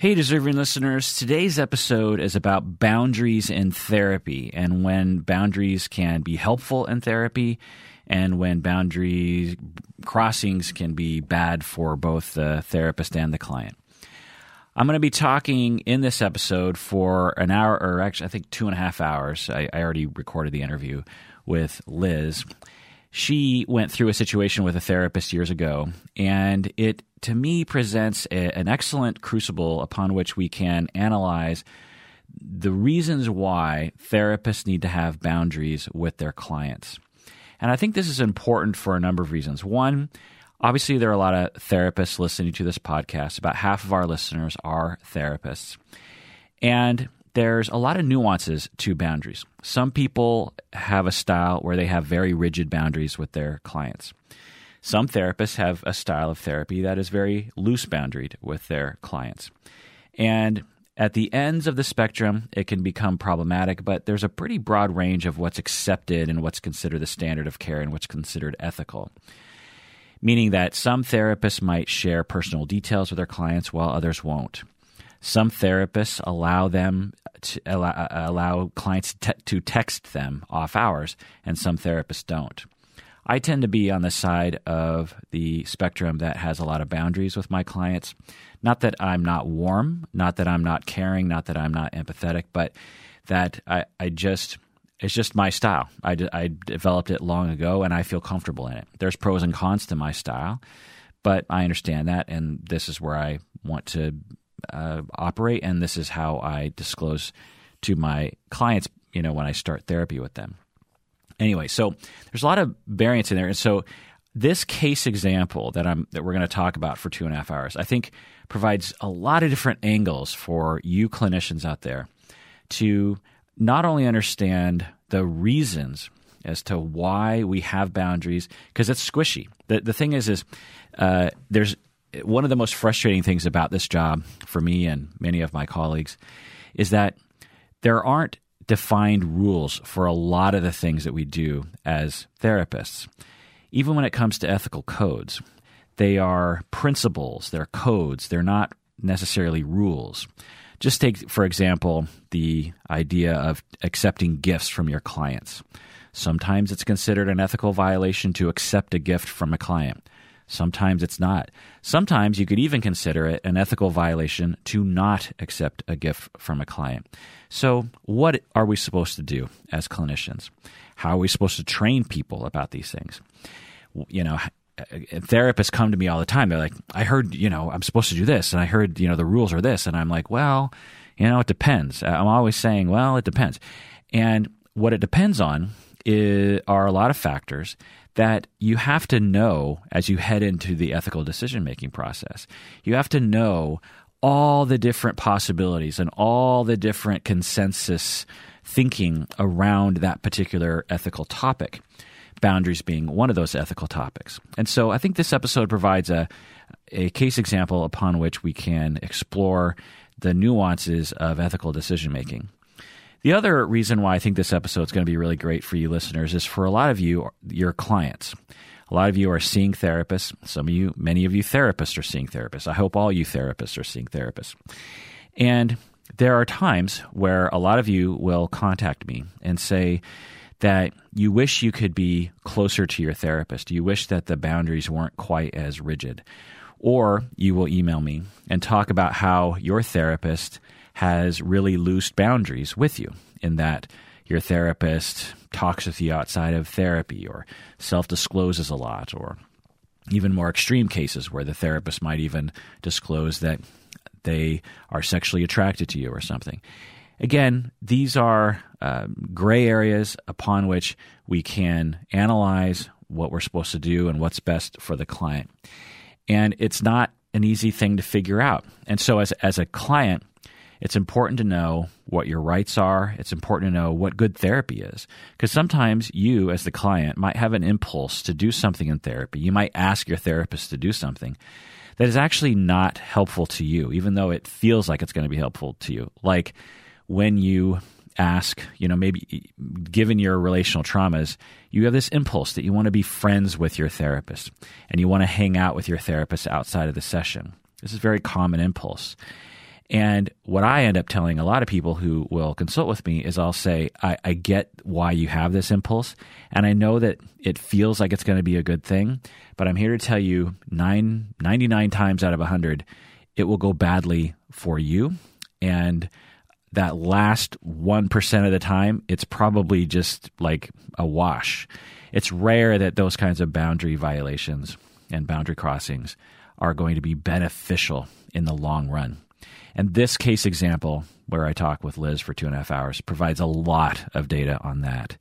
Hey, deserving listeners. Today's episode is about boundaries in therapy and when boundaries can be helpful in therapy and when boundary crossings can be bad for both the therapist and the client. I'm going to be talking in this episode for an hour, or actually, I think two and a half hours. I, I already recorded the interview with Liz. She went through a situation with a therapist years ago, and it to me presents a, an excellent crucible upon which we can analyze the reasons why therapists need to have boundaries with their clients. And I think this is important for a number of reasons. One, obviously, there are a lot of therapists listening to this podcast. About half of our listeners are therapists. And there's a lot of nuances to boundaries. Some people have a style where they have very rigid boundaries with their clients. Some therapists have a style of therapy that is very loose boundaried with their clients. And at the ends of the spectrum, it can become problematic, but there's a pretty broad range of what's accepted and what's considered the standard of care and what's considered ethical. Meaning that some therapists might share personal details with their clients while others won't. Some therapists allow them to allow, uh, allow clients te- to text them off hours, and some therapists don't. I tend to be on the side of the spectrum that has a lot of boundaries with my clients. Not that I'm not warm, not that I'm not caring, not that I'm not empathetic, but that I, I just, it's just my style. I, I developed it long ago and I feel comfortable in it. There's pros and cons to my style, but I understand that and this is where I want to uh, operate and this is how I disclose to my clients, you know, when I start therapy with them. Anyway, so there's a lot of variance in there, and so this case example that I'm that we're going to talk about for two and a half hours, I think, provides a lot of different angles for you clinicians out there to not only understand the reasons as to why we have boundaries because it's squishy. The the thing is is uh, there's one of the most frustrating things about this job for me and many of my colleagues is that there aren't defined rules for a lot of the things that we do as therapists. Even when it comes to ethical codes, they are principles, they're codes, they're not necessarily rules. Just take, for example, the idea of accepting gifts from your clients. Sometimes it's considered an ethical violation to accept a gift from a client. Sometimes it's not. Sometimes you could even consider it an ethical violation to not accept a gift from a client. So, what are we supposed to do as clinicians? How are we supposed to train people about these things? You know, uh, uh, therapists come to me all the time. They're like, I heard, you know, I'm supposed to do this, and I heard, you know, the rules are this. And I'm like, well, you know, it depends. I'm always saying, well, it depends. And what it depends on is, are a lot of factors that you have to know as you head into the ethical decision making process. You have to know all the different possibilities and all the different consensus thinking around that particular ethical topic. Boundaries being one of those ethical topics. And so I think this episode provides a, a case example upon which we can explore the nuances of ethical decision making. The other reason why I think this episode is going to be really great for you listeners is for a lot of you, your clients. A lot of you are seeing therapists. Some of you, many of you therapists are seeing therapists. I hope all you therapists are seeing therapists. And there are times where a lot of you will contact me and say that you wish you could be closer to your therapist. You wish that the boundaries weren't quite as rigid. Or you will email me and talk about how your therapist has really loose boundaries with you in that your therapist talks with you outside of therapy or self discloses a lot, or even more extreme cases where the therapist might even disclose that they are sexually attracted to you or something. Again, these are uh, gray areas upon which we can analyze what we're supposed to do and what's best for the client. And it's not an easy thing to figure out. And so, as, as a client, it's important to know what your rights are. It's important to know what good therapy is. Because sometimes you, as the client, might have an impulse to do something in therapy. You might ask your therapist to do something that is actually not helpful to you, even though it feels like it's going to be helpful to you. Like when you ask, you know, maybe given your relational traumas, you have this impulse that you want to be friends with your therapist and you want to hang out with your therapist outside of the session. This is a very common impulse. And what I end up telling a lot of people who will consult with me is I'll say, I, I get why you have this impulse, and I know that it feels like it's going to be a good thing, but I'm here to tell you nine, 99 times out of 100, it will go badly for you. And that last 1% of the time, it's probably just like a wash. It's rare that those kinds of boundary violations and boundary crossings are going to be beneficial in the long run. And this case example, where I talk with Liz for two and a half hours, provides a lot of data on that.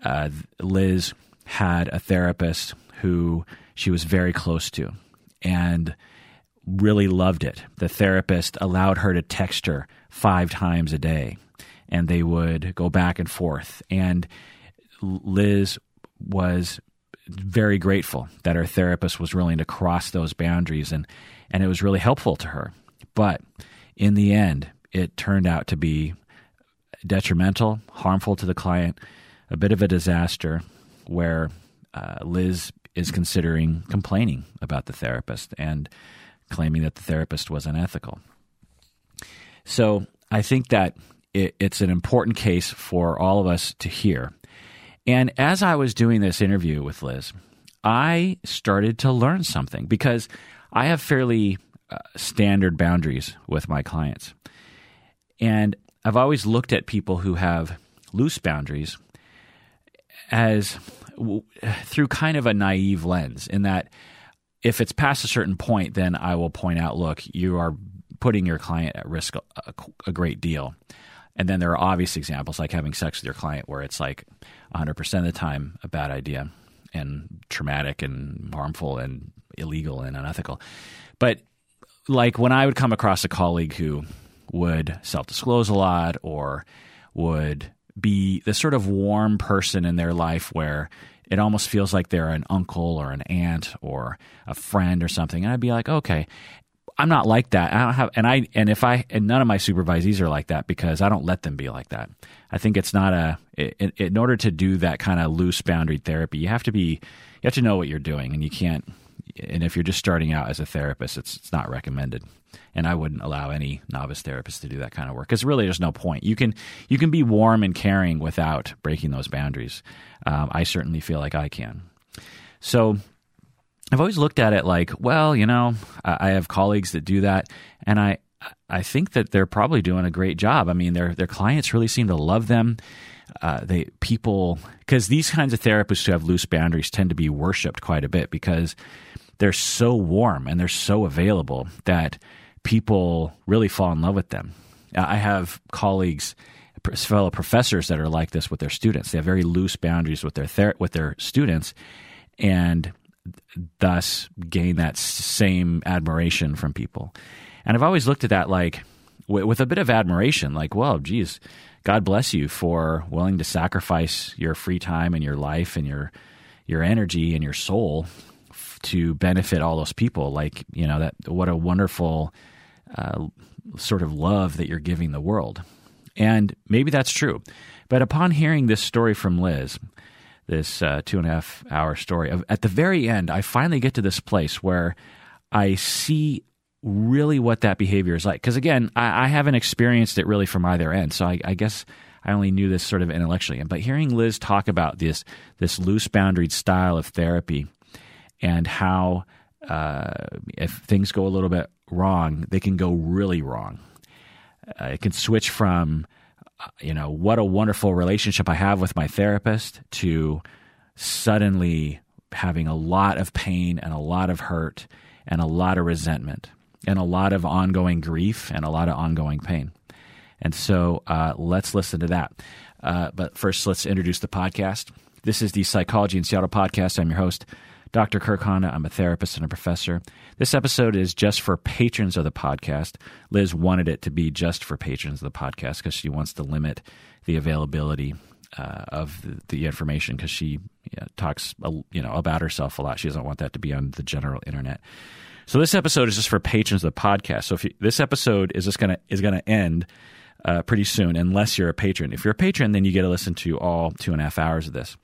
Uh, Liz had a therapist who she was very close to and really loved it. The therapist allowed her to text her five times a day, and they would go back and forth. And Liz was very grateful that her therapist was willing to cross those boundaries and and it was really helpful to her but in the end it turned out to be detrimental harmful to the client a bit of a disaster where uh, Liz is considering complaining about the therapist and claiming that the therapist was unethical. So I think that it, it's an important case for all of us to hear. And as I was doing this interview with Liz, I started to learn something because I have fairly uh, standard boundaries with my clients. And I've always looked at people who have loose boundaries as through kind of a naive lens, in that if it's past a certain point, then I will point out, look, you are putting your client at risk a, a, a great deal. And then there are obvious examples like having sex with your client where it's like 100% of the time a bad idea and traumatic and harmful and illegal and unethical. But like when I would come across a colleague who would self disclose a lot or would be the sort of warm person in their life where it almost feels like they're an uncle or an aunt or a friend or something. And I'd be like, okay. I'm not like that. I don't have, and I, and if I, and none of my supervisees are like that because I don't let them be like that. I think it's not a, in, in order to do that kind of loose boundary therapy, you have to be, you have to know what you're doing and you can't, and if you're just starting out as a therapist, it's, it's not recommended. And I wouldn't allow any novice therapist to do that kind of work because really there's no point. You can, you can be warm and caring without breaking those boundaries. Um, I certainly feel like I can. So I've always looked at it like, well, you know, I have colleagues that do that, and I I think that they're probably doing a great job. I mean, their their clients really seem to love them. Uh, they people because these kinds of therapists who have loose boundaries tend to be worshipped quite a bit because they're so warm and they're so available that people really fall in love with them. Uh, I have colleagues, fellow professors that are like this with their students. They have very loose boundaries with their ther- with their students, and thus gain that same admiration from people. And I've always looked at that like with a bit of admiration, like, well, geez, God bless you for willing to sacrifice your free time and your life and your your energy and your soul to benefit all those people. Like, you know, that what a wonderful uh, sort of love that you're giving the world. And maybe that's true. But upon hearing this story from Liz, this uh, two and a half hour story. At the very end, I finally get to this place where I see really what that behavior is like. Because again, I, I, haven't experienced it really from either end, so I, I, guess I only knew this sort of intellectually. But hearing Liz talk about this this loose boundaried style of therapy and how uh, if things go a little bit wrong, they can go really wrong. Uh, it can switch from you know, what a wonderful relationship I have with my therapist to suddenly having a lot of pain and a lot of hurt and a lot of resentment and a lot of ongoing grief and a lot of ongoing pain. And so uh, let's listen to that. Uh, but first, let's introduce the podcast. This is the Psychology in Seattle podcast. I'm your host, Dr. Kirk. I'm a therapist and a professor. This episode is just for patrons of the podcast. Liz wanted it to be just for patrons of the podcast because she wants to limit the availability uh, of the, the information because she talks you know about herself a lot. She doesn't want that to be on the general internet. So this episode is just for patrons of the podcast. So if you, this episode is just gonna is gonna end uh, pretty soon, unless you're a patron. If you're a patron, then you get to listen to all two and a half hours of this.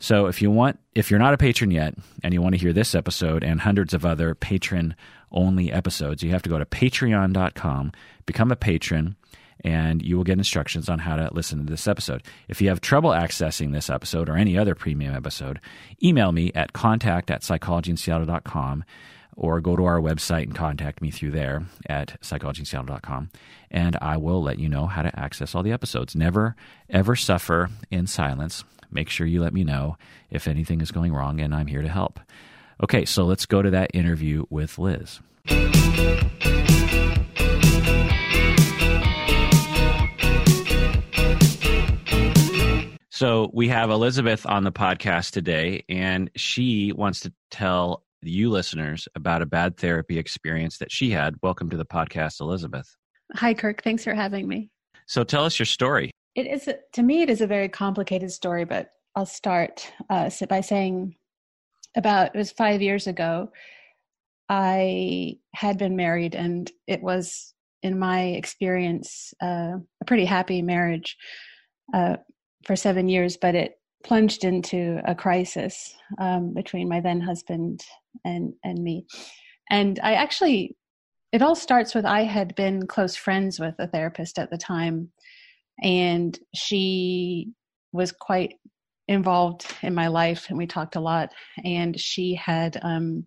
So if you want, if you're not a patron yet and you want to hear this episode and hundreds of other patron only episodes. You have to go to patreon.com, become a patron, and you will get instructions on how to listen to this episode. If you have trouble accessing this episode or any other premium episode, email me at contact at psychologyinseattle.com or go to our website and contact me through there at psychologyinseattle.com and I will let you know how to access all the episodes. Never, ever suffer in silence. Make sure you let me know if anything is going wrong, and I'm here to help. Okay, so let's go to that interview with Liz. So we have Elizabeth on the podcast today, and she wants to tell you listeners about a bad therapy experience that she had. Welcome to the podcast, Elizabeth. Hi, Kirk. Thanks for having me. So tell us your story. It is, to me, it is a very complicated story, but I'll start uh, by saying about, it was five years ago, I had been married, and it was, in my experience, uh, a pretty happy marriage. Uh, for seven years, but it plunged into a crisis um, between my then husband and and me. And I actually, it all starts with I had been close friends with a therapist at the time, and she was quite involved in my life, and we talked a lot. And she had, um,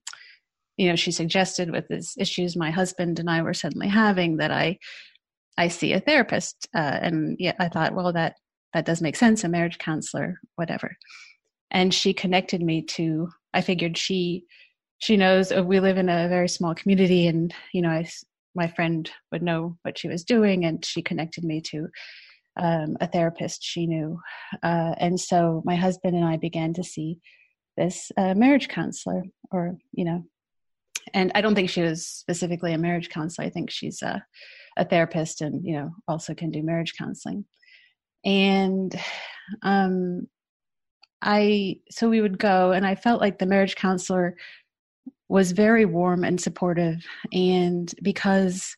you know, she suggested with these issues my husband and I were suddenly having that I I see a therapist. Uh, and yeah, I thought, well, that that does make sense a marriage counselor whatever and she connected me to i figured she she knows uh, we live in a very small community and you know I, my friend would know what she was doing and she connected me to um, a therapist she knew. Uh, and so my husband and i began to see this uh, marriage counselor or you know and i don't think she was specifically a marriage counselor. I think she's a, a therapist and you know also can do marriage counseling. And um i so we would go and i felt like the marriage counselor was very warm and supportive. And because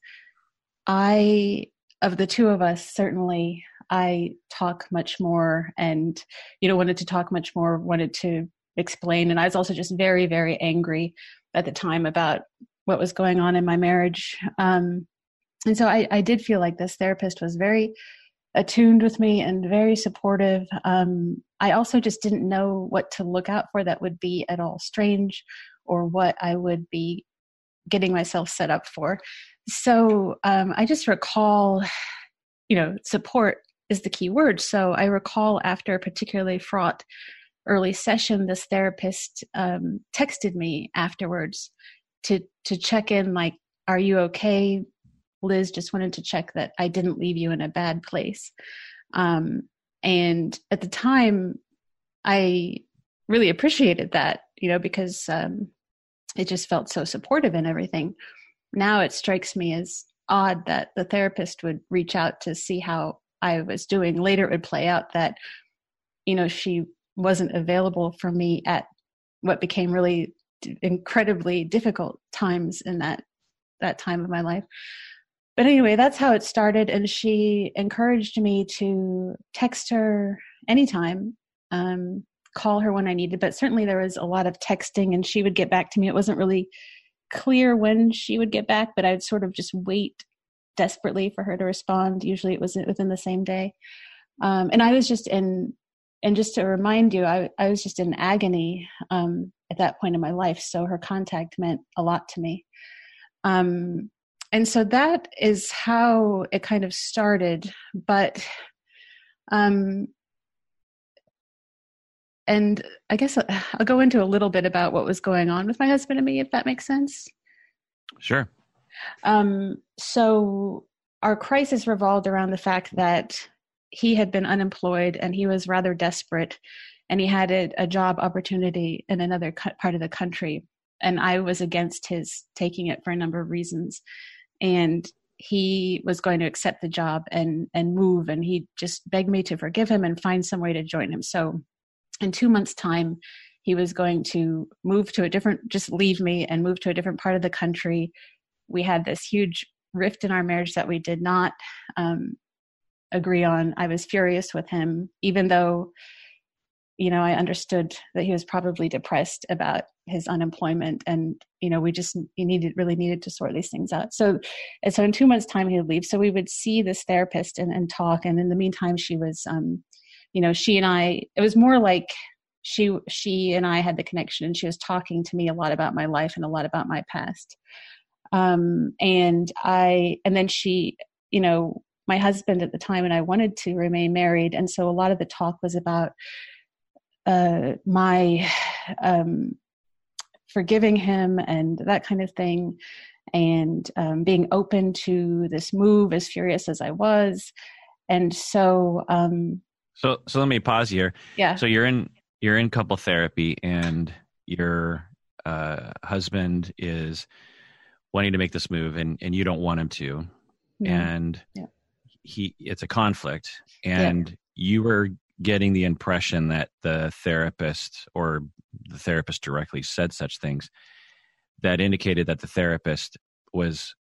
i of the two of us certainly i talk much more and you know wanted to talk much more wanted to explain and i was also just very very angry at the time about what was going on in my marriage um, and so I, I did feel like this therapist was very attuned with me and very supportive. Um, I also just didn't know what to look out for that would be at all strange or what I would be getting myself set up for. So um, I just recall, you know, support is the key word. So I recall after a particularly fraught early session, this therapist um, texted me afterwards to to check in, like, "Are you okay? Liz just wanted to check that I didn't leave you in a bad place. Um, and at the time, I really appreciated that, you know, because um, it just felt so supportive and everything. Now it strikes me as odd that the therapist would reach out to see how I was doing. Later, it would play out that, you know, she wasn't available for me at what became really incredibly difficult times in that that time of my life but anyway, that's how it started. And she encouraged me to text her anytime, um, call her when I needed. But certainly there was a lot of texting, and she would get back to me. It wasn't really clear when she would get back, but I'd sort of just wait desperately for her to respond. Usually it was within the same day. Um, and I was just in, and just to remind you, I, I was just in agony um, at that point in my life. So her contact meant a lot to me. Um, and so that is how it kind of started but um and i guess i'll go into a little bit about what was going on with my husband and me if that makes sense. Sure. Um so our crisis revolved around the fact that he had been unemployed and he was rather desperate and he had a, a job opportunity in another part of the country. And i was against his taking it for a number of reasons. And he was going to accept the job and and move and he just begged me to forgive him and find some way to join him. So in 2 months time he was going to move to a different just leave me and move to a different part of the country we had this huge rift in our marriage that we did not um, agree on i was furious with him even though you know, I understood that he was probably depressed about his unemployment, and you know, we just he needed really needed to sort these things out. So, so in two months' time, he would leave. So we would see this therapist and, and talk, and in the meantime, she was, um, you know, she and I. It was more like she she and I had the connection, and she was talking to me a lot about my life and a lot about my past. Um, and I, and then she, you know, my husband at the time and I wanted to remain married, and so a lot of the talk was about uh, my um, forgiving him and that kind of thing, and um, being open to this move, as furious as I was, and so. Um, so, so let me pause here. Yeah. So you're in you're in couple therapy, and your uh, husband is wanting to make this move, and and you don't want him to, mm-hmm. and yeah. he it's a conflict, and yeah. you were getting the impression that the therapist or the therapist directly said such things that indicated that the therapist was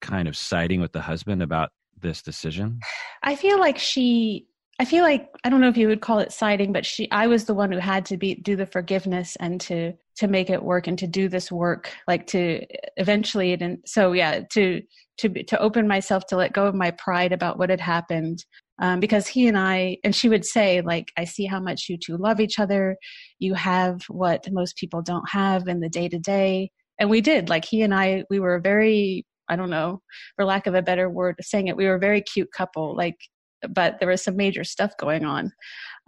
kind of siding with the husband about this decision? I feel like she I feel like I don't know if you would call it siding, but she I was the one who had to be do the forgiveness and to to make it work and to do this work like to eventually and so yeah to to to open myself to let go of my pride about what had happened um, because he and I, and she would say, like, I see how much you two love each other. You have what most people don't have in the day to day. And we did. Like, he and I, we were a very, I don't know, for lack of a better word saying it, we were a very cute couple. Like, but there was some major stuff going on.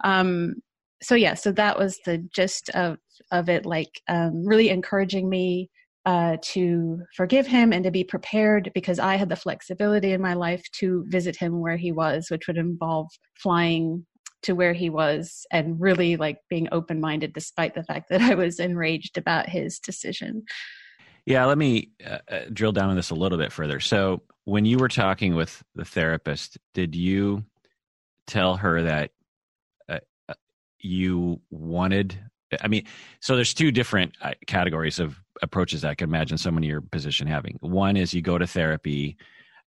Um, so yeah, so that was the gist of of it. Like, um, really encouraging me uh, to forgive him and to be prepared because I had the flexibility in my life to visit him where he was, which would involve flying to where he was and really like being open minded despite the fact that I was enraged about his decision. Yeah, let me uh, uh, drill down on this a little bit further. So, when you were talking with the therapist, did you tell her that uh, uh you wanted I mean, so there's two different uh, categories of approaches I can imagine someone in your position having. One is you go to therapy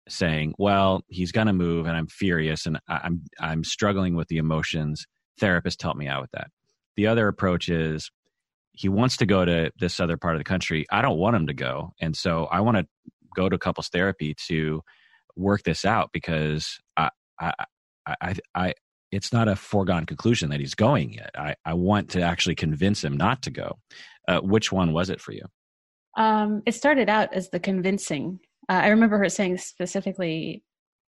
saying, "Well, he's going to move, and I'm furious, and I'm I'm struggling with the emotions. Therapist, help me out with that." The other approach is he wants to go to this other part of the country. I don't want him to go, and so I want to go to couples therapy to work this out because I I I, I it's not a foregone conclusion that he's going yet. I, I want to actually convince him not to go. Uh, which one was it for you? Um, it started out as the convincing. Uh, I remember her saying specifically,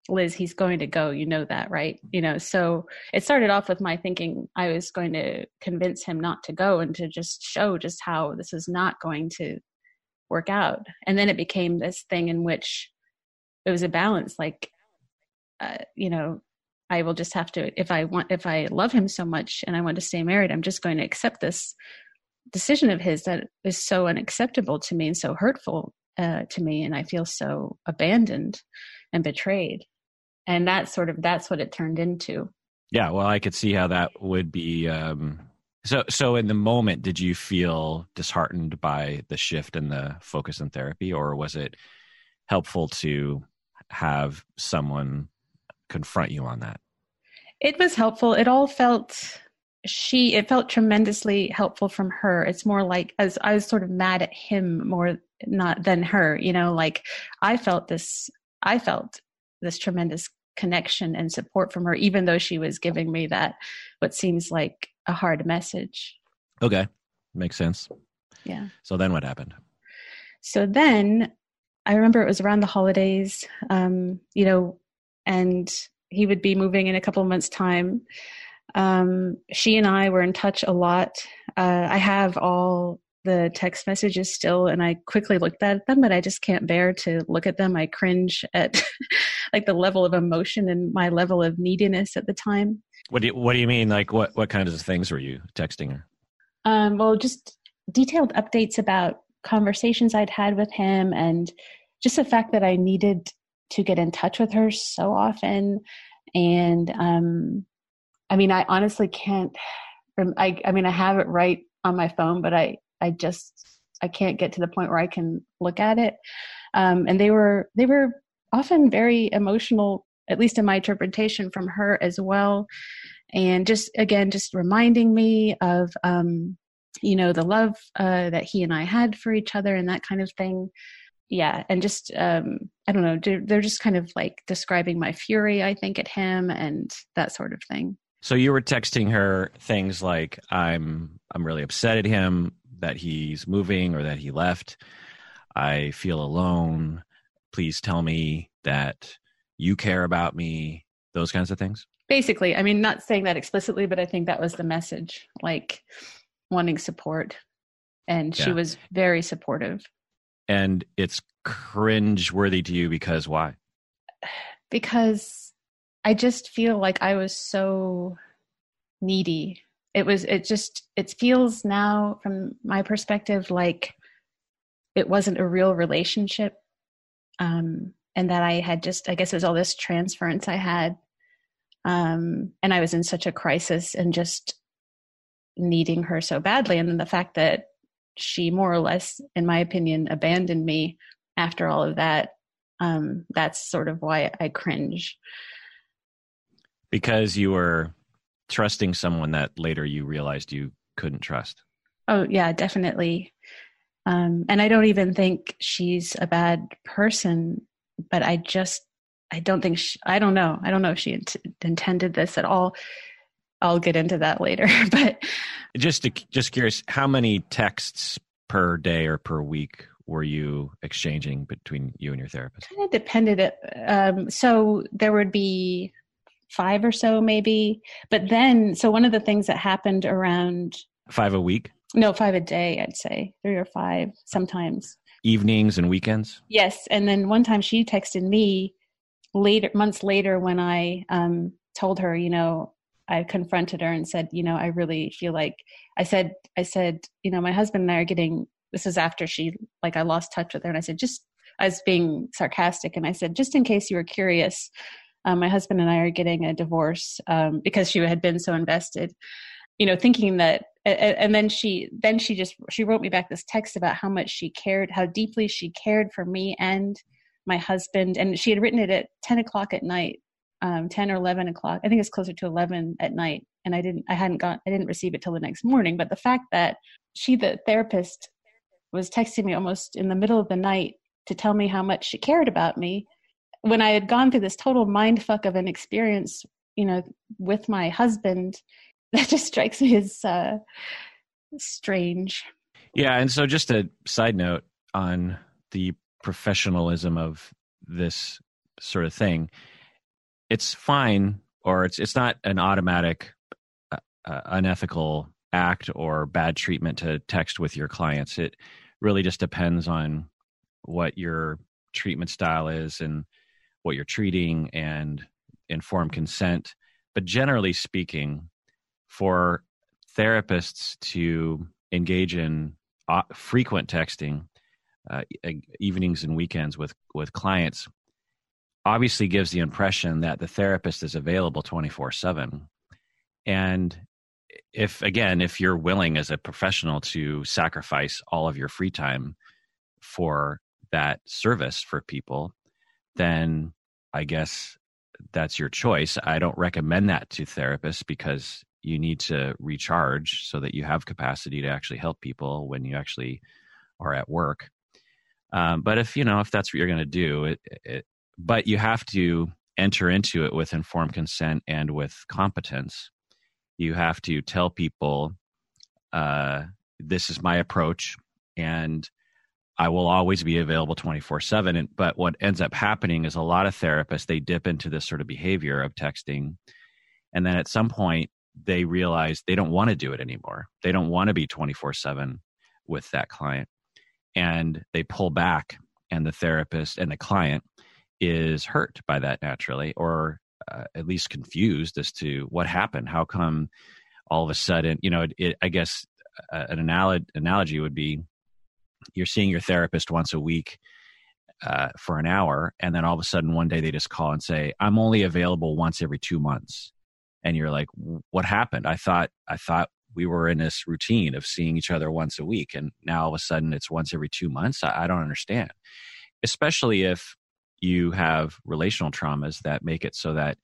Liz, he's going to go. You know that, right? You know, so it started off with my thinking I was going to convince him not to go and to just show just how this is not going to work out. And then it became this thing in which it was a balance. Like, uh, you know, I will just have to if I want if I love him so much and I want to stay married, I'm just going to accept this decision of his that is so unacceptable to me and so hurtful uh, to me, and I feel so abandoned and betrayed. And that's sort of that's what it turned into. Yeah, well, I could see how that would be. Um, so, so in the moment, did you feel disheartened by the shift in the focus in therapy, or was it helpful to have someone confront you on that? It was helpful. It all felt she it felt tremendously helpful from her it's more like as i was sort of mad at him more not than her you know like i felt this i felt this tremendous connection and support from her even though she was giving me that what seems like a hard message. Okay. Makes sense. Yeah. So then what happened? So then i remember it was around the holidays um you know and he would be moving in a couple of months' time. Um, she and I were in touch a lot. Uh, I have all the text messages still, and I quickly looked at them, but I just can't bear to look at them. I cringe at like the level of emotion and my level of neediness at the time. What do you What do you mean? Like what What kinds of things were you texting her? Um, well, just detailed updates about conversations I'd had with him, and just the fact that I needed to get in touch with her so often. And um, I mean, I honestly can't. I, I mean, I have it right on my phone, but I, I just, I can't get to the point where I can look at it. Um, and they were, they were often very emotional, at least in my interpretation from her as well. and just again just reminding me of um you know the love uh that he and i had for each other and that kind of thing yeah and just um i don't know they're, just kind of like describing my fury i think at him and that sort of thing so you were texting her things like i'm i'm really upset at him that he's moving or that he left. I feel alone. Please tell me that you care about me those kinds of things. Basically i mean not saying that explicitly but i think that was the message like wanting support. And yeah. she was very supportive. And it's cringe worthy to you because why? Because i just feel like i was so needy it was it just it feels now from my perspective like it wasn't a real relationship um and that i had just i guess it was all this transference i had um and i was in such a crisis and just needing her so badly. And then the fact that she more or less in my opinion abandoned me after all of that um, that's sort of why i cringe. Because you were trusting someone that later you realized you couldn't trust oh yeah definitely um, and i don't even think she's a bad person but i just i don't think she, i don't know i don't know if she int- intended this at all I'll get into that later. but just to, just curious, how many texts per day or per week were you exchanging between you and your therapist? Kind of depended. Um, so there would be five or so, maybe. But then, so one of the things that happened around five a week. No, five a day. I'd say three or five sometimes. Evenings and weekends. Yes, and then one time she texted me later, months later, when I um, told her, you know, I confronted her and said, you know, I really feel like I said, I said, you know, my husband and I are getting. This is after she, like, I lost touch with her, and I said, just I was being sarcastic, and I said, just in case you were curious, um, my husband and I are getting a divorce um, because she had been so invested. You know, thinking that, and then she, then she just she wrote me back this text about how much she cared, how deeply she cared for me and my husband, and she had written it at ten o'clock at night um, 10 or 11 o'clock. I think it's closer to 11 at night. And I didn't, I hadn't got, I didn't receive it till the next morning. But the fact that she, the therapist, was texting me almost in the middle of the night to tell me how much she cared about me when I had gone through this total mind fuck of an experience, you know, with my husband, that just strikes me as uh, strange. Yeah. And so, just a side note on the professionalism of this sort of thing it's fine or it's it's not an automatic uh, uh, unethical act or bad treatment to text with your clients it really just depends on what your treatment style is and what you're treating and informed consent. But generally speaking for therapists to engage in uh, frequent texting uh, evenings and weekends with with clients obviously gives the impression that the therapist is available 24 7 and if again if you're willing as a professional to sacrifice all of your free time for that service for people then i guess that's your choice i don't recommend that to therapists because you need to recharge so that you have capacity to actually help people when you actually are at work um, but if you know if that's what you're going to do it, it, but you have to enter into it with informed consent and with competence. You have to tell people, uh, this is my approach, and I will always be available 24 7. But what ends up happening is a lot of therapists, they dip into this sort of behavior of texting. And then at some point, they realize they don't want to do it anymore. They don't want to be 24 7 with that client. And they pull back, and the therapist and the client is hurt by that naturally, or uh, at least confused as to what happened. How come all of a sudden, you know, it, it, I guess uh, an analog- analogy would be you're seeing your therapist once a week uh, for an hour, and then all of a sudden one day they just call and say, "I'm only available once every two months," and you're like, "What happened? I thought I thought we were in this routine of seeing each other once a week, and now all of a sudden it's once every two months. I, I don't understand." Especially if you have relational traumas that make it so that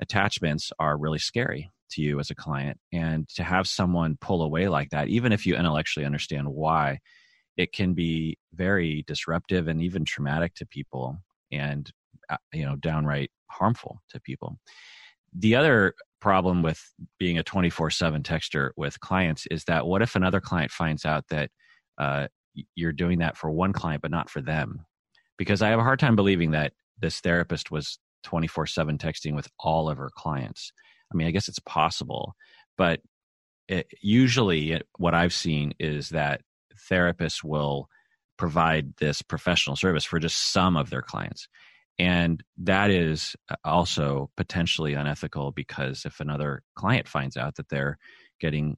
attachments are really scary to you as a client and to have someone pull away like that even if you intellectually understand why it can be very disruptive and even traumatic to people and uh, you know downright harmful to people. The other problem with being a 24-7 texter with clients is that what if another client finds out that uh, you're doing that for one client but not for them? Because i have a hard time believing that this therapist was 24-7 texting with all of her clients. I mean i guess it's possible but it, usually what i've seen is that therapists will provide this professional service for just some of their clients and that is also potentially unethical because if another client finds out that they're getting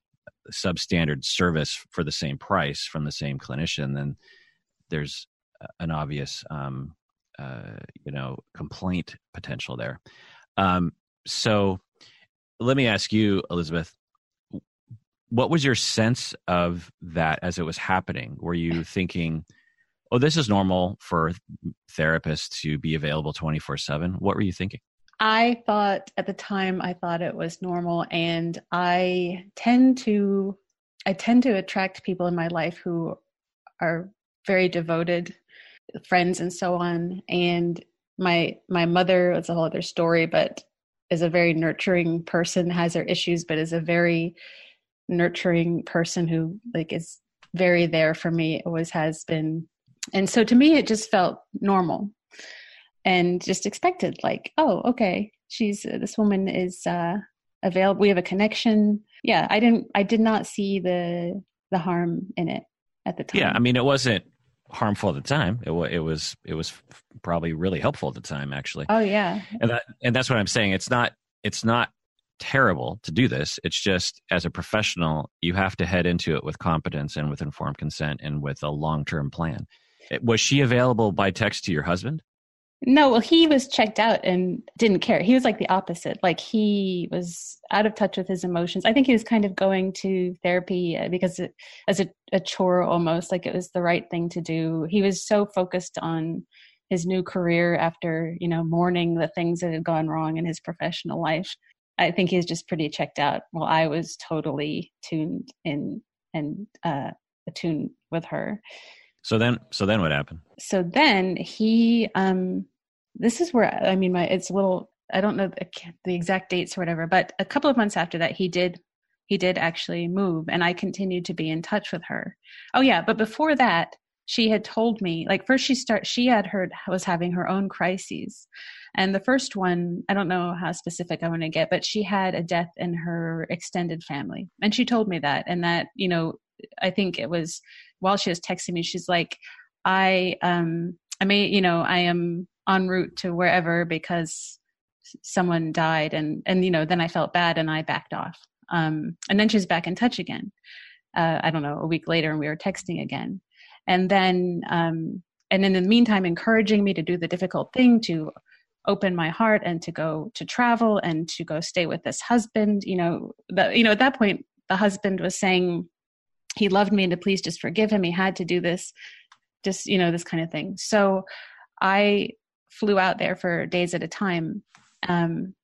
substandard service for the same price from the same clinician, then there's an obvious, um, uh, you know, complaint potential there. Um, so let me ask you, Elizabeth, what was your sense of that as it was happening? Were you thinking, oh, this is normal for therapists to be available 24 7. What were you thinking? I thought at the time, I thought it was normal. And I tend to, I tend to attract people in my life who are very devoted friends and so on. And my, my mother, it's a whole other story, but is a very nurturing person, has her issues, but is a very nurturing person who like is very there for me, always has been. And so to me it just felt normal and just expected like oh okay she's uh, this woman is uh available we have a connection. Yeah i didn't i did not see the the harm in it at the time yeah i mean it wasn't harmful at the time. It, it was it was probably really helpful at the time actually. Oh yeah. And that and that's what i'm saying. It's not it's not terrible to do this it's just as a professional you have to head into it with competence and with informed consent and with a long-term plan was she available by text to your husband? No, well, he was checked out and didn't care. He was like the opposite. Like he was out of touch with his emotions. I think he was kind of going to therapy uh, because it, as a, a chore almost, like it was the right thing to do. He was so focused on his new career after, you know, mourning the things that had gone wrong in his professional life. I think he's just pretty checked out. Well, I was totally tuned in and uh, attuned with her. So then, so then what happened? So then he, um, this is where I mean, my it's a little. I don't know the, the exact dates or whatever, but a couple of months after that, he did he did actually move, and I continued to be in touch with her. Oh yeah, but before that, she had told me like first she start she had heard was having her own crises and the first one i don't know how specific i want to get but she had a death in her extended family and she told me that and that you know i think it was while she was texting me, she's like, I um I may you know I am en route to wherever because someone died and and you know then I felt bad and I backed off. Um, and then she's back in touch again. Uh, I don't know a week later and we were texting again, and then um, and in the meantime encouraging me to do the difficult thing to open my heart and to go to travel and to go stay with this husband. You know, the, you know at that point the husband was saying he loved me and to please just forgive him he had to do this just you know this kind of thing so i flew out there for days at a time um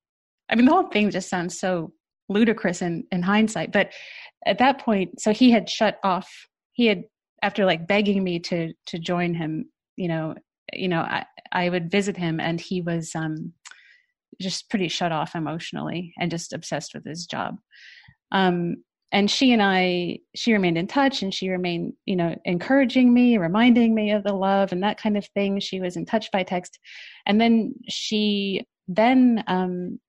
i mean the whole thing just sounds so ludicrous in in hindsight but at that point so he had shut off he had after like begging me to to join him you know you know i i would visit him and he was um just pretty shut off emotionally and just obsessed with his job um and she and I, she remained in touch and she remained, you know, encouraging me, reminding me of the love and that kind of thing. She was in touch by text. And then she, then, um,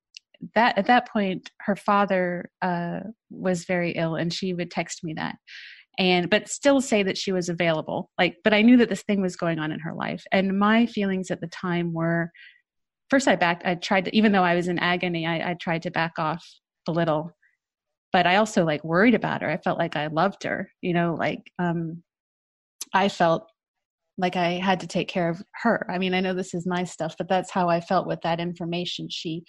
that at that point, her father uh, was very ill, and she would text me that, and but still say that she was available. Like, but I knew that this thing was going on in her life, and my feelings at the time were, first I backed. I tried to, even though I was in agony, I, I tried to back off a little but I also like worried about her. I felt like I loved her, you know, like um I felt like I had to take care of her. I mean, I know this is my stuff, but that's how I felt with that information she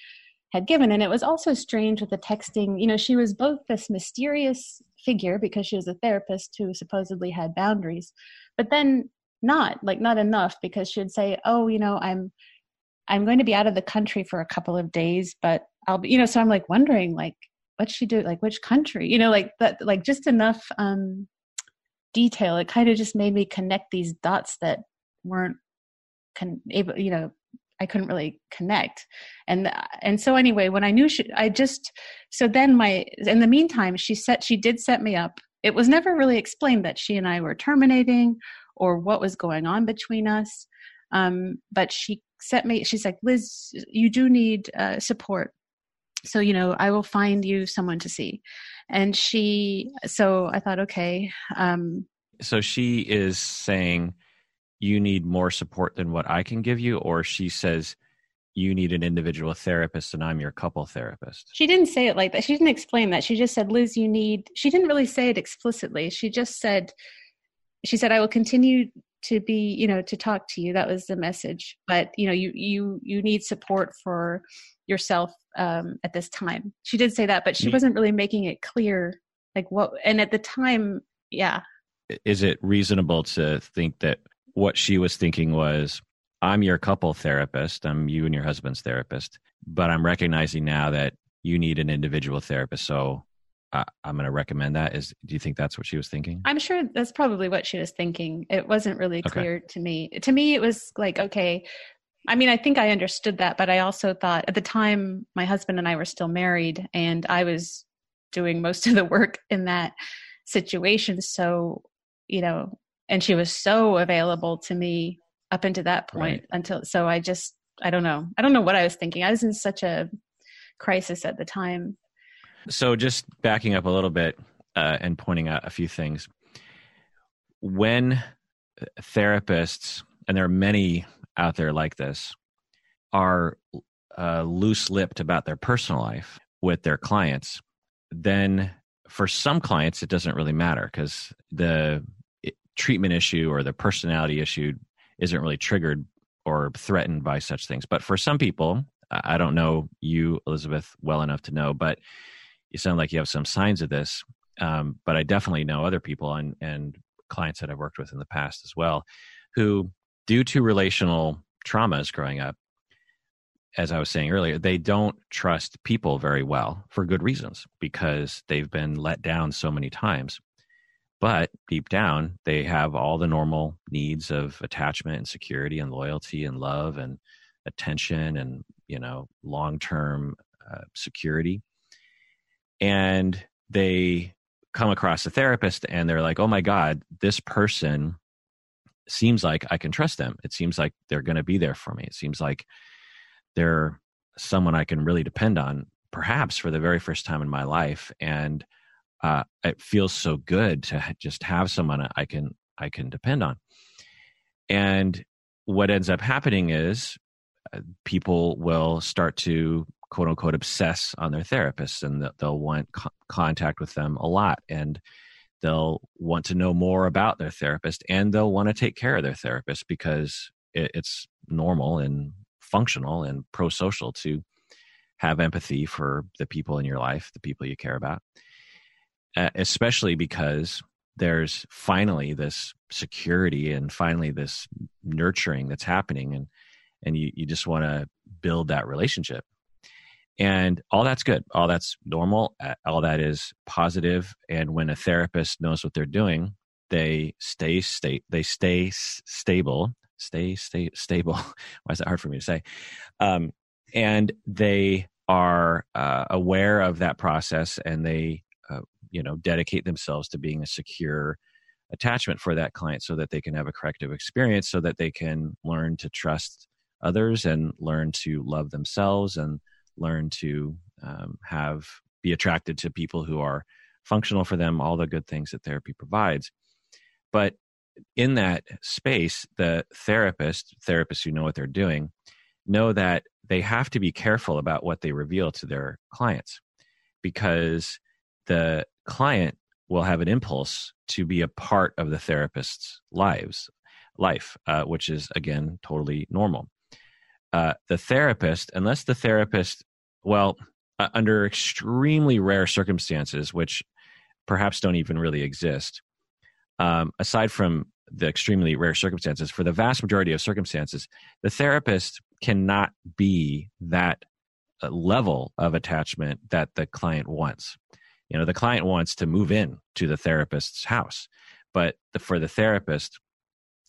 had given. And it was also strange with the texting. You know, she was both this mysterious figure because she was a therapist who supposedly had boundaries, but then not like not enough because she'd say, "Oh, you know, I'm I'm going to be out of the country for a couple of days, but I'll be, you know." So I'm like wondering, like, what's she do? Like which country? You know, like that, like just enough um, detail. It kind of just made me connect these dots that weren't con- able, you know, I couldn't really connect. And and so anyway, when I knew she, I just so then my in the meantime, she set she did set me up. It was never really explained that she and I were terminating or what was going on between us. Um, but she set me. She's like, Liz, you do need uh, support. So you know, I will find you someone to see. And she, so I thought, okay. Um, so she is saying you need more support than what I can give you, or she says you need an individual therapist and I'm your couple therapist. She didn't say it like that. She didn't explain that. She just said, Liz, you need, she didn't really say it explicitly. She just said, she said, I will continue to be, you know, to talk to you. That was the message. But, you know, you, you, you need support for yourself um, at this time. She did say that, but she wasn't really making it clear, like what, and at the time, yeah. Is it reasonable to think that what she was thinking was I'm your couple therapist, I'm you and your husband's therapist, but I'm recognizing now that you need an individual therapist. So uh, I'm going to recommend that. Is do you think that's what she was thinking? I'm sure that's probably what she was thinking. It wasn't really clear okay. to me. To me, it was like, okay. I mean, I think I understood that, but I also thought at the time my husband and I were still married, and I was doing most of the work in that situation. So, you know, and she was so available to me up into that point right. until so i just i don't know. I don't know what i was thinking. I was in such a crisis at the time. So just backing up a little bit uh, and pointing out a few things. When therapists and there are many out there like this are uh, loose-lipped about their personal life with their clients then for some clients it doesn't really matter because the treatment issue or the personality issue isn't really triggered or threatened by such things. But for some people, I don't know you, Elizabeth, well enough to know, but you sound like you have some signs of this. Um, but I definitely know other people and, and clients that I've worked with in the past as well who, due to relational traumas growing up, as I was saying earlier, they don't trust people very well for good reasons because they've been let down so many times. But deep down, they have all the normal needs of attachment and security and loyalty and love and attention and, you know, long term uh, security. And they come across a therapist and they're like, oh my God, this person seems like I can trust them. It seems like they're going to be there for me. It seems like they're someone I can really depend on, perhaps for the very first time in my life. And uh, it feels so good to just have someone I can I can depend on. And what ends up happening is uh, people will start to quote unquote obsess on their therapists and they'll want co- contact with them a lot and they'll want to know more about their therapist and they'll want to take care of their therapist because it, it's normal and functional and pro-social to have empathy for the people in your life the people you care about especially because there's finally this security and finally this nurturing that's happening and and you, you just want to build that relationship. And all that's good. All that's normal. All that is positive. And when a therapist knows what they're doing they stay state they stay stable. Stay stay stable. Why is that hard for me to say? Um, and they are uh, aware of that process and they uh, you know dedicate themselves to being a secure attachment for that client so that they can have a corrective experience so that they can learn to trust others and learn to love themselves and learn to um, have be attracted to people who are functional for them all the good things that therapy provides. But in that space the therapist therapists who know what they're doing know that they have to be careful about what they reveal to their clients because the client will have an impulse to be a part of the therapist's lives life uh, which is again totally normal uh, the therapist unless the therapist well uh, under extremely rare circumstances which perhaps don't even really exist um, aside from the extremely rare circumstances for the vast majority of circumstances the therapist cannot be that level of attachment that the client wants. You know, the client wants to move in to the therapist's house, but the, for the therapist,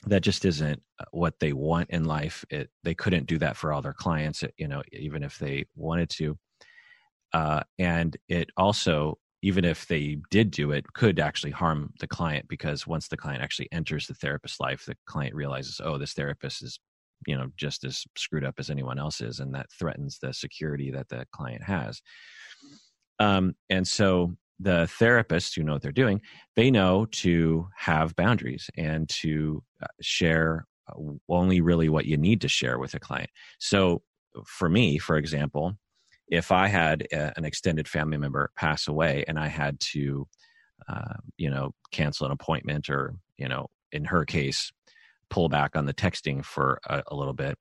that just isn't uh, what they want in life. It, they couldn't do that for all their clients, you know, even if they wanted to. Uh, and it also, even if they did do it, could actually harm the client because once the client actually enters the therapist's life, the client realizes, oh, this therapist is you know just as screwed up as anyone else is and that threatens the security that the client has um, and so the therapists who know what they're doing they know to have boundaries and to uh, share uh, only really what you need to share with a client so for me for example if i had a, an extended family member pass away and i had to uh, you know cancel an appointment or you know in her case pull back on the texting for a, a little bit,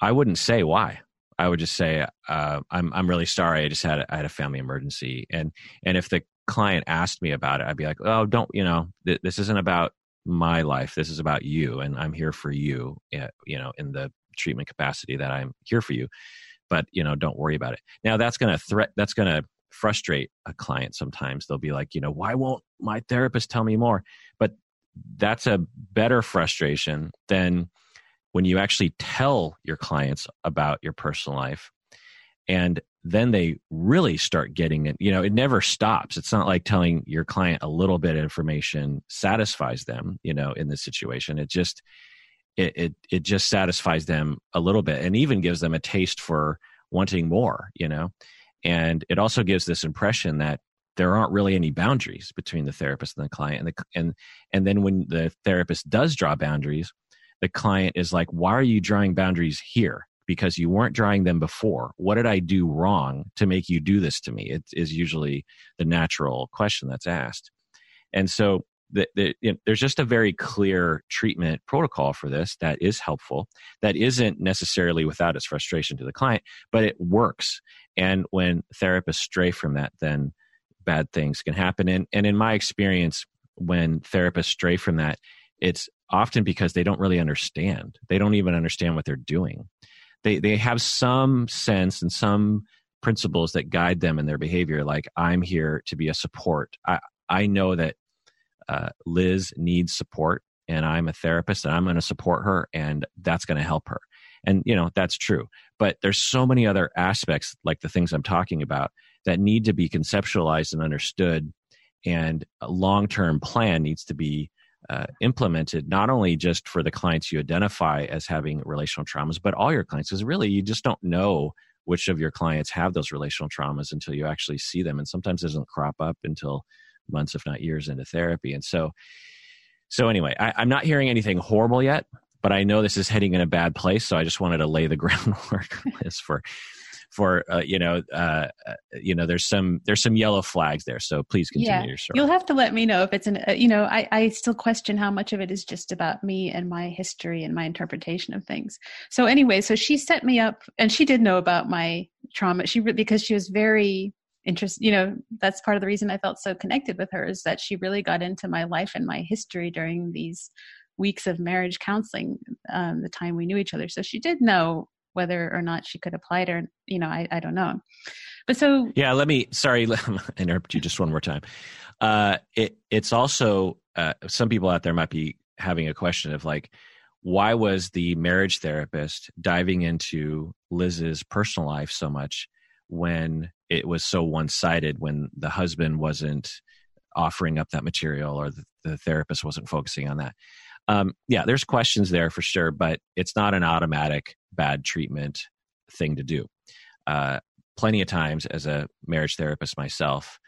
I wouldn't say why. I would just say, uh, "I'm I'm really sorry. I just had a, I had a family emergency." And and if the client asked me about it, I'd be like, "Oh, don't you know? Th- this isn't about my life. This is about you, and I'm here for you. Eh, you know, in the treatment capacity that I'm here for you. But you know, don't worry about it. Now that's to threat. That's to frustrate a client sometimes. They'll be like, you know, why won't my therapist tell me more? But that's a better frustration than when you actually tell your clients about your personal life. And then they really start getting it you know it never stops. It's not like telling your client a little bit of information satisfies them you know in this situation. It just it, it it just satisfies them a little bit and even gives them a taste for wanting more you know? And it also gives this impression that there aren't really any boundaries between the therapist and the client. And the, and and then when the therapist does draw boundaries the client is like why are you drawing boundaries here? Because you weren't drawing them before. What did i do wrong to make you do this to me? It is usually the natural question that's asked. And so the, the, you know, there's just a very clear treatment protocol for this that is helpful that isn't necessarily without its frustration to the client but it works. And when therapists stray from that then bad things can happen. And, and in my experience, when therapists stray from that, it's often because they don't really understand. They don't even understand what they're doing. They, they have some sense and some principles that guide them in their behavior. Like, I'm here to be a support. I, I know that uh, Liz needs support, and I'm a therapist, and I'm going to support her, and that's going to help her. And, you know, that's true. But there's so many other aspects, like the things I'm talking about, that need to be conceptualized and understood and a long-term plan needs to be uh, implemented not only just for the clients you identify as having relational traumas but all your clients because really you just don't know which of your clients have those relational traumas until you actually see them and sometimes it doesn't crop up until months if not years into therapy. And so so anyway I, i'm not hearing anything horrible yet but i know this is heading in a bad place so i just wanted to lay the groundwork for for uh, you know uh, uh, you know there's some there's some yellow flags there. So please continue yeah. your story. You'll have to let me know if it's an uh, you know I, I still question how much of it is just about me and my history and my interpretation of things. So anyway so she set me up and she did know about my trauma. She because she was very interested you know that's part of the reason i felt so connected with her is that she really got into my life and my history during these weeks of marriage counseling um, the time we knew each other. So she did know whether or not she could apply it or you know I, I don't know. But so yeah let me sorry let me interrupt you just one more time. Uh it it's also uh, some people out there might be having a question of like why was the marriage therapist diving into liz's personal life so much when it was so one-sided when the husband wasn't offering up that material or the, the therapist wasn't focusing on that um, yeah, there's questions there for sure, but it's not an automatic bad treatment thing to do. Uh, plenty of times, as a marriage therapist myself,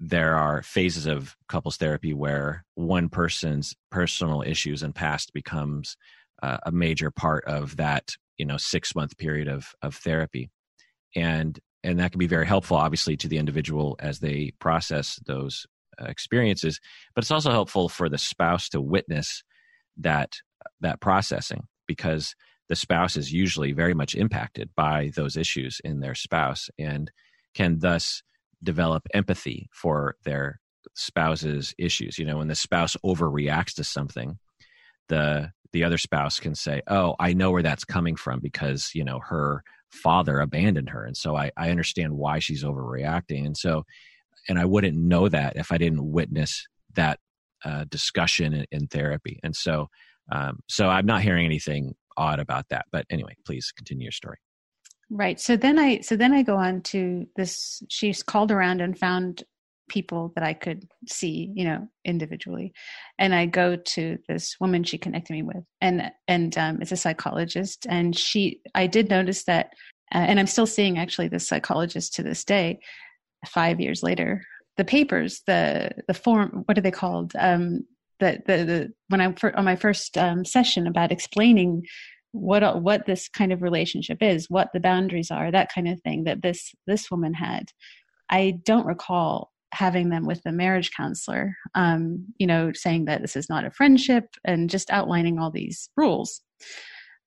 there are phases of couples therapy where one person's personal issues and past becomes uh, a major part of that you know six month period of of therapy and and that can be very helpful obviously to the individual as they process those uh, experiences but it's also helpful for the spouse to witness that that processing because the spouse is usually very much impacted by those issues in their spouse and can thus develop empathy for their spouse's issues you know when the spouse overreacts to something the the other spouse can say oh i know where that's coming from because you know her father abandoned her. And so I, I understand why she's overreacting. And so, and I wouldn't know that if I didn't witness that uh, discussion in, in, therapy. And so, um, so I'm not hearing anything odd about that. But anyway, please continue your story. Right. So then I so then I go on to this. She's called around and found people that I could see, you know, individually, and I go to this woman she connected me with, and and um, it's a psychologist, and she I did notice that, uh, and I'm still seeing actually this psychologist to this day, five years later. The papers, the the form, what are they called? Um, the the, the when I'm on my first um, session about explaining what what this kind of relationship is, what the boundaries are, that kind of thing that this this woman had. I don't recall having them with the marriage counselor, um, you know, saying that this is not a friendship and just outlining all these rules.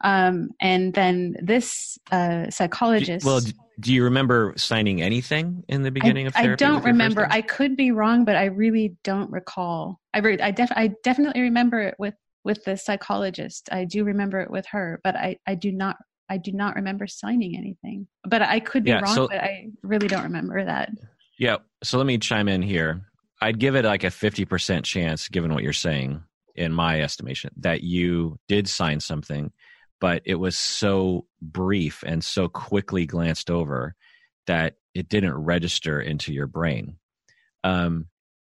Um, and then this uh, psychologist. Well, do you remember signing anything in the beginning I, of therapy? I don't remember. I could be wrong, but I really don't recall. I re- I, def- I definitely remember it with with the psychologist. I do remember it with her, but I, I do not I do not remember signing anything. But I could be yeah, wrong, so, but I really don't remember that. Yeah. So let me chime in here. I'd give it like a 50% chance, given what you're saying, in my estimation, that you did sign something, but it was so brief and so quickly glanced over that it didn't register into your brain. Um,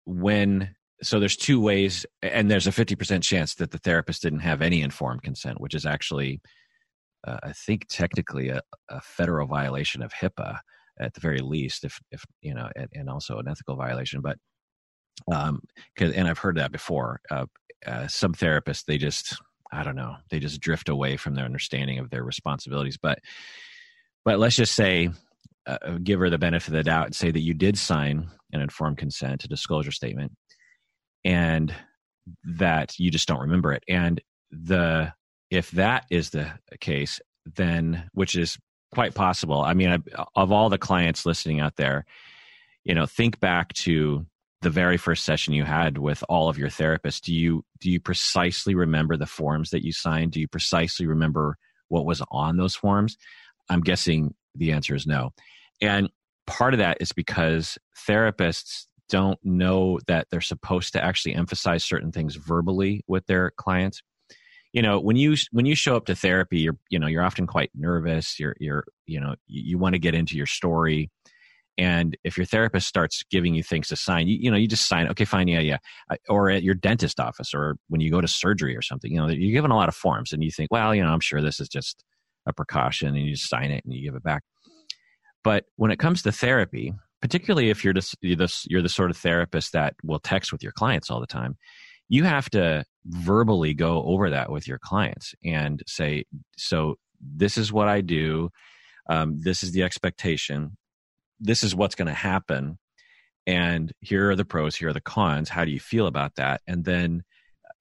when so there's two ways and there's a 50% chance that the therapist didn't have any informed consent which is actually uh, i think technically a, a, federal violation of hipaa at the very least if if you know and, and also an ethical violation but um cause, and i've heard that before uh, uh, some therapists they just i don't know. They just drift away from their understanding of their responsibilities. But but let's just say uh, give her the benefit of the doubt and say that you did sign an informed consent a disclosure statement and that you just don't remember it. And the if that is the case then which is quite possible i mean of all the clients listening out there you know think back to the very first session you had with all of your therapists do you do you precisely remember the forms that you signed? Do you precisely remember what was on those forms? I'm guessing the answer is no. And part of that is because therapists don't know that they're supposed to actually emphasize certain things verbally with their clients. You know when you when you show up to therapy you're you know you're often quite nervous. You're you're you know you, you want to get into your story and if your therapist starts giving you things to sign you, you know you just sign okay fine yeah yeah. Or at your dentist office or when you go to surgery or something you know you're given a lot of forms and you think well you know i'm sure this is just a precaution and you just sign it and you give it back. But when it comes to therapy particularly if you're just you're the, you're the sort of therapist that will text with your clients all the time you have to verbally go over that with your clients and say so this is what i do. Um, this is the expectation this is what's going to happen and here are the pros here are the cons how do you feel about that? And then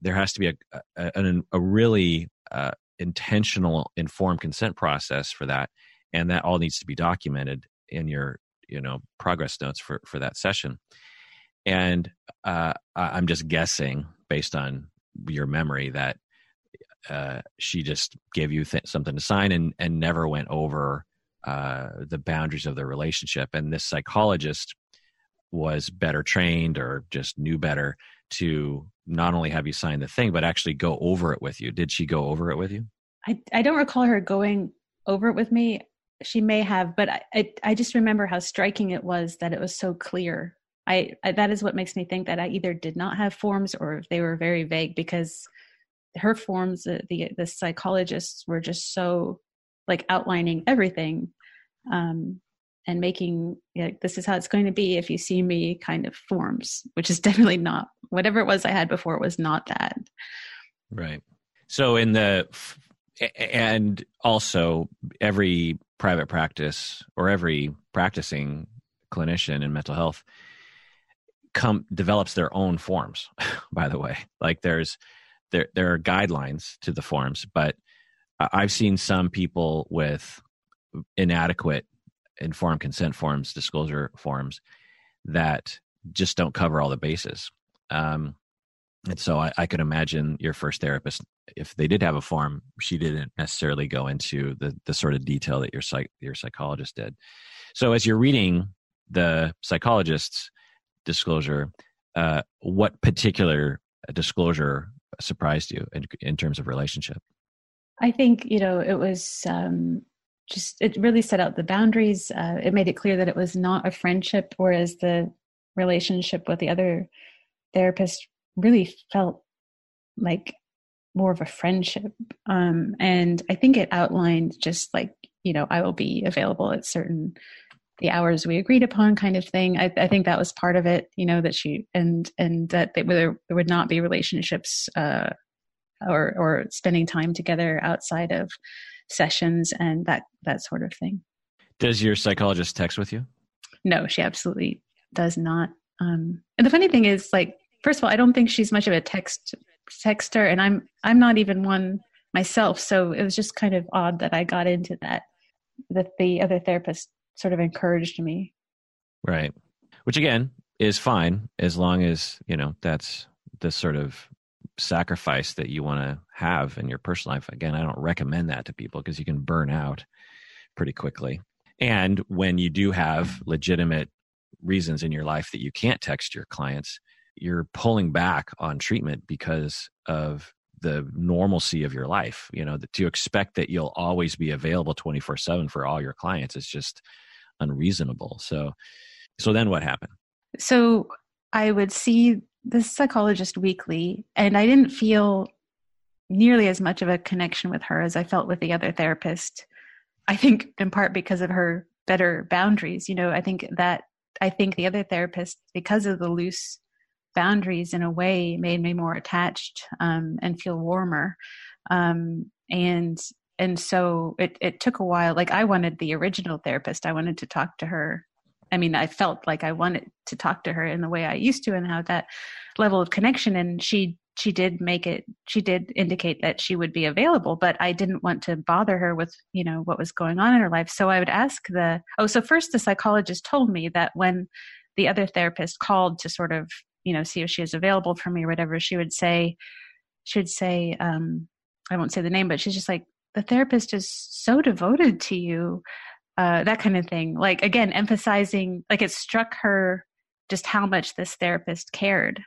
there has to be a, a, a really uh, intentional informed consent process for that and that all needs to be documented in your you know progress notes for for that session. And uh, i'm just guessing based on your memory that uh, she just gave you th- something to sign and and never went over uh, the boundaries of their relationship and this psychologist was better trained or just knew better to not only have you sign the thing but actually go over it with you did she go over it with you i, I don't recall her going over it with me she may have, but I, I, I just remember how striking it was that it was so clear. I, I that is what makes me think that I either did not have forms or they were very vague because her forms, the the, the psychologists were just so like outlining everything. Um, and making you know, this is how it's going to be if you see me kind of forms which is definitely not whatever it was i had before it was not that. Right. So in the and also every private practice or every practicing clinician in mental health come develops their own forms by the way. Like there's there there are guidelines to the forms but i've seen some people with inadequate informed consent forms disclosure forms that just don't cover all the bases um, and so I, I could imagine your first therapist if they did have a form, she didn't necessarily go into the the sort of detail that your psych your psychologist did. So as you're reading the psychologist's disclosure, uh, what particular disclosure surprised you in, in terms of relationship? I think you know it was um, just it really set out the boundaries. Uh, it made it clear that it was not a friendship, whereas the relationship with the other therapist really felt like more of a friendship. Um, and I think it outlined just like you know I will be available at certain the hours we agreed upon kind of thing I, I, think that was part of it you know that she and and that they, there, would not be relationships uh, or or spending time together outside of sessions and that that sort of thing. Does your psychologist text with you? No she absolutely does not. Um and the funny thing is like first of all i don't think she's much of a text texter and i'm i'm not even one myself so it was just kind of odd that i got into that that the other therapist sort of encouraged me. Right. Which again is fine as long as you know that's the sort of sacrifice that you want to have in your personal life. Again, I don't recommend that to people because you can burn out pretty quickly. And when you do have legitimate reasons in your life that you can't text your clients, you're pulling back on treatment because of the normalcy of your life. You know, to expect that you'll always be available 24 7 for all your clients is just unreasonable. So, so then what happened? So I would see the psychologist weekly, and I didn't feel nearly as much of a connection with her as I felt with the other therapist. I think in part because of her better boundaries. You know, I think that I think the other therapist, because of the loose boundaries in a way, made me more attached um, and feel warmer. Um, and and so it it took a while. Like I wanted the original therapist. I wanted to talk to her I mean, I felt like I wanted to talk to her in the way I used to and have that level of connection. And she she did make it she did indicate that she would be available but i didn't want to bother her with you know what was going on in her life so i would ask the oh so first the psychologist told me that when the other therapist called to sort of you know see if she was available for me or whatever she would say she would say um i won't say the name but she's just like the therapist is so devoted to you uh, that kind of thing. Like again, emphasizing like it struck her just how much this therapist cared,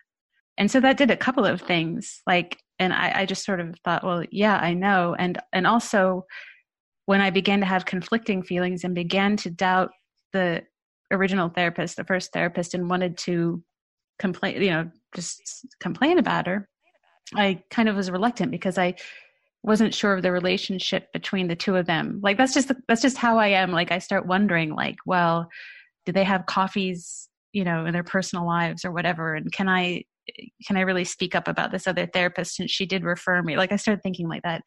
and so that did a couple of things. Like, and I, I just sort of thought, well, yeah, I know, and and also when I began to have conflicting feelings and began to doubt the original therapist, the first therapist, and wanted to complain, you know, just complain about her, I kind of was reluctant because I wasn't sure of the relationship between the two of them. Like that's just that's just how i am. Like i start wondering like well do they have coffees you know in their personal lives or whatever? And can i can i really speak up about this other therapist since she did refer me? Like i started thinking like that.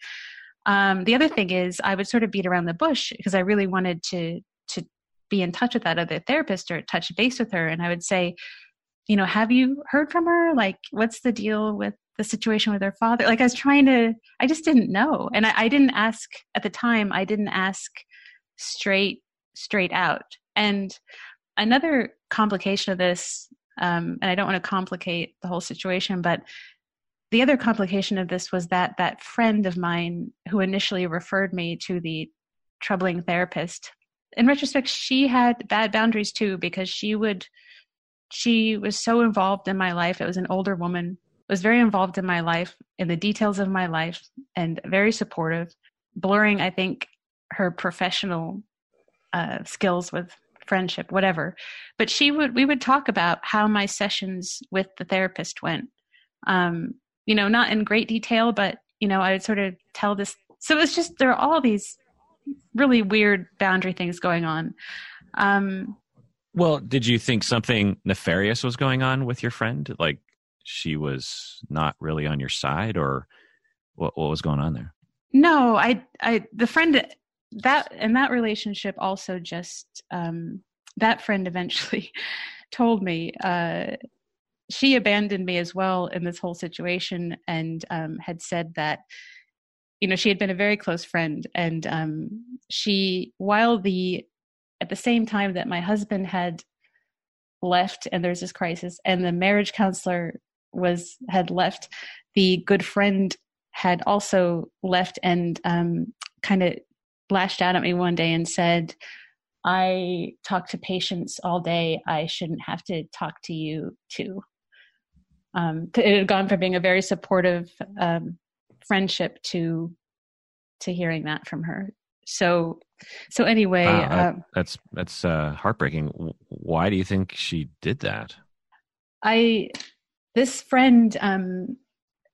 Um, the other thing is i would sort of beat around the bush because i really wanted to to be in touch with that other therapist or touch base with her. And i would say you know have you heard from her? Like what's the deal with the situation with her father. Like i was trying to i just didn't know. And I, I, didn't ask at the time i didn't ask straight straight out. And another complication of this um, and i don't want to complicate the whole situation but the other complication of this was that that friend of mine who initially referred me to the troubling therapist in retrospect she had bad boundaries too because she would she was so involved in my life. It was an older woman was very involved in my life, in the details of my life, and very supportive, blurring, I think, her professional uh, skills with friendship, whatever. But she would, we would talk about how my sessions with the therapist went. Um, you know, not in great detail, but you know, I would sort of tell this. So it's just there are all these really weird boundary things going on. Um, well, did you think something nefarious was going on with your friend? Like she was not really on your side or what what was going on there? No i i the friend that and that relationship also just um that friend eventually told me uh she abandoned me as well in this whole situation and um had said that you know she had been a very close friend and um she while the at the same time that my husband had left and there's this crisis and the marriage counselor was had left the good friend had also left and um, kind of lashed out at me one day and said, I talk to patients all day. I shouldn't have to talk to you too. Um, it had gone from being a very supportive um, friendship to to hearing that from her. So, so anyway, uh, that's that's uh, heartbreaking. Why do you think she did that? I this friend. Um,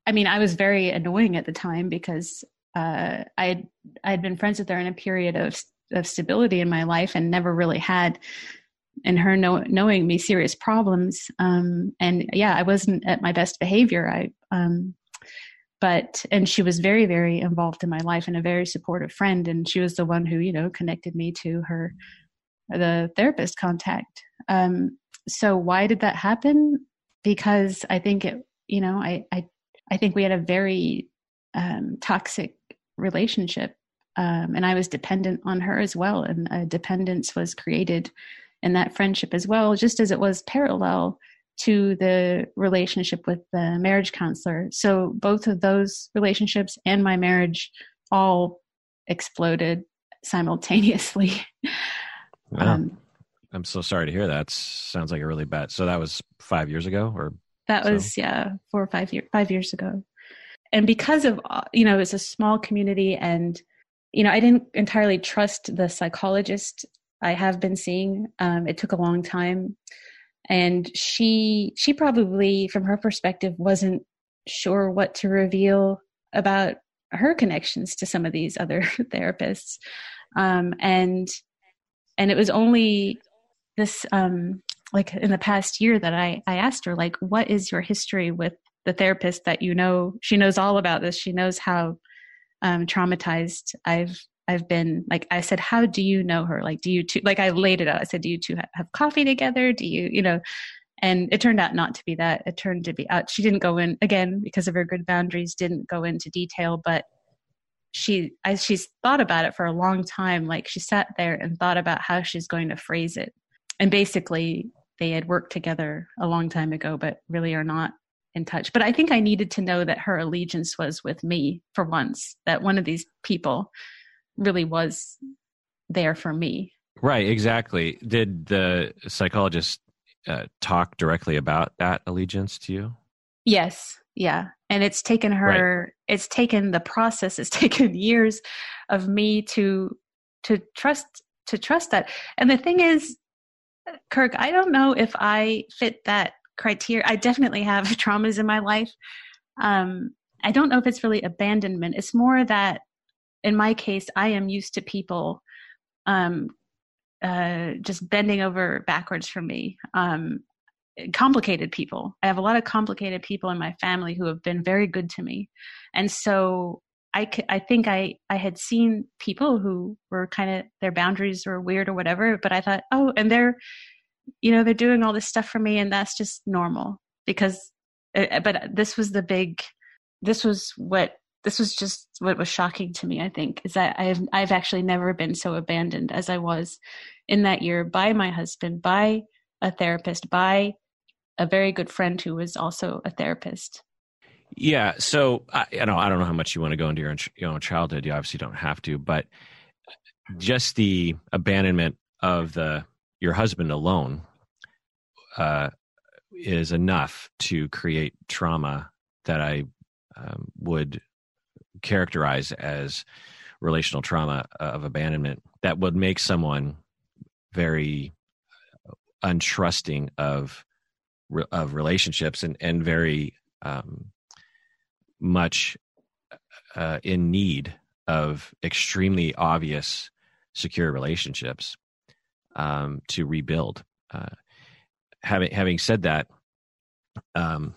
I mean, I was very annoying at the time because uh, I had I had been friends with her in a period of of stability in my life and never really had and her know, knowing me serious problems. Um, and yeah i wasn't at my best behavior. I um, but and she was very very involved in my life and a very supportive friend. And she was the one who you know connected me to her the therapist contact. Um, so why did that happen because i think it you know i i, I think we had a very um, toxic relationship um, and I was dependent on her as well, and a dependence was created in that friendship as well, just as it was parallel to the relationship with the marriage counselor. So both of those relationships and my marriage all exploded simultaneously. Wow. Um, I'm so sorry to hear that. Sounds like a really bad. So that was five years ago, or that so? was yeah, four or five years five years ago. And because of you know, it's a small community, and you know, I didn't entirely trust the psychologist I have been seeing. Um, it took a long time, and she she probably, from her perspective, wasn't sure what to reveal about her connections to some of these other therapists, um, and and it was only this um, like in the past year that I I asked her like, what is your history with the therapist that you know? She knows all about this. She knows how um, traumatized I've I've been like I said, how do you know her? Like, do you two like I laid it out? I said, do you two have, have coffee together? Do you you know? And it turned out not to be that. It turned to be out. She didn't go in again because of her good boundaries. Didn't go into detail, but she I, she's thought about it for a long time. Like she sat there and thought about how she's going to phrase it. And basically, they had worked together a long time ago, but really are not in touch. But I think I needed to know that her allegiance was with me for once, that one of these people really was there for me. Right, exactly. Did the psychologist uh, talk directly about that allegiance to you? Yes, yeah. And it's taken her right. it's taken the process it's taken years of me to to trust to trust that. And the thing is Kirk, I don't know if I fit that criteria. I definitely have traumas in my life. Um, I don't know if it's really abandonment. It's more that, in my case, I am used to people um, uh, just bending over backwards for me. Um, complicated people. I have a lot of complicated people in my family who have been very good to me, and so I, I think I, I had seen people who were kind of their boundaries were weird or whatever, but I thought, oh, and they're you know they're doing all this stuff for me and that's just normal. Because uh, but this was the big this was what this was just what was shocking to me i think is that i've i've actually never been so abandoned as i was in that year by my husband by a therapist by a very good friend who was also a therapist yeah so i you know i don't know how much you want to go into your own, your own childhood you obviously don't have to but just the abandonment of the your husband alone uh, is enough to create trauma that I um, would characterize as relational trauma of abandonment that would make someone very untrusting of of relationships and and very um, much uh, in need of extremely obvious secure relationships um, to rebuild. Uh, having having said that, um,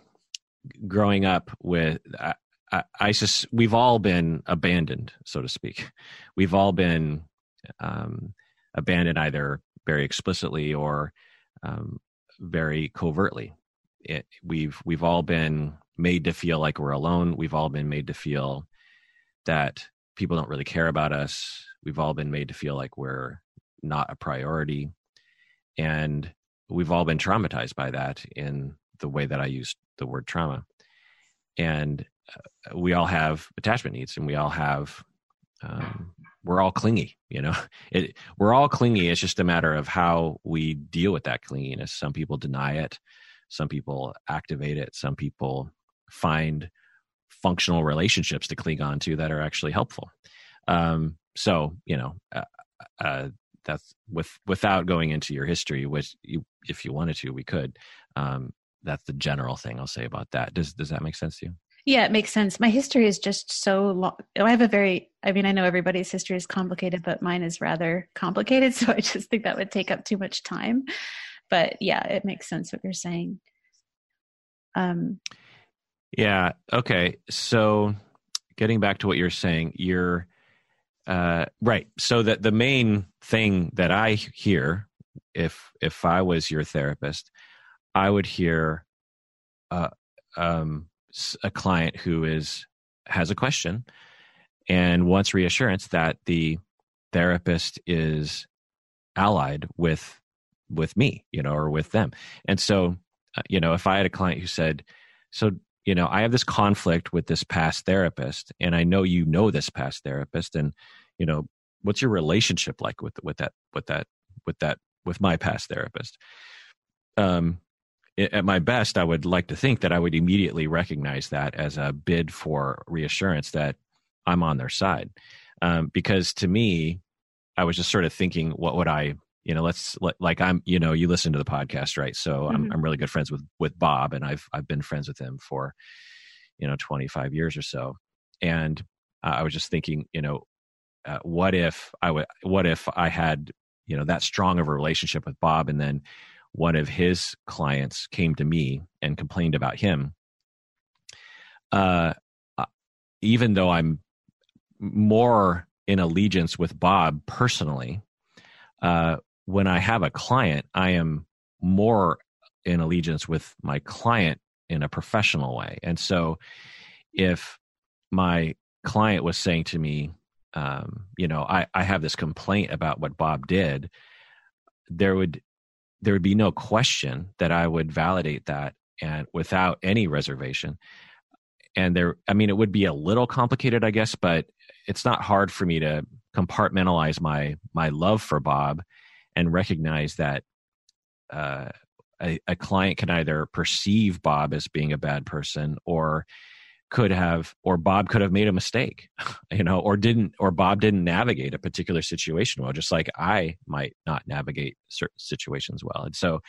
growing up with I, I, ISIS, we've all been abandoned, so to speak. We've all been um, abandoned either very explicitly or um, very covertly. It, we've we've all been made to feel like we're alone. We've all been made to feel that people don't really care about us. We've all been made to feel like we're not a priority. And we've all been traumatized by that in the way that I use the word trauma. And uh, we all have attachment needs and we all have um, we're all clingy you know it, we're all clingy it's just a matter of how we deal with that clinginess some people deny it some people activate it some people find functional relationships to cling on to that are actually helpful um, so you know uh, uh, that's with without going into your history which you, if you wanted to we could um, that's the general thing i'll say about that does does that make sense to you yeah, it makes sense. My history is just so long. I have a very, I mean, I know everybody's history is complicated, but mine is rather complicated. So I just think that would take up too much time. But yeah, it makes sense what you're saying. Um, yeah. Okay. So getting back to what you're saying, you're uh, right. So that the main thing that I hear, if if I was your therapist, I would hear, uh, um, a client who is has a question and wants reassurance that the therapist is allied with with me you know or with them and so uh, you know if i had a client who said so you know i have this conflict with this past therapist and i know you know this past therapist and you know what's your relationship like with with that with that with that with my past therapist um at my best, I would like to think that I would immediately recognize that as a bid for reassurance that I'm on their side. Um, because to me, I was just sort of thinking, what would I, you know, let's like I'm, you know, you listen to the podcast, right? So mm-hmm. I'm I'm really good friends with with Bob, and I've I've been friends with him for, you know, 25 years or so, and uh, I was just thinking, you know, uh, what if I would, what if I had, you know, that strong of a relationship with Bob, and then one of his clients came to me and complained about him, uh, uh, even though I'm more in allegiance with Bob personally, uh, when I have a client, I am more in allegiance with my client in a professional way. And so if my client was saying to me, um, you know, I, I have this complaint about what Bob did, there would there would be no question that I would validate that and without any reservation. And there, I mean, it would be a little complicated, I guess, but it's not hard for me to compartmentalize my my love for Bob and recognize that uh, a, a client can either perceive Bob as being a bad person or could have or bob could have made a mistake you know or didn't or bob didn't navigate a particular situation well just like i might not navigate certain situations well. And so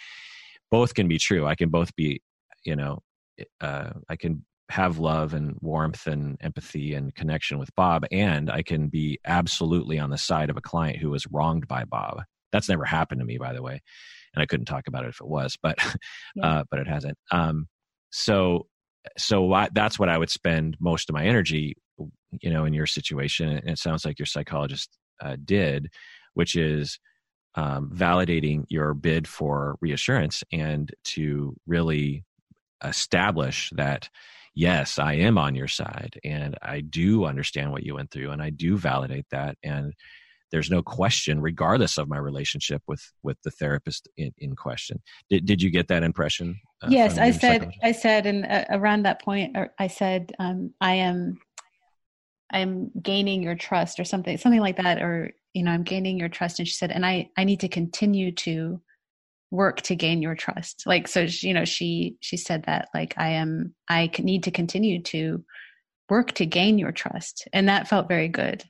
both can be true. I can both be you know uh, i can have love and warmth and empathy and connection with bob and i can be absolutely on the side of a client who was wronged by bob that's never happened to me by the way and i couldn't talk about it if it was but yeah. uh, but it hasn't um, so so I, that's what I would spend most of my energy, you know, in your situation. And it sounds like your psychologist uh, did, which is um, validating your bid for reassurance and to really establish that yes, I am on your side and I do understand what you went through and I do validate that and there's no question regardless of my relationship with with the therapist in, in question. Did, did you get that impression uh, yes i said i said and uh, around that point i said um, i am i'm gaining your trust or something something like that or you know i'm gaining your trust. And she said and i i need to continue to work to gain your trust. Like so she, you know she she said that like i am i need to continue to work to gain your trust. And that felt very good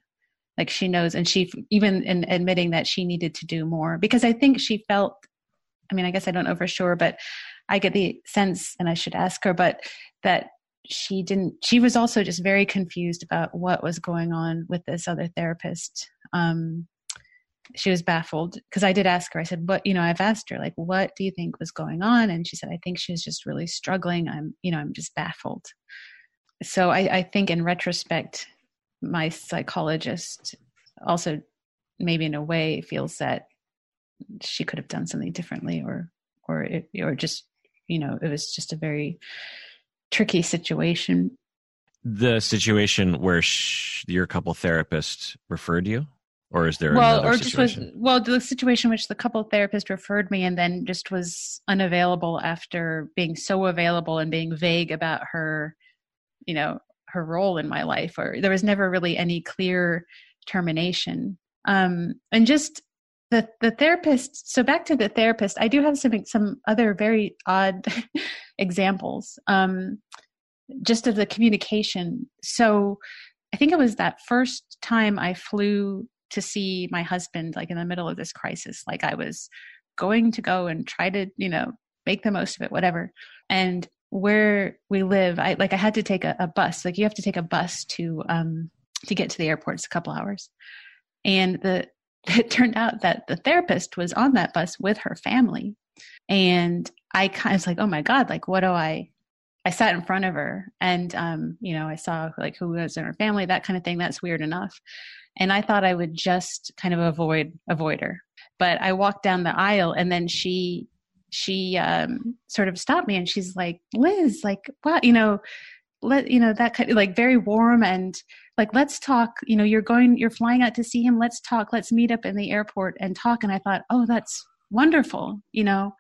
like she knows and she even in admitting that she needed to do more because i think she felt i mean i guess i don't know for sure but i get the sense and i should ask her but that she didn't she was also just very confused about what was going on with this other therapist. Um she was baffled because i did ask her i said what you know i've asked her like what do you think was going on? And she said i think she was just really struggling. I'm you know i'm just baffled. So i i think in retrospect my psychologist also maybe in a way feels that she could have done something differently or or it, or just you know it was just a very tricky situation the situation where sh- your couple therapist referred you or is there well or situation? just was well the situation which the couple therapist referred me and then just was unavailable after being so available and being vague about her you know her role in my life or there was never really any clear termination. Um and just the the therapist so back to the therapist i do have some some other very odd examples um just of the communication. So i think it was that first time i flew to see my husband like in the middle of this crisis like i was going to go and try to you know make the most of it whatever. And where we live i like i had to take a, a bus like you have to take a bus to um to get to the airport it's a couple hours. And the it turned out that the therapist was on that bus with her family. And i kind of was like oh my god like what do i i sat in front of her and um you know i saw like who was in her family that kind of thing that's weird enough. And i thought i would just kind of avoid avoid her. But i walked down the aisle and then she she um, sort of stopped me and she's like, Liz, like, what, you know, let, you know, that kind of like very warm and like, let's talk, you know, you're going, you're flying out to see him. Let's talk. Let's meet up in the airport and talk. And I thought, oh, that's wonderful, you know,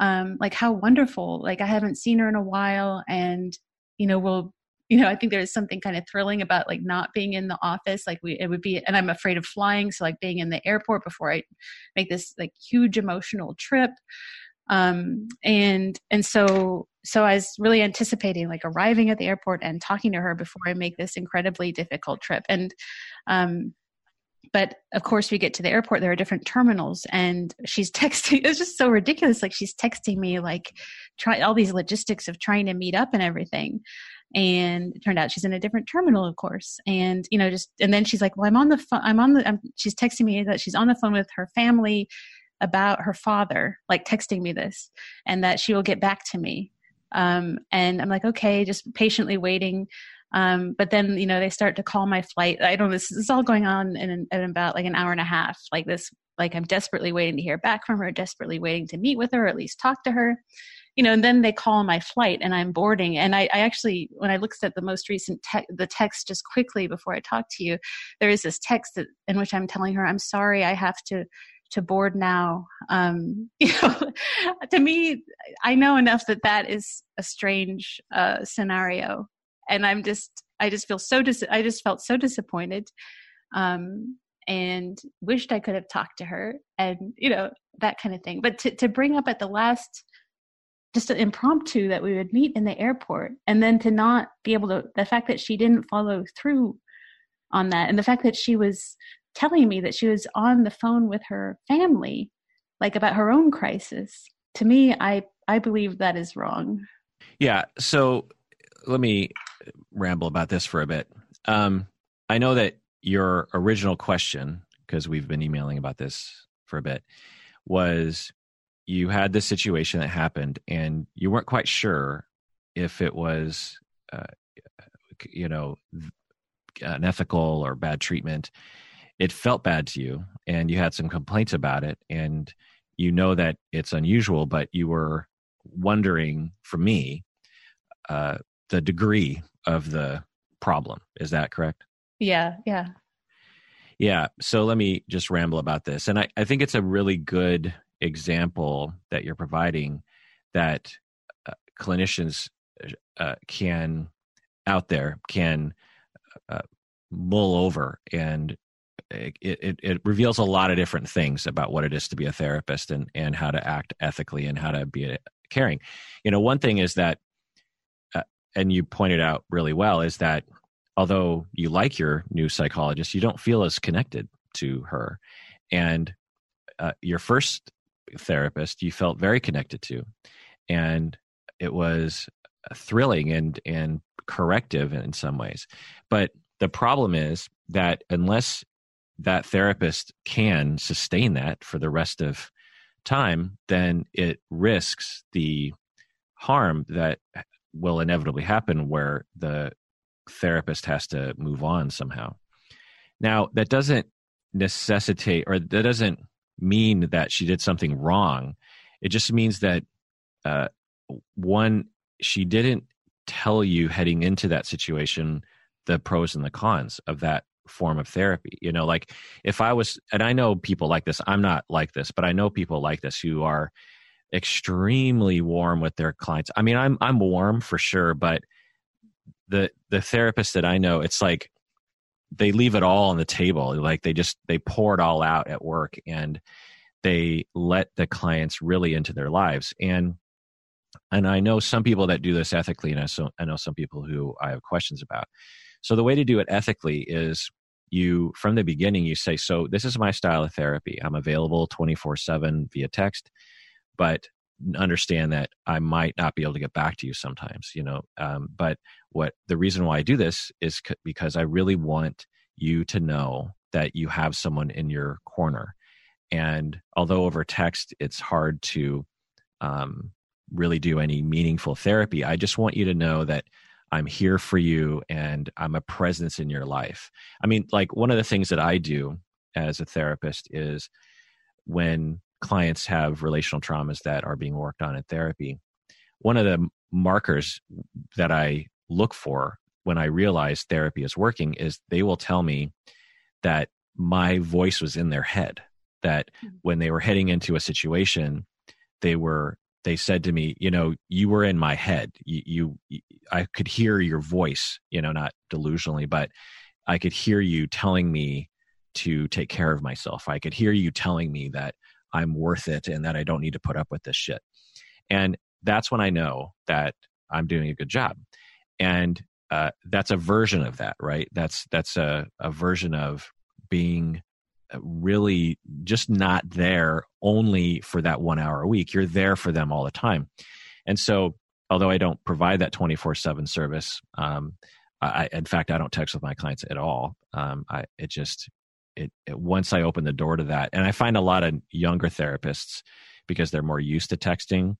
um, like how wonderful. Like I haven't seen her in a while and, you know, we'll you know, I think there's something kind of thrilling about like not being in the office. Like we, it would be, and I'm afraid of flying. So like being in the airport before I make this like huge emotional trip um, and and so so I was really anticipating like arriving at the airport and talking to her before I make this incredibly difficult trip. And um, but of course we get to the airport there are different terminals and she's texting it's just so ridiculous like she's texting me like try all these logistics of trying to meet up and everything. And it turned out she's in a different terminal of course. And you know just and then she's like well i'm on the phone i'm on the I'm, she's texting me that she's on the phone with her family about her father, like texting me this, and that she will get back to me. Um, and I'm like, okay, just patiently waiting. Um, but then, you know, they start to call my flight. I don't this is all going on in, in about like an hour and a half, like this, like I'm desperately waiting to hear back from her, desperately waiting to meet with her, or at least talk to her. You know, and then they call my flight and I'm boarding. And I, I actually, when I looked at the most recent te- the text just quickly before I talked to you, there is this text that, in which I'm telling her, I'm sorry, I have to to board now. Um, you know to me i know enough that that is a strange uh, scenario. And i'm just i just feel so dis- i just felt so disappointed um, and wished i could have talked to her and you know that kind of thing. But to, to bring up at the last just an impromptu that we would meet in the airport and then to not be able to the fact that she didn't follow through on that and the fact that she was telling me that she was on the phone with her family, like about her own crisis. To me, I I believe that is wrong. Yeah. So let me ramble about this for a bit. Um, I know that your original question, because we've been emailing about this for a bit, was you had this situation that happened and you weren't quite sure if it was, uh, you know, unethical or bad treatment it felt bad to you and you had some complaints about it and you know that it's unusual but you were wondering for me uh, the degree of the problem. Is that correct? Yeah yeah. Yeah so let me just ramble about this and i, I think it's a really good example that you're providing that uh, clinicians uh, can out there can uh, mull over and it, it, it reveals a lot of different things about what it is to be a therapist and, and how to act ethically and how to be caring. You know, one thing is that, uh, and you pointed out really well, is that although you like your new psychologist, you don't feel as connected to her. And uh, your first therapist, you felt very connected to. And it was thrilling and, and corrective in some ways. But the problem is that unless that therapist can sustain that for the rest of time, then it risks the harm that will inevitably happen where the therapist has to move on somehow. Now, that doesn't necessitate or that doesn't mean that she did something wrong. It just means that uh, one, she didn't tell you heading into that situation the pros and the cons of that form of therapy you know like if i was and i know people like this i'm not like this but i know people like this who are extremely warm with their clients i mean i'm i'm warm for sure but the the therapists that I know, it's like they leave it all on the table. Like they just they pour it all out at work and they let the clients really into their lives. And and I know some people that do this ethically, and I, so, I know some people who I have questions about. So the way to do it ethically is you from the beginning you say, so this is my style of therapy. I'm available 24 seven via text, but understand that I might not be able to get back to you sometimes, you know. Um, but what the reason why I do this is c- because I really want you to know that you have someone in your corner. And although over text it's hard to um, really do any meaningful therapy, I just want you to know that I'm here for you and I'm a presence in your life. I mean, like one of the things that I do as a therapist is when clients have relational traumas that are being worked on in therapy, one of the markers that I look for when I realize therapy is working is they will tell me that my voice was in their head. That mm-hmm. when they were heading into a situation, they were they said to me, you know, you were in my head. You, you, I could hear your voice, you know, not delusionally, but I could hear you telling me to take care of myself. I could hear you telling me that I'm worth it and that I don't need to put up with this shit. And that's when I know that I'm doing a good job. And uh, that's a version of that, right? That's that's a, a version of being really just not there only for that one hour a week. You're there for them all the time. And so, although I don't provide that 24 7 service, um, I, in fact, I don't text with my clients at all. Um, I, it just, it, it, once I open the door to that, and I find a lot of younger therapists because they're more used to texting,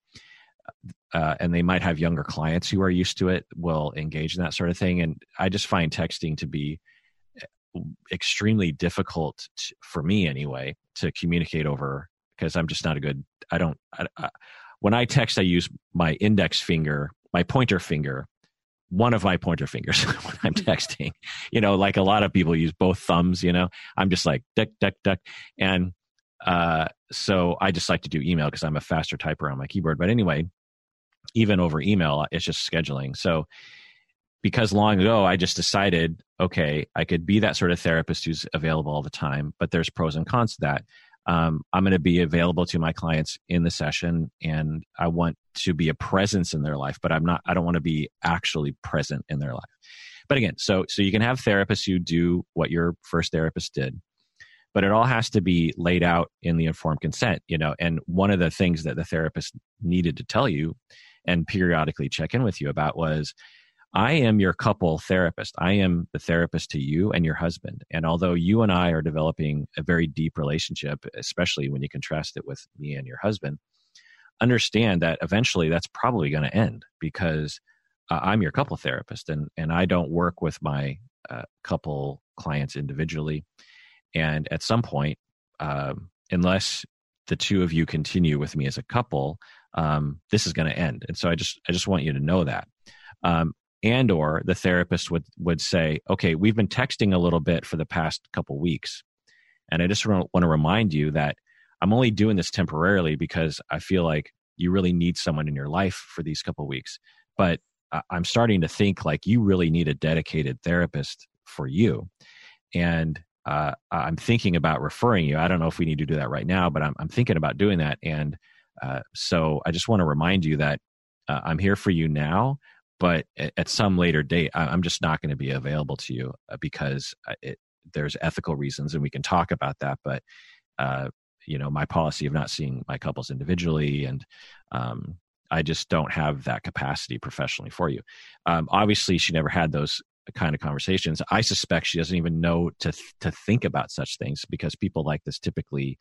uh, and they might have younger clients who are used to it, will engage in that sort of thing. And I just find texting to be extremely difficult to, for me anyway to communicate over because I'm just not a good. I don't. I, I, when I text, I use my index finger, my pointer finger one of my pointer fingers when I'm texting. You know, like a lot of people use both thumbs, you know. I'm just like duck, duck, duck. And uh, so I just like to do email because I'm a faster typer on my keyboard. But anyway, even over email, it's just scheduling. So because long ago I just decided, okay, I could be that sort of therapist who's available all the time, but there's pros and cons to that um, I'm going to be available to my clients in the session and I want to be a presence in their life, but I'm not, I don't want to be actually present in their life. But again, so, so you can have therapists who do what your first therapist did, but it all has to be laid out in the informed consent, you know, and one of the things that the therapist needed to tell you and periodically check in with you about was, I am your couple therapist. I am the therapist to you and your husband. And although you and I are developing a very deep relationship, especially when you contrast it with me and your husband, understand that eventually that's probably going to end because uh, I'm your couple therapist and, and I don't work with my uh, couple clients individually. And at some point, um, unless the two of you continue with me as a couple, um, this is going to end. And so I just I just want you to know that. Um, and or the therapist would would say okay we've been texting a little bit for the past couple weeks and i just want to remind you that i'm only doing this temporarily because i feel like you really need someone in your life for these couple weeks but i'm starting to think like you really need a dedicated therapist for you. And uh, i'm thinking about referring you. I don't know if we need to do that right now but i'm, I'm thinking about doing that. And uh, so i just want to remind you that uh, i'm here for you now but at some later date i'm just not going to be available to you uh, because uh, it, there's ethical reasons and we can talk about that but uh, you know my policy of not seeing my couples individually and um, i just don't have that capacity professionally for you. Um, obviously she never had those kind of conversations. I suspect she doesn't even know to to think about such things because people like this typically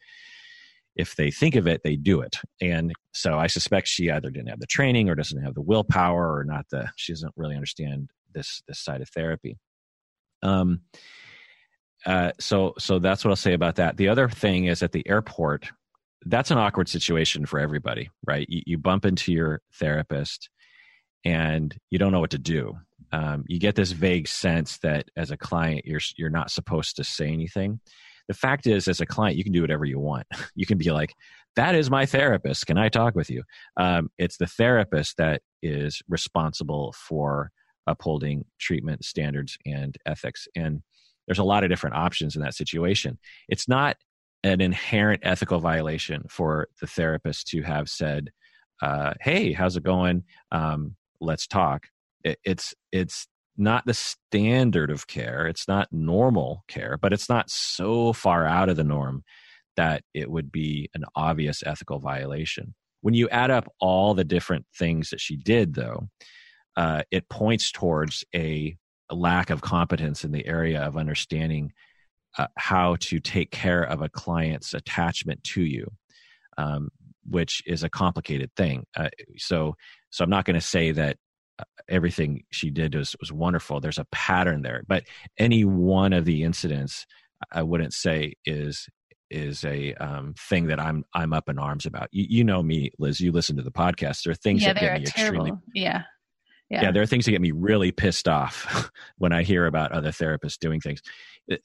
if they think of it, they do it. And so I suspect she either didn't have the training or doesn't have the willpower or not the she doesn't really understand this this side of therapy. Um uh so so that's what I'll say about that. The other thing is at the airport, that's an awkward situation for everybody, right? You, you bump into your therapist and you don't know what to do. Um, you get this vague sense that as a client you're you're not supposed to say anything the fact is as a client you can do whatever you want you can be like that is my therapist can i talk with you um, it's the therapist that is responsible for upholding treatment standards and ethics. And there's a lot of different options in that situation. It's not an inherent ethical violation for the therapist to have said, uh, "Hey, how's it going? Um, let's talk." It, it's it's not the standard of care. It's not normal care, but it's not so far out of the norm that it would be an obvious ethical violation. When you add up all the different things that she did, though, uh, it points towards a, a, lack of competence in the area of understanding uh, how to take care of a client's attachment to you, um, which is a complicated thing. Uh, so, so I'm not going to say that everything she did was, was wonderful. There's a pattern there, but any one of the incidents, I wouldn't say is is a um, thing that I'm I'm up in arms about. You, you, know me, Liz. You listen to the podcast. There are things yeah, that get me terrible. extremely yeah. yeah. Yeah, there are things that get me really pissed off when I hear about other therapists doing things.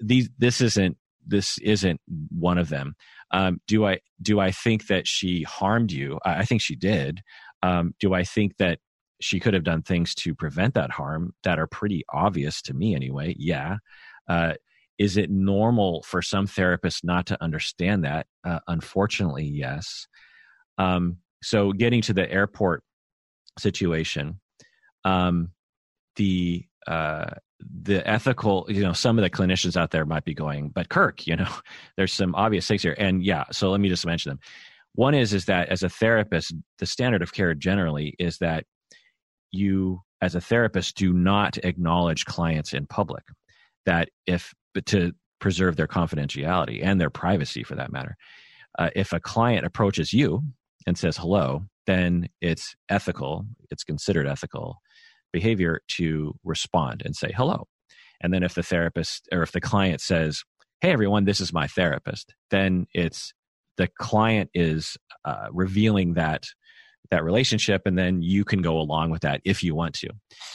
These this isn't this isn't one of them. Um, do I do I think that she harmed you? I, I think she did. Um, do I think that she could have done things to prevent that harm that are pretty obvious to me anyway? Yeah. Uh, is it normal for some therapists not to understand that? Uh, unfortunately, yes. Um, so, getting to the airport situation, um, the uh, the ethical, you know, some of the clinicians out there might be going, but Kirk, you know, there's some obvious things here, and yeah. So let me just mention them. One is is that as a therapist, the standard of care generally is that you, as a therapist, do not acknowledge clients in public. That if to preserve their confidentiality and their privacy for that matter. Uh, if a client approaches you and says hello, then it's ethical, it's considered ethical behavior to respond and say hello. And then if the therapist or if the client says, hey, everyone, this is my therapist, then it's the client is uh, revealing that that relationship and then you can go along with that if you want to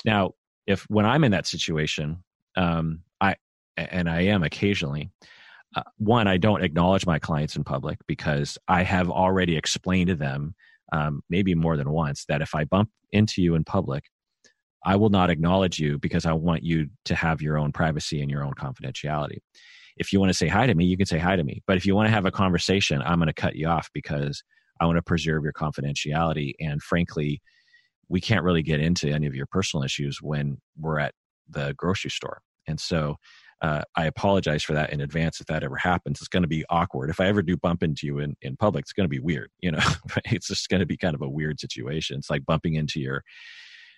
now if when i'm in that situation um, I, and I am occasionally. Uh, one, I don't acknowledge my clients in public because I have already explained to them, um, maybe more than once, that if I bump into you in public, I will not acknowledge you because I want you to have your own privacy and your own confidentiality. If you want to say hi to me, you can say hi to me. But if you want to have a conversation, I'm going to cut you off because I want to preserve your confidentiality. And frankly, we can't really get into any of your personal issues when we're at the grocery store. And so uh, I apologize for that in advance if that ever happens. It's going to be awkward. If I ever do bump into you in, in public, it's going to be weird. You know, it's just going to be kind of a weird situation. It's like bumping into your,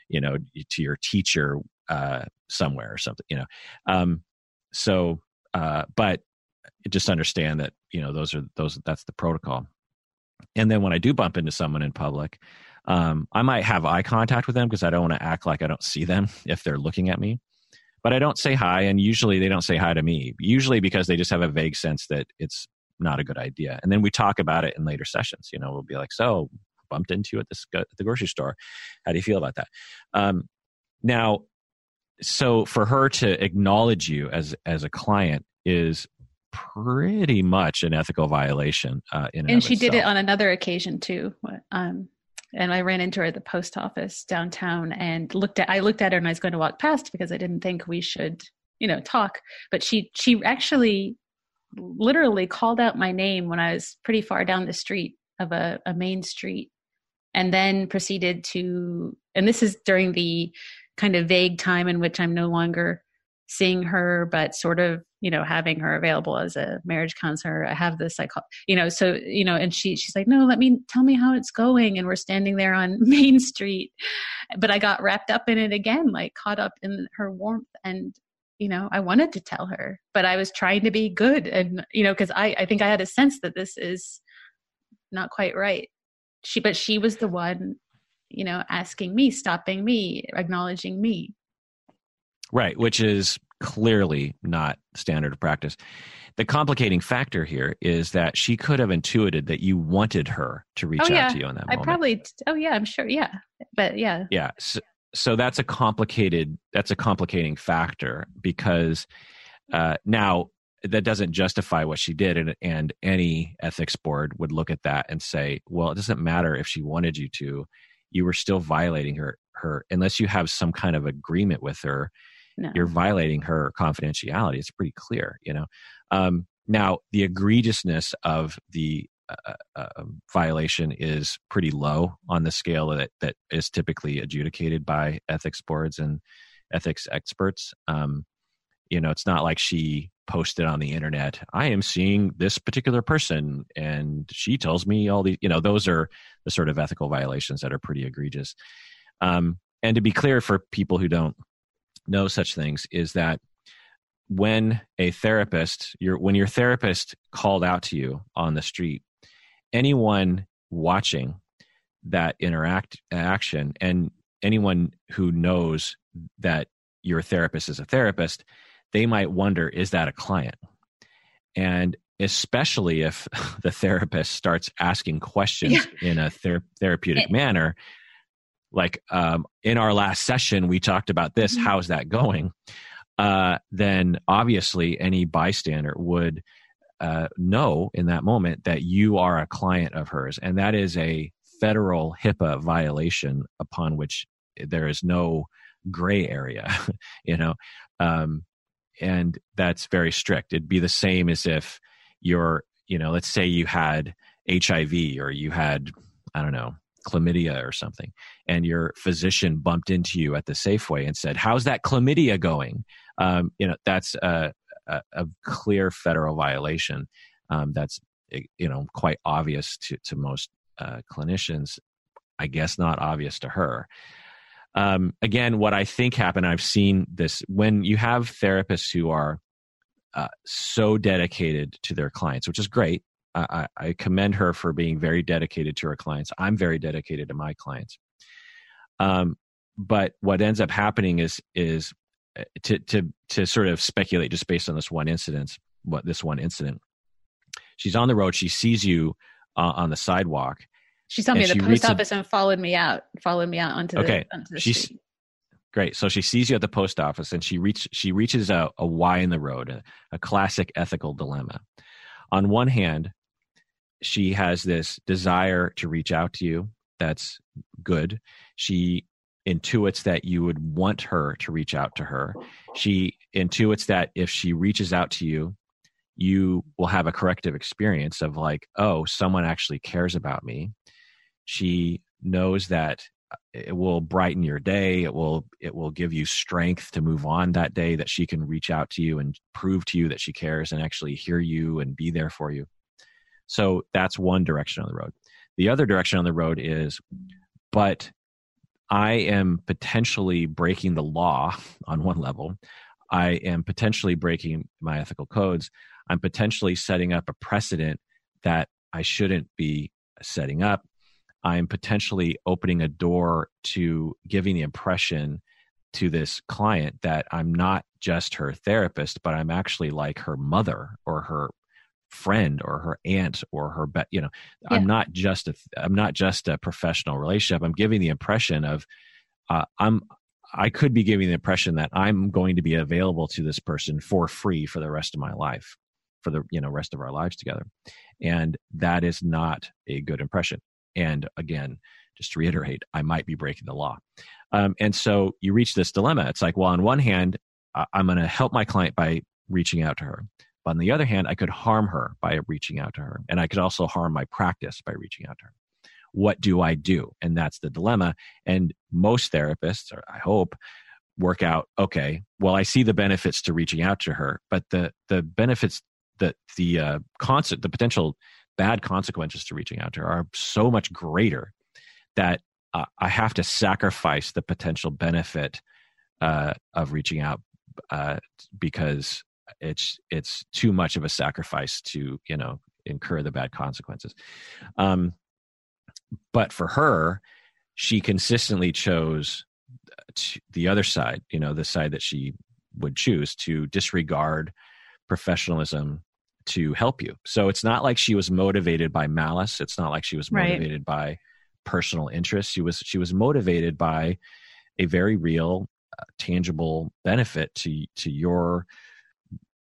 you know, to your teacher uh, somewhere or something. You know, um, so uh, but just understand that you know those are those that's the protocol. And then when I do bump into someone in public, um, I might have eye contact with them because I don't want to act like I don't see them if they're looking at me but I don't say hi, and usually they don't say hi to me. Usually because they just have a vague sense that it's not a good idea, and then we talk about it in later sessions. You know, we'll be like, "So, bumped into you at, this, at the grocery store. How do you feel about that?" Um, now, so for her to acknowledge you as as a client is pretty much an ethical violation. Uh, in and, she itself. did it on another occasion too. Um, and I ran into her at the post office downtown and looked at I looked at her and I was going to walk past because I didn't think we should, you know, talk. But she she actually literally called out my name when I was pretty far down the street of a, a main street and then proceeded to and this is during the kind of vague time in which I'm no longer seeing her, but sort of, you know, having her available as a marriage counselor. I have this, psycho, you know, so, you know, and she, she's like, no, let me tell me how it's going. And we're standing there on Main Street. But I got wrapped up in it again, like caught up in her warmth. And, you know, I wanted to tell her, but I was trying to be good. And, you know, cause I, I think I had a sense that this is not quite right. She, but she was the one, you know, asking me, stopping me, acknowledging me. Right, which is clearly not standard practice. The complicating factor here is that she could have intuited that you wanted her to reach oh, yeah. out to you in that I moment. probably, oh yeah, I'm sure, yeah, but yeah, yeah. So, so that's a complicated. That's a complicating factor because uh, now that doesn't justify what she did, and, and any ethics board would look at that and say, well, it doesn't matter if she wanted you to, you were still violating her her unless you have some kind of agreement with her no. you're violating her confidentiality. It's pretty clear you know? Um, now the egregiousness of the uh, uh, um, violation is pretty low on the scale that that is typically adjudicated by ethics boards and ethics experts. Um, you know it's not like she posted on the internet i am seeing this particular person and she tells me all these you know those are the sort of ethical violations that are pretty egregious. Um, and to be clear for people who don't know such things is that when a therapist your when your therapist called out to you on the street anyone watching that interact action and anyone who knows that your therapist is a therapist they might wonder is that a client and especially if the therapist starts asking questions yeah. in a ther- therapeutic it, manner like um, in our last session we talked about this mm-hmm. how's that going uh, then obviously any bystander would uh, know in that moment that you are a client of hers and that is a federal hipaa violation upon which there is no gray area you know um, and that's very strict. It'd be the same as if you're, you know, let's say you had HIV or you had, I don't know, chlamydia or something, and your physician bumped into you at the Safeway and said, "How's that chlamydia going?" Um, you know, that's a, a, a clear federal violation. Um, that's you know quite obvious to to most uh, clinicians. I guess not obvious to her um, again, what I think happened, I've seen this when you have therapists who are uh, so dedicated to their clients, which is great. I, I, commend her for being very dedicated to her clients. I'm very dedicated to my clients. Um, but what ends up happening is is uh, to to to sort of speculate just based on this one incident. What this one incident? She's on the road. She sees you uh, on the sidewalk, she saw me at the post office a, and followed me out, followed me out onto okay. the, onto the She's, street. Great. So she sees you at the post office and she reach she reaches a, a Y in the road, a, a classic ethical dilemma. On one hand, she has this desire to reach out to you. That's good. She intuits that you would want her to reach out to her. She intuits that if she reaches out to you, you will have a corrective experience of like, oh, someone actually cares about me. She knows that it will brighten your day it will it will give you strength to move on that day that she can reach out to you and prove to you that she cares and actually hear you and be there for you so that's one direction on the road the other direction on the road is but i am potentially breaking the law on one level. I am potentially breaking my ethical codes. I'm potentially setting up a precedent that i shouldn't be setting up. I'm potentially opening a door to giving the impression to this client that I'm not just her therapist, but I'm actually like her mother or her friend or her aunt or her be- you know yeah. i'm not just a i'm not just a professional relationship i'm giving the impression of uh, i'm i could be giving the impression that i'm going to be available to this person for free for the rest of my life for the you know rest of our lives together and that is not a good impression and again, just to reiterate, I might be breaking the law. Um, and so you reach this dilemma. It's like, well, on one hand, I'm going to help my client by reaching out to her. But on the other hand, I could harm her by reaching out to her. And I could also harm my practice by reaching out to her. What do I do? And that's the dilemma. And most therapists, or I hope, work out okay well i see the benefits to reaching out to her but the the benefits that the uh concert the potential bad consequences to reaching out to her are so much greater that uh, I have to sacrifice the potential benefit uh, of reaching out uh, because it's it's too much of a sacrifice to you know incur the bad consequences. Um, but for her, she consistently chose the other side. You know, the side that she would choose to disregard professionalism to help you. So it's not like she was motivated by malice. It's not like she was motivated right. by personal interest. She was she was motivated by a very real, uh, tangible benefit to to your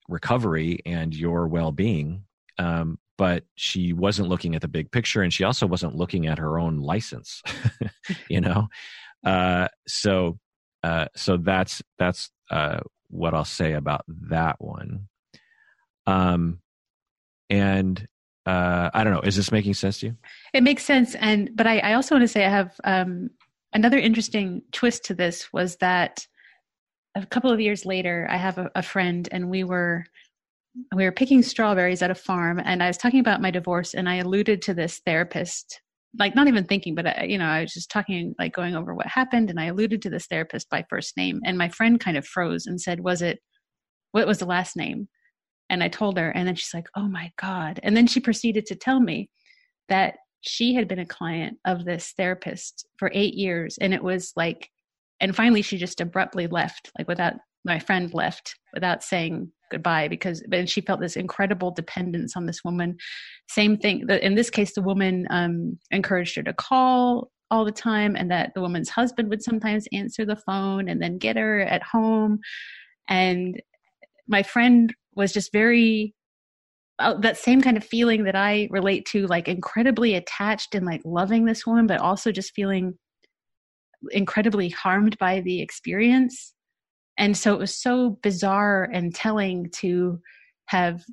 recovery and your well being. Um, but she wasn't looking at the big picture, and she also wasn't looking at her own license. you know, Uh, so, uh, so that's that's uh, what I'll say about that one. Um, and uh, I don't know. Is this making sense to you? It makes sense, and but I, I also want to say I have um, another interesting twist to this was that a couple of years later, I have a, a friend, and we were we were picking strawberries at a farm, and I was talking about my divorce, and I alluded to this therapist like not even thinking but I, you know i was just talking like going over what happened and i alluded to this therapist by first name and my friend kind of froze and said was it what was the last name and I told her, and then she's like, oh my God. And then she proceeded to tell me that she had been a client of this therapist for eight years. And it was like, and finally she just abruptly left, like without my friend left without saying goodbye because and she felt this incredible dependence on this woman. Same thing in this case the woman um, encouraged her to call all the time and that the woman's husband would sometimes answer the phone and then get her at home. And my friend was just very uh, that same kind of feeling that I relate to, like incredibly attached and like loving this woman, but also just feeling incredibly harmed by the experience. And so it was so bizarre and telling to have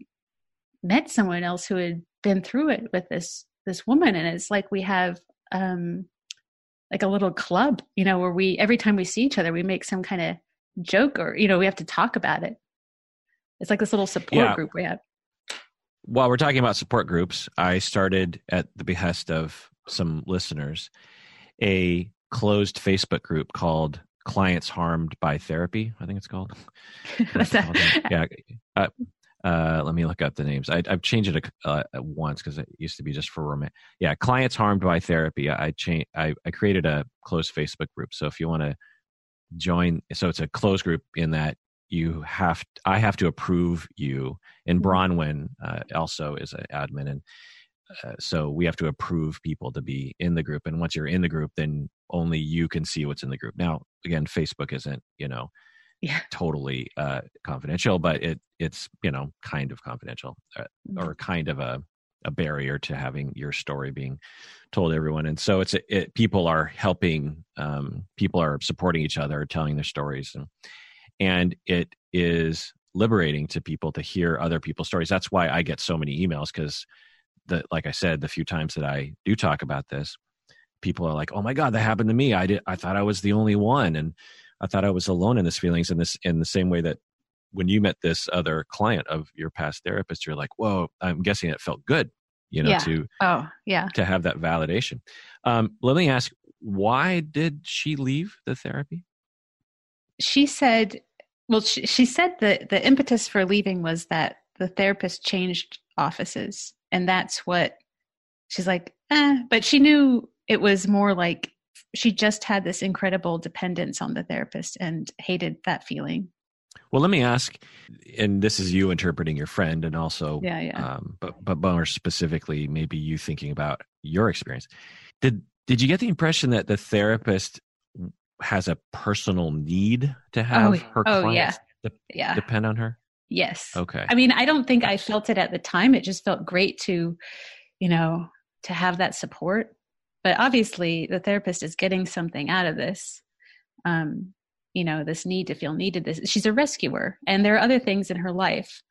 met someone else who had been through it with this this woman. And it's like we have um like a little club, you know, where we every time we see each other, we make some kind of joke or you know we have to talk about it it's like this little support yeah. group we have. While we're talking about support groups, I started at the behest of some listeners a closed Facebook group called Clients Harmed by Therapy. I think it's called. That? Yeah. Uh, uh, let me look up the names. I, have changed it uh, once because it used to be just for roommates. Yeah, clients harmed by therapy. I changed. I, I created a closed Facebook group. So if you want to join, so it's a closed group in that you have I have to approve you. And mm-hmm. Bronwyn uh, also is an admin, and uh, so we have to approve people to be in the group. And once you're in the group, then only you can see what's in the group. Now, again, Facebook isn't you know yeah. totally uh, confidential, but it it's you know kind of confidential uh, mm-hmm. or kind of a a barrier to having your story being told to everyone and so it's it, people are helping um, people are supporting each other telling their stories and and it is liberating to people to hear other people's stories that's why i get so many emails because the like i said the few times that i do talk about this people are like oh my god that happened to me. I did i thought i was the only one and i thought i was alone in this feelings. In this in the same way that when you met this other client of your past therapist you're like whoa i'm guessing it felt good you know yeah. to oh yeah. to have that validation. Um, let me ask why did she leave the therapy? She said, well, she, she said that the impetus for leaving was that the therapist changed offices. And that's what she's like, eh. But she knew it was more like she just had this incredible dependence on the therapist and hated that feeling. Well, let me ask, and this is you interpreting your friend, and also, yeah, yeah. Um, but but more specifically, maybe you thinking about your experience. Did did you get the impression that the therapist has a personal need to have oh, her oh, clients yeah. De- yeah. depend on her? Yes. Okay. I mean, I don't think I felt it at the time. It just felt great to, you know, to have that support. But obviously, the therapist is getting something out of this. Um, you know, this need to feel needed. This she's a rescuer, and there are other things in her life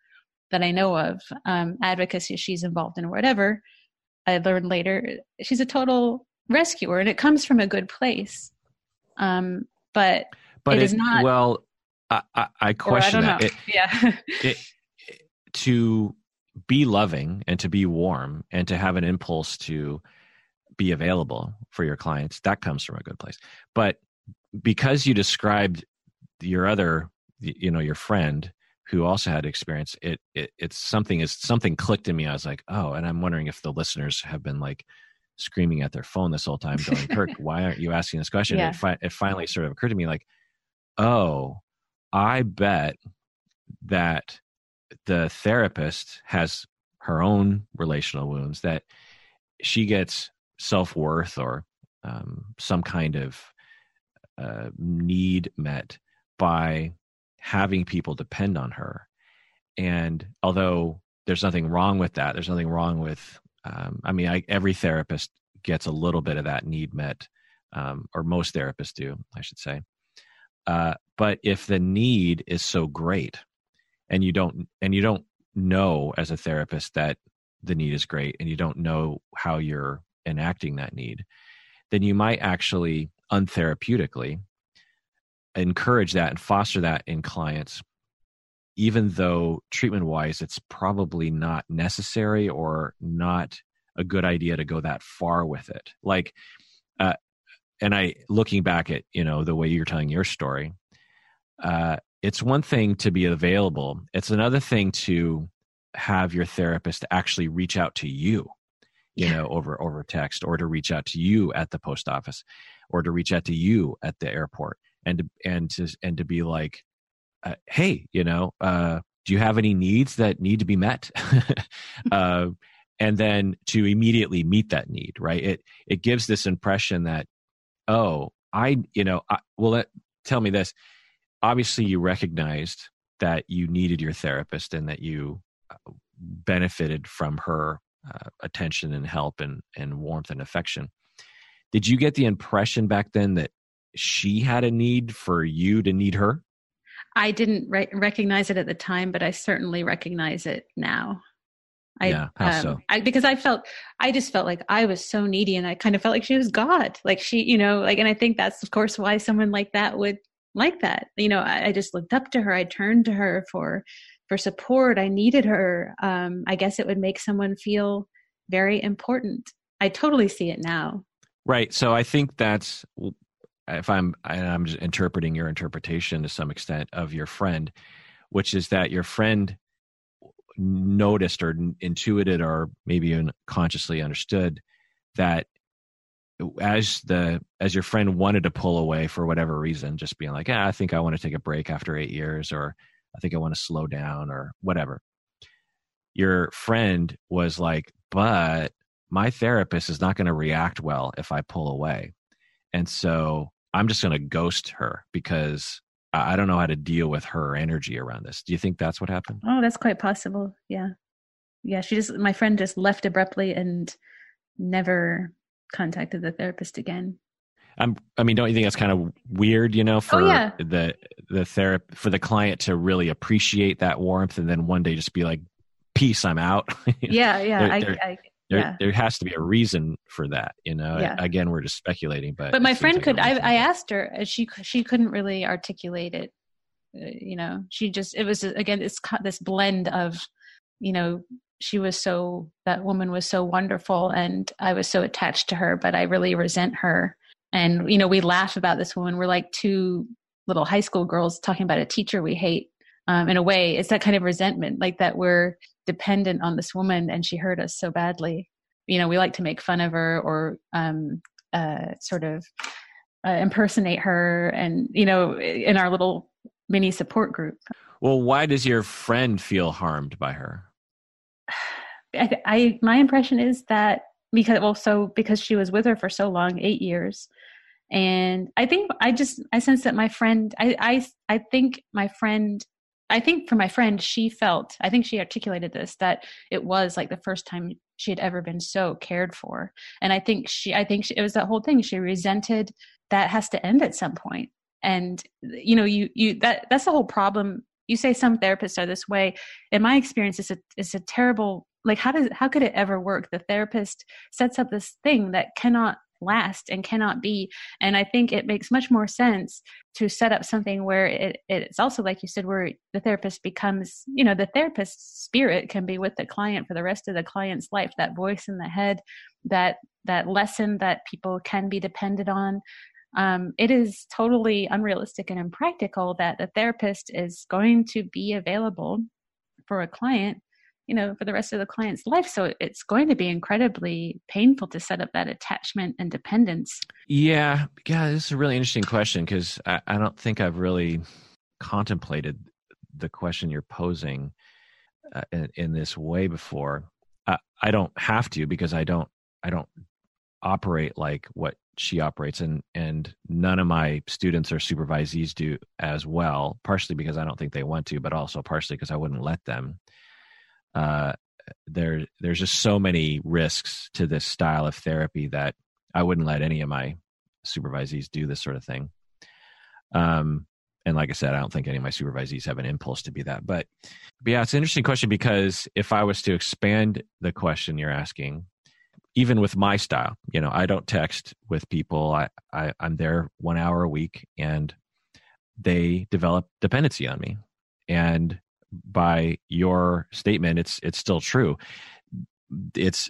that I know of, um, advocacy she's involved in, or whatever. I learned later she's a total rescuer, and it comes from a good place. Um, but but it, it is not. Well, I, I, I question I that. It, yeah. it, to be loving and to be warm and to have an impulse to be available for your clients that comes from a good place but because you described your other you know your friend who also had experience it, it it's something is something clicked in me i was like oh and i'm wondering if the listeners have been like screaming at their phone this whole time, going, "Kirk, why aren't you asking this question?" Yeah. It, fi- it finally sort of occurred to me, like, "Oh, I bet that the therapist has her own relational wounds that she gets self worth or um, some kind of uh, need met by having people depend on her. And although there's nothing wrong with that, there's nothing wrong with um, I mean, I, every therapist gets a little bit of that need met um, or most therapists do, I should say. Uh, but if the need is so great, and you don't and you don't know as a therapist that the need is great, and you don't know how you're enacting that need, then you might actually untherapeutically encourage that and foster that in clients even though treatment wise it's probably not necessary or not a good idea to go that far with it. Like and i looking back at you know the way you're telling your story uh, it's one thing to be available. It's another thing to have your therapist actually reach out to you you yeah. know over over text or to reach out to you at the post office or to reach out to you at the airport and to, and to and to be like uh, hey you know uh, do you have any needs that need to be met? Uh, and then to immediately meet that need right? It it gives this impression that oh i you know I, well let, tell me this. Obviously you recognized that you needed your therapist and that you uh, benefited from her uh, attention and help and and warmth and affection. Did you get the impression back then that she had a need for you to need her? I didn't re- recognize it at the time but i certainly recognize it now I, yeah, how um, so? I, because I felt, I just felt like I was so needy and I kind of felt like she was God. Like she, you know, like, and I think that's of course why someone like that would like that. You know, I, I just looked up to her. I turned to her for, for support. I needed her. Um, I guess it would make someone feel very important. I totally see it now. Right. So I think that's if I'm I'm just interpreting your interpretation to some extent of your friend, which is that your friend noticed or intuited or maybe even consciously understood that as the as your friend wanted to pull away for whatever reason just being like yeah i think i want to take a break after eight years or i think i want to slow down or whatever your friend was like but my therapist is not going to react well if i pull away. And so i'm just going to ghost her because I don't know how to deal with her energy around this. Do you think that's what happened? Oh, that's quite possible. Yeah. Yeah. She just, my friend just left abruptly and never contacted the therapist again. I'm, I mean, don't you think that's kind of weird, you know, oh, for oh, yeah. the, the therapist, for the client to really appreciate that warmth and then one day just be like, peace, I'm out. yeah. Yeah. They're, they're, I, I, there, yeah. there has to be a reason for that you know? Yeah. again we're just speculating but but my friend like could I, I asked her she she couldn't really articulate it uh, you know? She just it was again it's this blend of you know she was so that woman was so wonderful and i was so attached to her but i really resent her. And you know we laugh about this woman. We're like two little high school girls talking about a teacher we hate. Um, in a way it's that kind of resentment like that we're dependent on this woman and she hurt us so badly. You know we like to make fun of her or um, uh, sort of uh, impersonate her and you know in our little mini support group. Well why does your friend feel harmed by her? I, I my impression is that because well so because she was with her for so long eight years. And i think i just i sense that my friend i i i think my friend I think for my friend, she felt, I think she articulated this, that it was like the first time she had ever been so cared for. And I think she, I think she, it was that whole thing. She resented that has to end at some point. And, you know, you, you, that, that's the whole problem. You say some therapists are this way. In my experience, it's a, it's a terrible, like, how does, how could it ever work? The therapist sets up this thing that cannot last and cannot be. And I think it makes much more sense to set up something where it, it's also, like you said, where the therapist becomes, you know, the therapist's spirit can be with the client for the rest of the client's life. That voice in the head, that that lesson that people can be dependent on. Um, it is totally unrealistic and impractical that the therapist is going to be available for a client you know for the rest of the client's life. So it's going to be incredibly painful to set up that attachment and dependence. Yeah. Yeah this is a really interesting question because I, I, don't think i've really contemplated the question you're posing uh, in, in, this way before. I, I don't have to because i don't i don't operate like what she operates and and none of my students or supervisees do as well partially because i don't think they want to but also partially because i wouldn't let them uh, there there's just so many risks to this style of therapy that I wouldn't let any of my supervisees do this sort of thing. Um, and like I said, I don't think any of my supervisees have an impulse to be that. But, but yeah, it's an interesting question because if I was to expand the question you're asking, even with my style, you know, I don't text with people. I, I I'm there one hour a week, and they develop dependency on me. And by your statement, it's it's still true. It's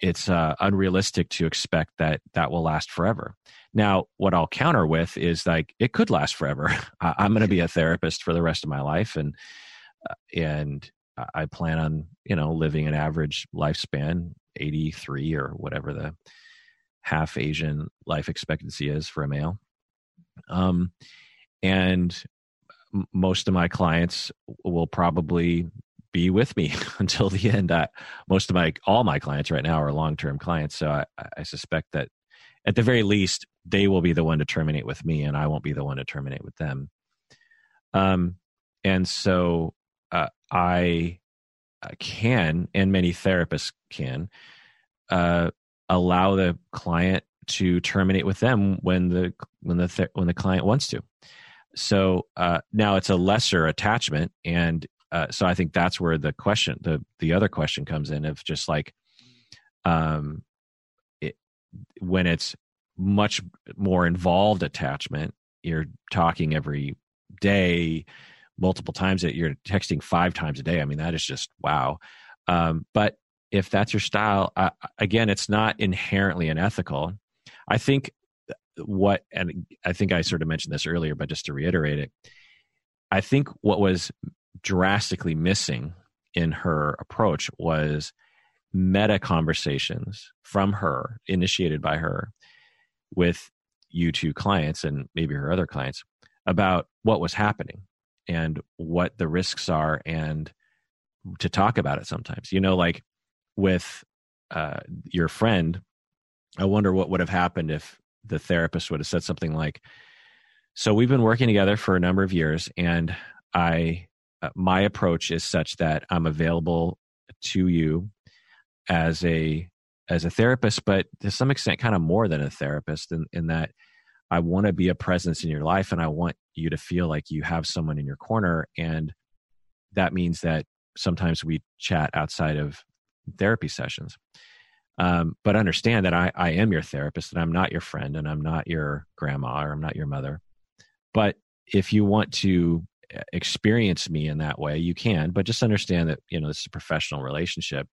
it's uh, unrealistic to expect that that will last forever. Now, what I'll counter with is like it could last forever. I, am going to be a therapist for the rest of my life, and uh, and I plan on you know living an average lifespan, 83 or whatever the half Asian life expectancy is for a male. Um, and most of my clients will probably be with me until the end. I, most of my all my clients right now are long term clients, so I, I, suspect that at the very least they will be the one to terminate with me, and I won't be the one to terminate with them. Um, and so uh, I can, and many therapists can, uh, allow the client to terminate with them when the when the th- when the client wants to. So uh, now it's a lesser attachment, and uh, so I think that's where the question, the the other question comes in of just like, um, it, when it's much more involved attachment, you're talking every day, multiple times that you're texting five times a day. I mean, that is just wow. Um, but if that's your style, uh, again, it's not inherently unethical. I think what, and I think I sort of mentioned this earlier, but just to reiterate it, I think what was drastically missing in her approach was meta conversations from her, initiated by her, with you two clients and maybe her other clients about what was happening and what the risks are and to talk about it sometimes. You know, like with uh, your friend, I wonder what would have happened if the therapist would have said something like, "So we've been working together for a number of years, and I uh, my approach is such that I'm available to you as a as a therapist, but to some extent, kind of more than a therapist, in, in that I want to be a presence in your life, and I want you to feel like you have someone in your corner, and that means that sometimes we chat outside of therapy sessions. Um, but understand that I, I am your therapist and I'm not your friend and I'm not your grandma or I'm not your mother. But if you want to uh, experience me in that way, you can, but just understand that, you know, this is a professional relationship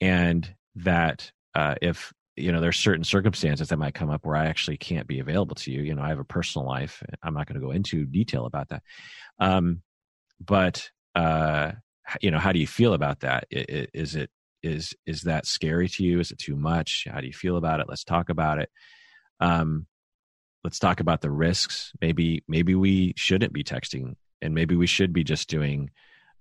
and that uh, if, you know, there's certain circumstances that might come up where I actually can't be available to you. You know, I have a personal life. I'm not going to go into detail about that. Um, but, uh, you know, how do you feel about that? Is it is is that scary to you? Is it too much? How do you feel about it? Let's talk about it. Um, let's talk about the risks. Maybe maybe we shouldn't be texting, and maybe we should be just doing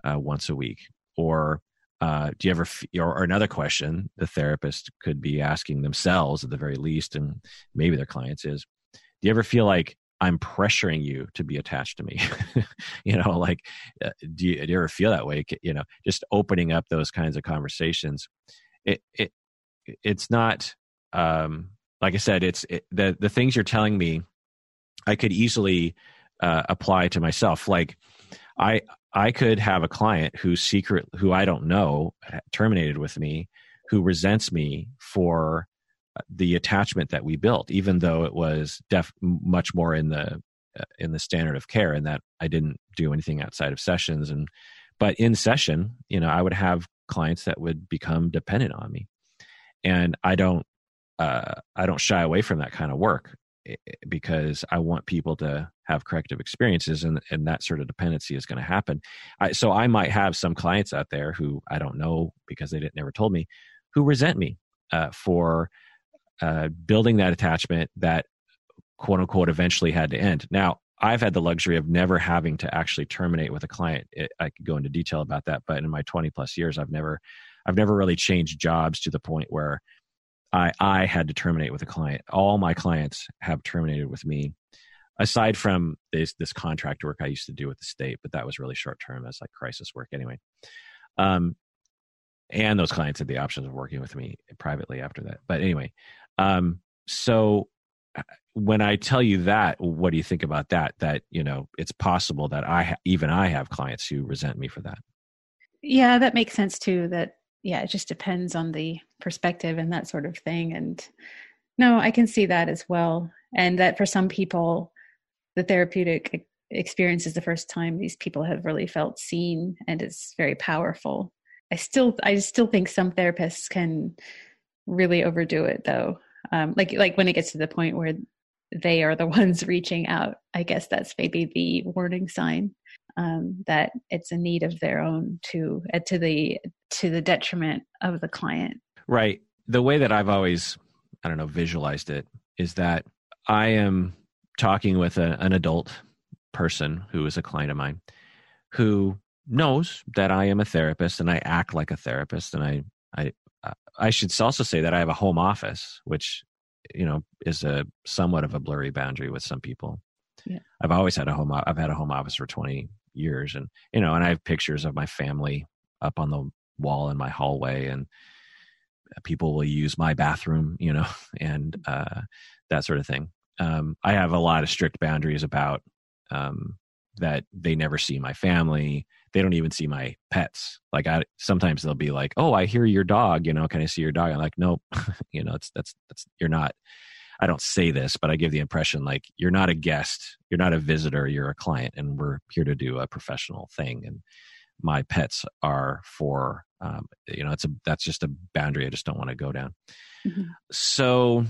uh, once a week. Or uh, do you ever? F- or, or another question the therapist could be asking themselves at the very least, and maybe their clients is: Do you ever feel like I'm pressuring you to be attached to me. you know, like, uh, do you, do you, ever feel that way? You know, just opening up those kinds of conversations. It, it, it's not, um, like I said, it's it, the, the things you're telling me, I could easily uh, apply to myself. Like, I, I could have a client who secret, who I don't know, terminated with me, who resents me for the attachment that we built, even though it was def much more in the uh, in the standard of care, and that I didn't do anything outside of sessions. And but in session, you know, I would have clients that would become dependent on me, and I don't uh, I don't shy away from that kind of work because I want people to have corrective experiences, and and that sort of dependency is going to happen. I, so I might have some clients out there who I don't know because they didn't never told me who resent me uh, for uh, building that attachment that quote unquote eventually had to end. Now, I've had the luxury of never having to actually terminate with a client. It, I could go into detail about that, but in my 20 plus years, I've never, I've never really changed jobs to the point where I, I had to terminate with a client. All my clients have terminated with me, aside from this, this contract work I used to do with the state, but that was really short term. That's like crisis work anyway. Um, and those clients had the options of working with me privately after that. But anyway, um, so when I tell you that, what do you think about that? That you know, it's possible that I even I have clients who resent me for that. Yeah, that makes sense too. That yeah, it just depends on the perspective and that sort of thing. And no, I can see that as well. And that for some people, the therapeutic experience is the first time these people have really felt seen, and it's very powerful. I still, I still think some therapists can really overdo it, though. Um, like, like when it gets to the point where they are the ones reaching out. I guess that's maybe the warning sign um, that it's a need of their own to uh, to the to the detriment of the client. Right. The way that I've always, I don't know, visualized it is that I am talking with a, an adult person who is a client of mine who knows that I am a therapist and I act like a therapist and I I I should also say that I have a home office, which you know is a somewhat of a blurry boundary with some people. Yeah. I've always had a home. I've had a home office for twenty years, and you know, and I have pictures of my family up on the wall in my hallway, and people will use my bathroom, you know, and uh, that sort of thing. Um, I have a lot of strict boundaries about um, that they never see my family they don't even see my pets. Like i sometimes they'll be like oh i hear your dog you know can i see your dog? I'm like nope. You know it's that's that's you're not i don't say this but i give the impression like you're not a guest you're not a visitor you're a client and we're here to do a professional thing and my pets are for um, you know it's a that's just a boundary i just don't want to go down. Mm-hmm. so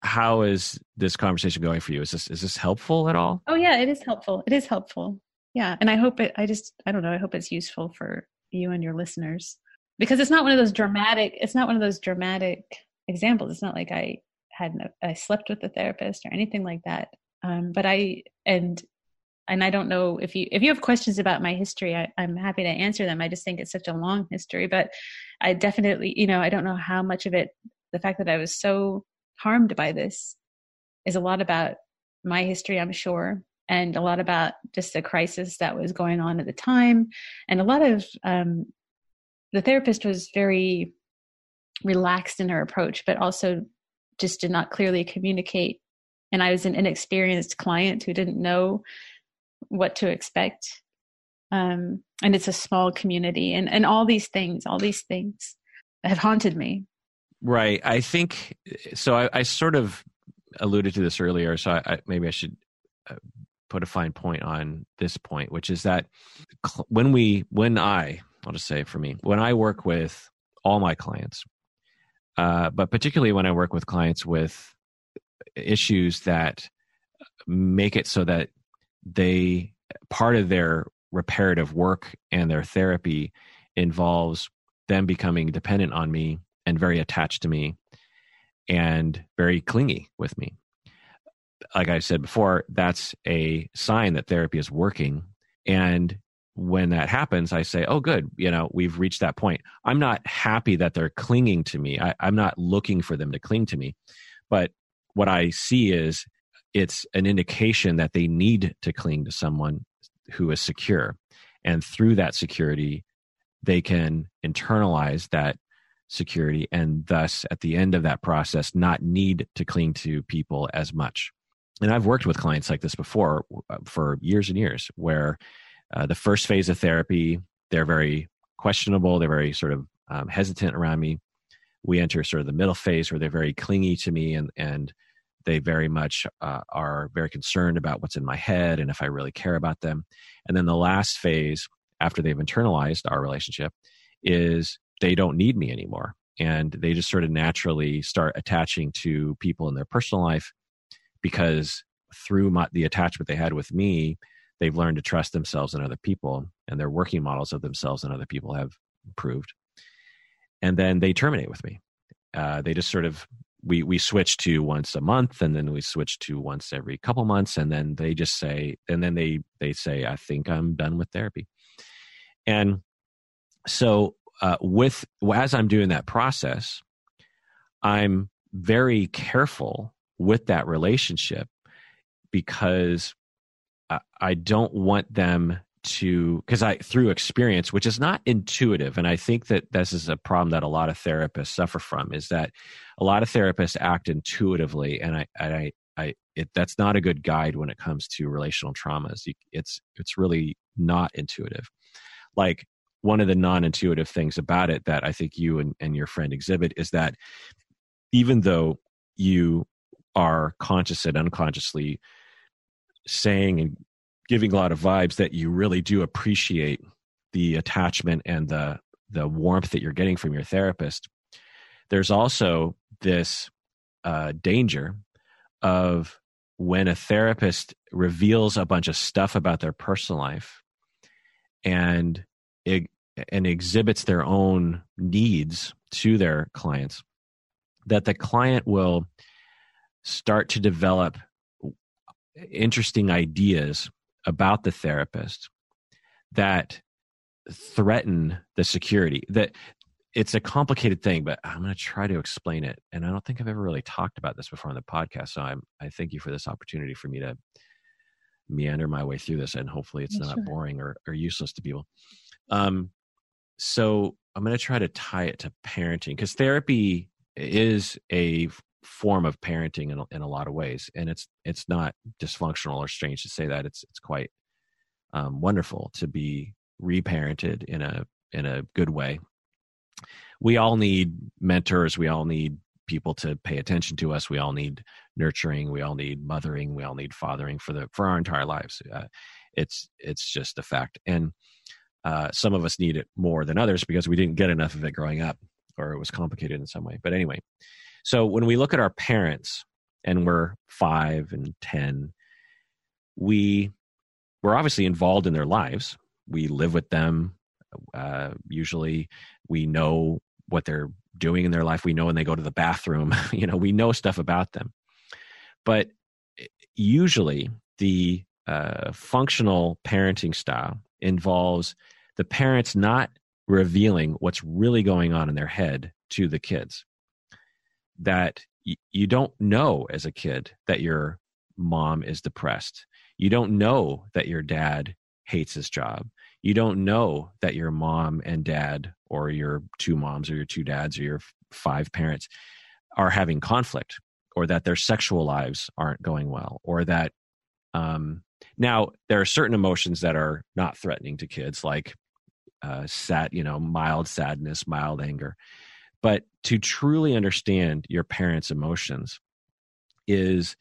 how is this conversation going for you? Is this is this helpful at all? Oh yeah it is helpful. It is helpful yeah and i hope it i just i don't know i hope it's useful for you and your listeners. Because it's not one of those dramatic it's not one of those dramatic examples. It's not like i had no, i slept with a therapist or anything like that. Um, but i and and i don't know if you if you have questions about my history I, i'm happy to answer them. I just think it's such a long history but i definitely you know i don't know how much of it the fact that i was so harmed by this is a lot about my history i'm sure and a lot about just the crisis that was going on at the time. And a lot of um, the therapist was very relaxed in her approach but also just did not clearly communicate. And i was an inexperienced client who didn't know what to expect. Um, and it's a small community and, and all these things all these things have haunted me. Right. I think so i, I sort of alluded to this earlier so I, I, maybe i should uh, put a fine point on this point, which is that when we, when I, I'll just say for me, when I work with all my clients, uh, but particularly when I work with clients with issues that make it so that they, part of their reparative work and their therapy involves them becoming dependent on me and very attached to me and very clingy with me like I said before, that's a sign that therapy is working. And when that happens, I say, oh, good, you know, we've reached that point. I'm not happy that they're clinging to me. I, I'm not looking for them to cling to me. But what I see is it's an indication that they need to cling to someone who is secure. And through that security, they can internalize that security and thus at the end of that process not need to cling to people as much and I've worked with clients like this before uh, for years and years, where uh, the first phase of therapy, they're very questionable, they're very sort of um, hesitant around me. We enter sort of the middle phase where they're very clingy to me and, and they very much uh, are very concerned about what's in my head and if I really care about them. And then the last phase, after they've internalized our relationship, is they don't need me anymore. And they just sort of naturally start attaching to people in their personal life because through my, the attachment they had with me, they've learned to trust themselves and other people, and their working models of themselves and other people have improved. And then they terminate with me. Uh, they just sort of we we switch to once a month, and then we switch to once every couple months, and then they just say, and then they they say, I think I'm done with therapy. And so, uh, with as I'm doing that process, I'm very careful with that relationship because I don't want them to because I through experience, which is not intuitive, and I think that this is a problem that a lot of therapists suffer from, is that a lot of therapists act intuitively, and I and I I it that's not a good guide when it comes to relational traumas. It's it's really not intuitive. Like one of the non-intuitive things about it that I think you and, and your friend exhibit is that even though you are conscious and unconsciously saying and giving a lot of vibes that you really do appreciate the attachment and the the warmth that you're getting from your therapist. There's also this uh, danger of when a therapist reveals a bunch of stuff about their personal life and it, and exhibits their own needs to their clients that the client will start to develop interesting ideas about the therapist that threaten the security that it's a complicated thing but i'm going to try to explain it and i don't think i've ever really talked about this before on the podcast so i'm i thank you for this opportunity for me to meander my way through this and hopefully it's not sure. boring or, or useless to people um so i'm going to try to tie it to parenting because therapy is a form of parenting in a, in a lot of ways and it's it's not dysfunctional or strange to say that. It's it's quite um, wonderful to be reparented in a in a good way. We all need mentors. We all need people to pay attention to us. We all need nurturing. We all need mothering. We all need fathering for the for our entire lives. Uh, it's it's just a fact. And uh, some of us need it more than others because we didn't get enough of it growing up or it was complicated in some way. But anyway so when we look at our parents and we're five and 10, we, we're obviously involved in their lives. We live with them. Uh, usually we know what they're doing in their life. We know when they go to the bathroom, you know, we know stuff about them. But usually the uh, functional parenting style involves the parents not revealing what's really going on in their head to the kids that y- you don't know as a kid that your mom is depressed. You don't know that your dad hates his job. You don't know that your mom and dad, or your two moms, or your two dads, or your five parents are having conflict, or that their sexual lives aren't going well, or that um, now there are certain emotions that are not threatening to kids, like uh, sad, you know, mild sadness, mild anger. But to truly understand your parents' emotions is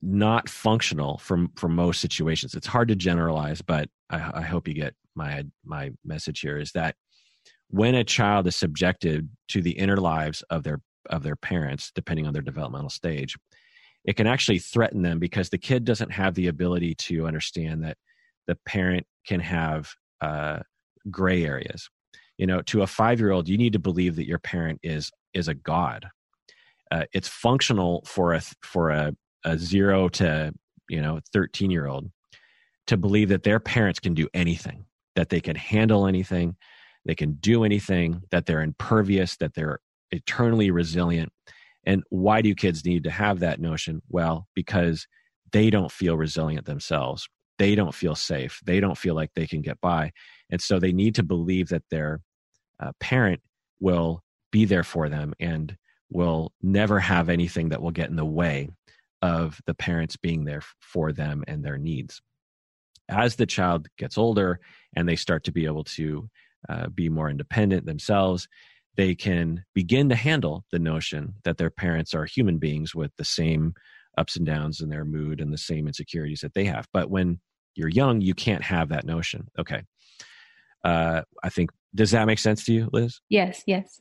not functional for for most situations. It's hard to generalize, but I, I hope you get my my message here is that when a child is subjected to the inner lives of their of their parents, depending on their developmental stage, it can actually threaten them because the kid doesn't have the ability to understand that the parent can have uh, gray areas you know to a five year old you need to believe that your parent is is a god. Uh, it's functional for a for a, a zero to you know 13 year old to believe that their parents can do anything that they can handle anything they can do anything that they're impervious that they're eternally resilient. And why do kids need to have that notion? Well because they don't feel resilient themselves they don't feel safe they don't feel like they can get by and so they need to believe that their uh, parent will be there for them and will never have anything that will get in the way of the parents being there for them and their needs. As the child gets older and they start to be able to uh, be more independent themselves, they can begin to handle the notion that their parents are human beings with the same ups and downs in their mood and the same insecurities that they have. But when you're young, you can't have that notion. Okay. Uh, I think does that make sense to you, Liz? Yes, yes.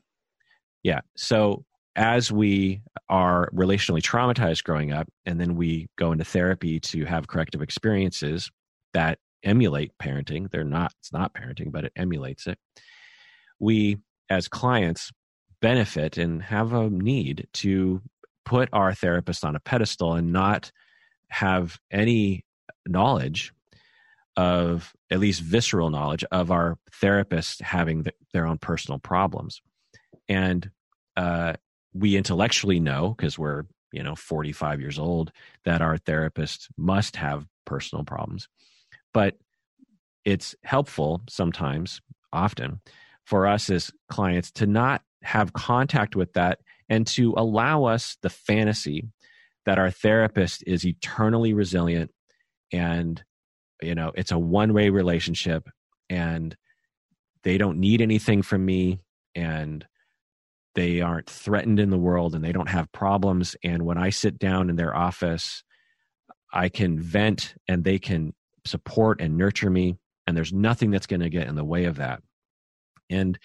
Yeah. So as we are relationally traumatized growing up, and then we go into therapy to have corrective experiences that emulate parenting, they're not, it's not parenting, but it emulates it. We, as clients, benefit and have a need to put our therapist on a pedestal and not have any knowledge of at least visceral knowledge of our therapists having the, their own personal problems. And uh, we intellectually know because we're you know 45 years old that our therapist must have personal problems. But it's helpful sometimes often for us as clients to not have contact with that and to allow us the fantasy that our therapist is eternally resilient and you know it's a one way relationship and they don't need anything from me and they aren't threatened in the world and they don't have problems. And when i sit down in their office i can vent and they can support and nurture me and there's nothing that's going to get in the way of that. And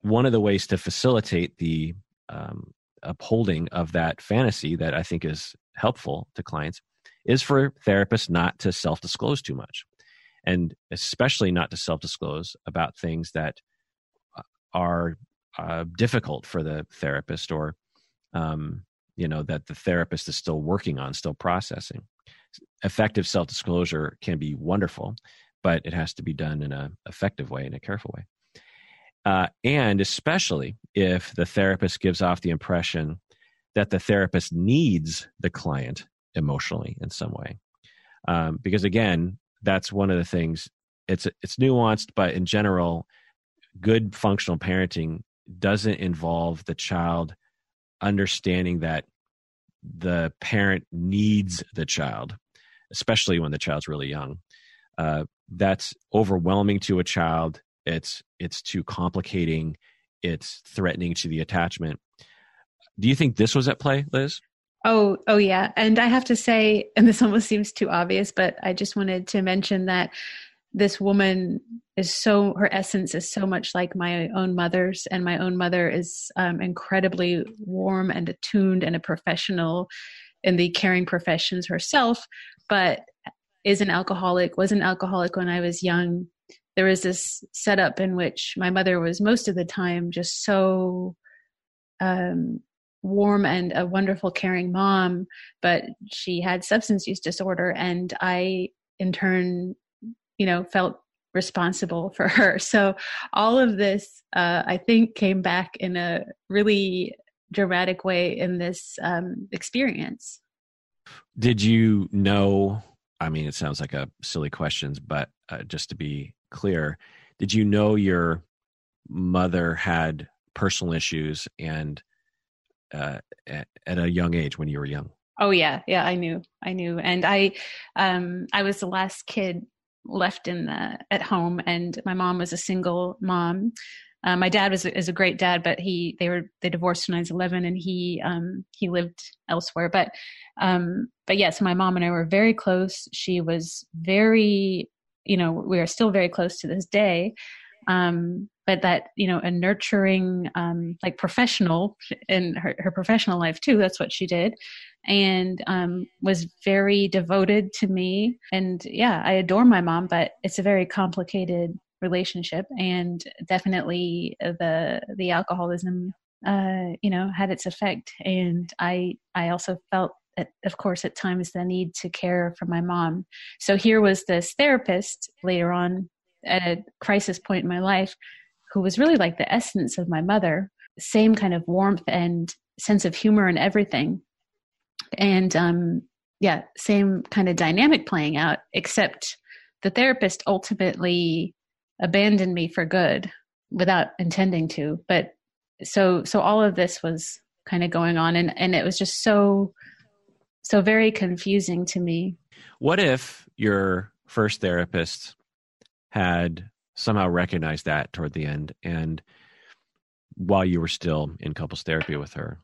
one of the ways to facilitate the um, upholding of that fantasy that i think is helpful to clients is for therapists not to self-disclose too much. And especially not to self-disclose about things that uh, are uh, difficult for the therapist or um, you know that the therapist is still working on still processing. Effective self-disclosure can be wonderful but it has to be done in an effective way in a careful way uh, and especially if the therapist gives off the impression that the therapist needs the client emotionally in some way. Um, because again that's one of the things it's it's nuanced but in general good functional parenting doesn't involve the child understanding that the parent needs the child especially when the child's really young. Uh, that's overwhelming to a child it's it's too complicating it's threatening to the attachment do you think this was at play liz Oh, oh yeah. And I have to say, and this almost seems too obvious, but I just wanted to mention that this woman is so her essence is so much like my own mother's and my own mother is um, incredibly warm and attuned and a professional in the caring professions herself but is an alcoholic was an alcoholic when i was young there was this setup in which my mother was most of the time just so um, warm and a wonderful caring mom but she had substance use disorder and i in turn you know felt responsible for her. So all of this uh, i think came back in a really dramatic way in this um, experience. Did you know i mean it sounds like a silly question but uh, just to be clear did you know your mother had personal issues and uh, at, at a young age when you were young? Oh yeah, yeah, I knew, I knew, and I, um, I was the last kid left in the at home, and my mom was a single mom. Uh, my dad was is a great dad, but he they were they divorced when I was eleven, and he um, he lived elsewhere. But um, but yes, yeah, so my mom and I were very close. She was very, you know, we are still very close to this day. Um, but that you know a nurturing um, like professional in her, her professional life too that's what she did. And um, was very devoted to me. And yeah i adore my mom but it's a very complicated relationship. And definitely the the alcoholism uh, you know had its effect. And i i also felt at, of course at times the need to care for my mom so here was this therapist later on at a crisis point in my life who was really like the essence of my mother, same kind of warmth and sense of humor and everything. And um, yeah, same kind of dynamic playing out, except the therapist ultimately abandoned me for good without intending to. But so so all of this was kind of going on and, and it was just so so very confusing to me. What if your first therapist had somehow recognized that toward the end and while you were still in couples therapy with her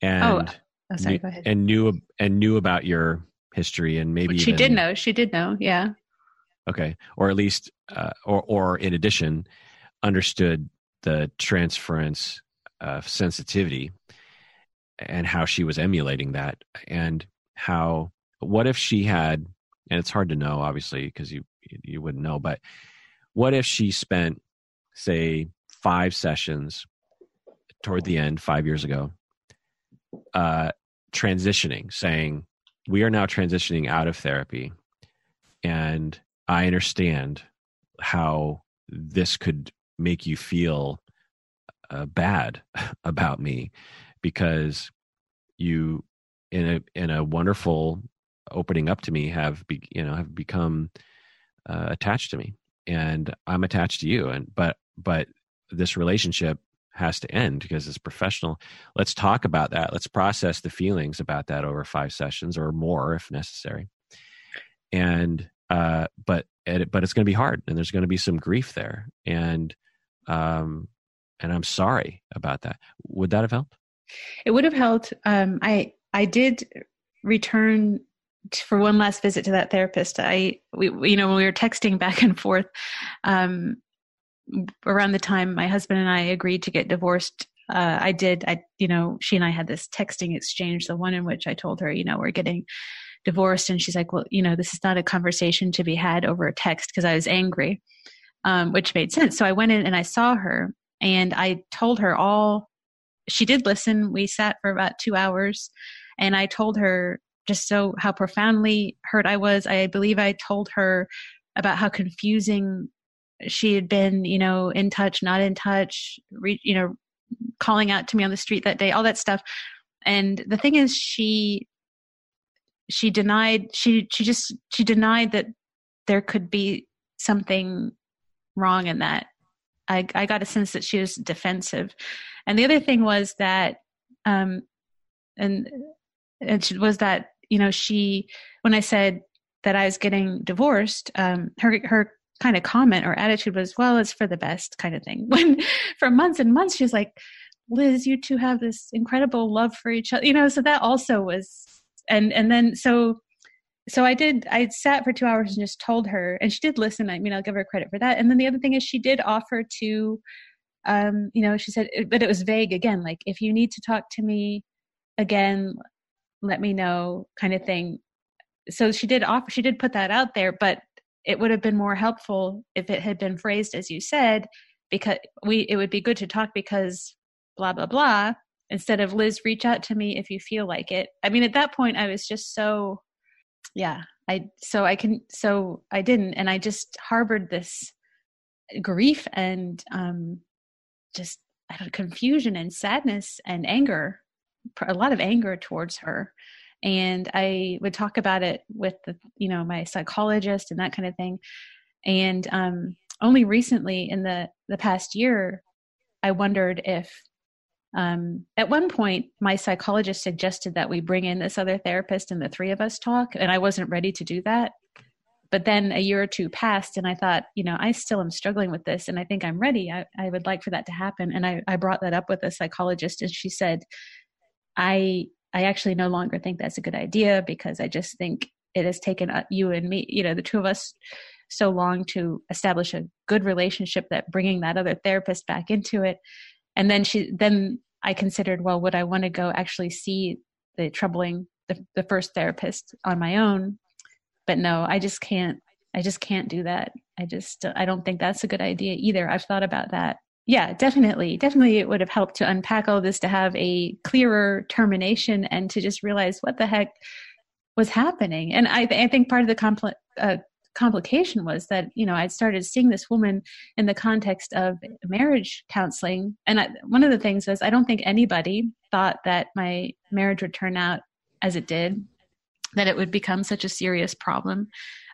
and oh, oh sorry, go ahead. and knew and knew about your history and maybe she even, did know she did know yeah okay or at least uh, or or in addition understood the transference of sensitivity and how she was emulating that and how what if she had and it's hard to know obviously because you you wouldn't know but what if she spent, say, five sessions toward the end, five years ago, uh, transitioning, saying, We are now transitioning out of therapy. And I understand how this could make you feel uh, bad about me because you in a in a wonderful opening up to me have be, you know have become uh, attached to me and I'm attached to you. And but but this relationship has to end because it's professional. Let's talk about that. Let's process the feelings about that over five sessions or more if necessary. And uh, but but it's going to be hard, and there's going to be some grief there, and um, and I'm sorry about that. Would that have helped? It would have helped. Um, I I did return for one last visit to that therapist. I we you know when we were texting back and forth. Um, around the time my husband and I agreed to get divorced, uh, I did. I you know she and I had this texting exchange. The one in which I told her, you know, we're getting divorced, and she's like, well, you know, this is not a conversation to be had over a text because I was angry, um, which made sense. So I went in and I saw her, and I told her all. She did listen. We sat for about two hours, and I told her just so how profoundly hurt I was. I believe I told her about how confusing she had been, you know, in touch, not in touch, re, you know, calling out to me on the street that day, all that stuff. And the thing is, she she denied she she just she denied that there could be something wrong in that. I I got a sense that she was defensive, and the other thing was that, um, and and she, was that you know she when I said that I was getting divorced, um, her her kind of comment or attitude was, well, it's for the best kind of thing. When for months and months, she was like, Liz, you two have this incredible love for each other, you know, so that also was, and, and then, so, so I did, I sat for two hours and just told her, and she did listen. I mean, I'll give her credit for that. And then the other thing is she did offer to, um, you know, she said, but it was vague again, like, if you need to talk to me again, let me know kind of thing. So she did offer, she did put that out there, but it would have been more helpful if it had been phrased as you said because we it would be good to talk because blah blah blah instead of liz reach out to me if you feel like it i mean at that point i was just so yeah i so i can so i didn't and i just harbored this grief and um just I don't, confusion and sadness and anger a lot of anger towards her and I would talk about it with the you know my psychologist and that kind of thing. And um, only recently, in the the past year, I wondered if um, at one point my psychologist suggested that we bring in this other therapist and the three of us talk, and I wasn't ready to do that. But then a year or two passed, and I thought, you know, I still am struggling with this, and I think I'm ready. I, I would like for that to happen. And I, I brought that up with a psychologist, and she said, I I actually no longer think that's a good idea because I just think it has taken uh, you and me, you know, the two of us so long to establish a good relationship that bringing that other therapist back into it. And then she, then I considered, well, would I want to go actually see the troubling, the, the first therapist on my own? But no, I just can't, I just can't do that. I just, I don't think that's a good idea either. I've thought about that yeah, definitely. Definitely it would have helped to unpack all this to have a clearer termination and to just realize what the heck was happening. And I, th- I think part of the compl- uh, complication was that, you know, I'd started seeing this woman in the context of marriage counseling. And I, one of the things is I don't think anybody thought that my marriage would turn out as it did, that it would become such a serious problem.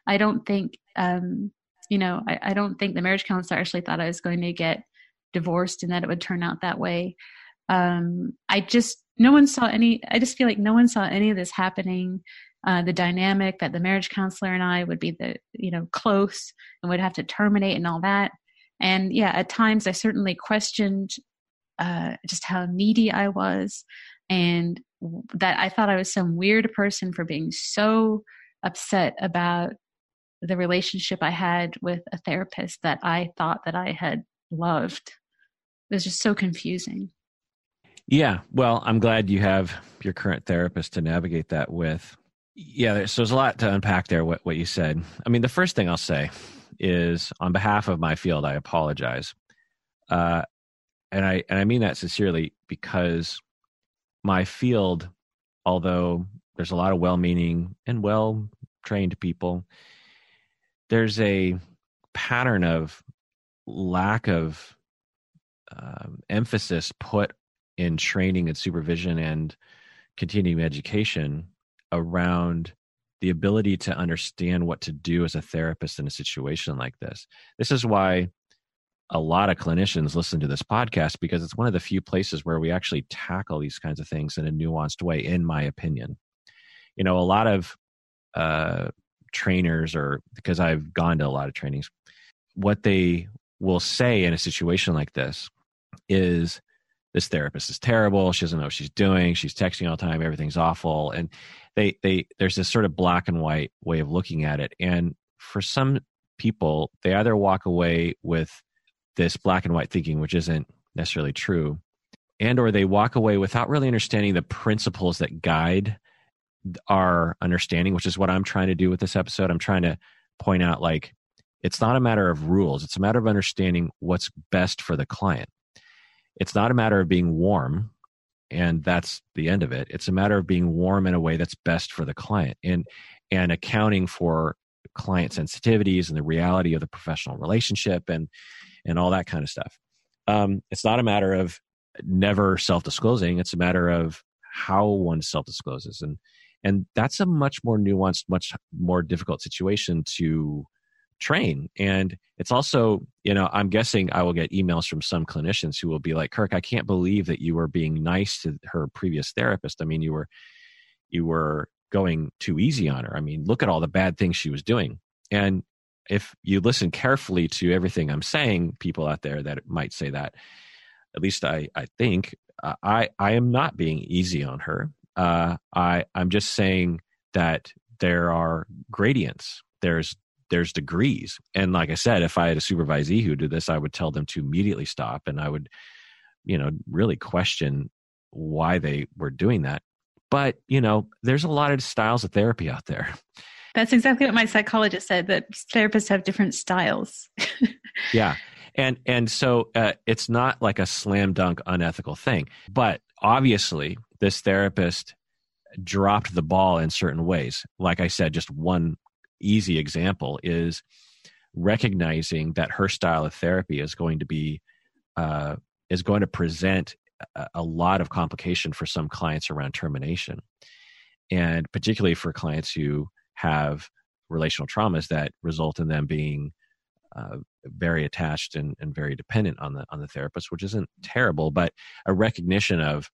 I don't think, um, you know, I, I don't think the marriage counselor actually thought I was going to get divorced and that it would turn out that way. Um, I just, no one saw any, I just feel like no one saw any of this happening. Uh, the dynamic that the marriage counselor and I would be the, you know, close and would have to terminate and all that. And yeah, at times I certainly questioned uh, just how needy I was and that I thought I was some weird person for being so upset about the relationship I had with a therapist that I thought that I had loved. It was just so confusing. Yeah. Well, I'm glad you have your current therapist to navigate that with. Yeah, so there's a lot to unpack there, what, what you said. I mean, the first thing I'll say is on behalf of my field, I apologize. Uh, and I and I mean that sincerely because my field, although there's a lot of well-meaning and well-trained people, there's a pattern of lack of um, emphasis put in training and supervision and continuing education around the ability to understand what to do as a therapist in a situation like this. This is why a lot of clinicians listen to this podcast because it's one of the few places where we actually tackle these kinds of things in a nuanced way, in my opinion. You know, a lot of uh, trainers, or because I've gone to a lot of trainings, what they will say in a situation like this is this therapist is terrible she doesn't know what she's doing she's texting all the time everything's awful and they they there's this sort of black and white way of looking at it. And for some people they either walk away with this black and white thinking which isn't necessarily true and or they walk away without really understanding the principles that guide our understanding which is what i'm trying to do with this episode. I'm trying to point out like it's not a matter of rules. It's a matter of understanding what's best for the client. It's not a matter of being warm and that's the end of it. It's a matter of being warm in a way that's best for the client and and accounting for client sensitivities and the reality of the professional relationship and and all that kind of stuff. Um, it's not a matter of never self-disclosing. It's a matter of how one self-discloses. And and that's a much more nuanced much more difficult situation to train. And it's also, you know, I'm guessing I will get emails from some clinicians who will be like, Kirk, I can't believe that you were being nice to her previous therapist. I mean, you were, you were going too easy on her. I mean, look at all the bad things she was doing. And if you listen carefully to everything I'm saying, people out there that might say that, at least I, I think, uh, I, I am not being easy on her. Uh, I, I'm just saying that there are gradients. There's there's degrees. And like I said, if I had a supervisee who did this, I would tell them to immediately stop and I would, you know, really question why they were doing that. But, you know, there's a lot of styles of therapy out there. That's exactly what my psychologist said that therapists have different styles. yeah. And and so uh, it's not like a slam dunk unethical thing, but obviously this therapist dropped the ball in certain ways. Like I said, just one easy example is recognizing that her style of therapy is going to be uh, is going to present a, a lot of complication for some clients around termination. And particularly for clients who have relational traumas that result in them being uh, very attached and, and very dependent on the on the therapist, which isn't terrible, but a recognition of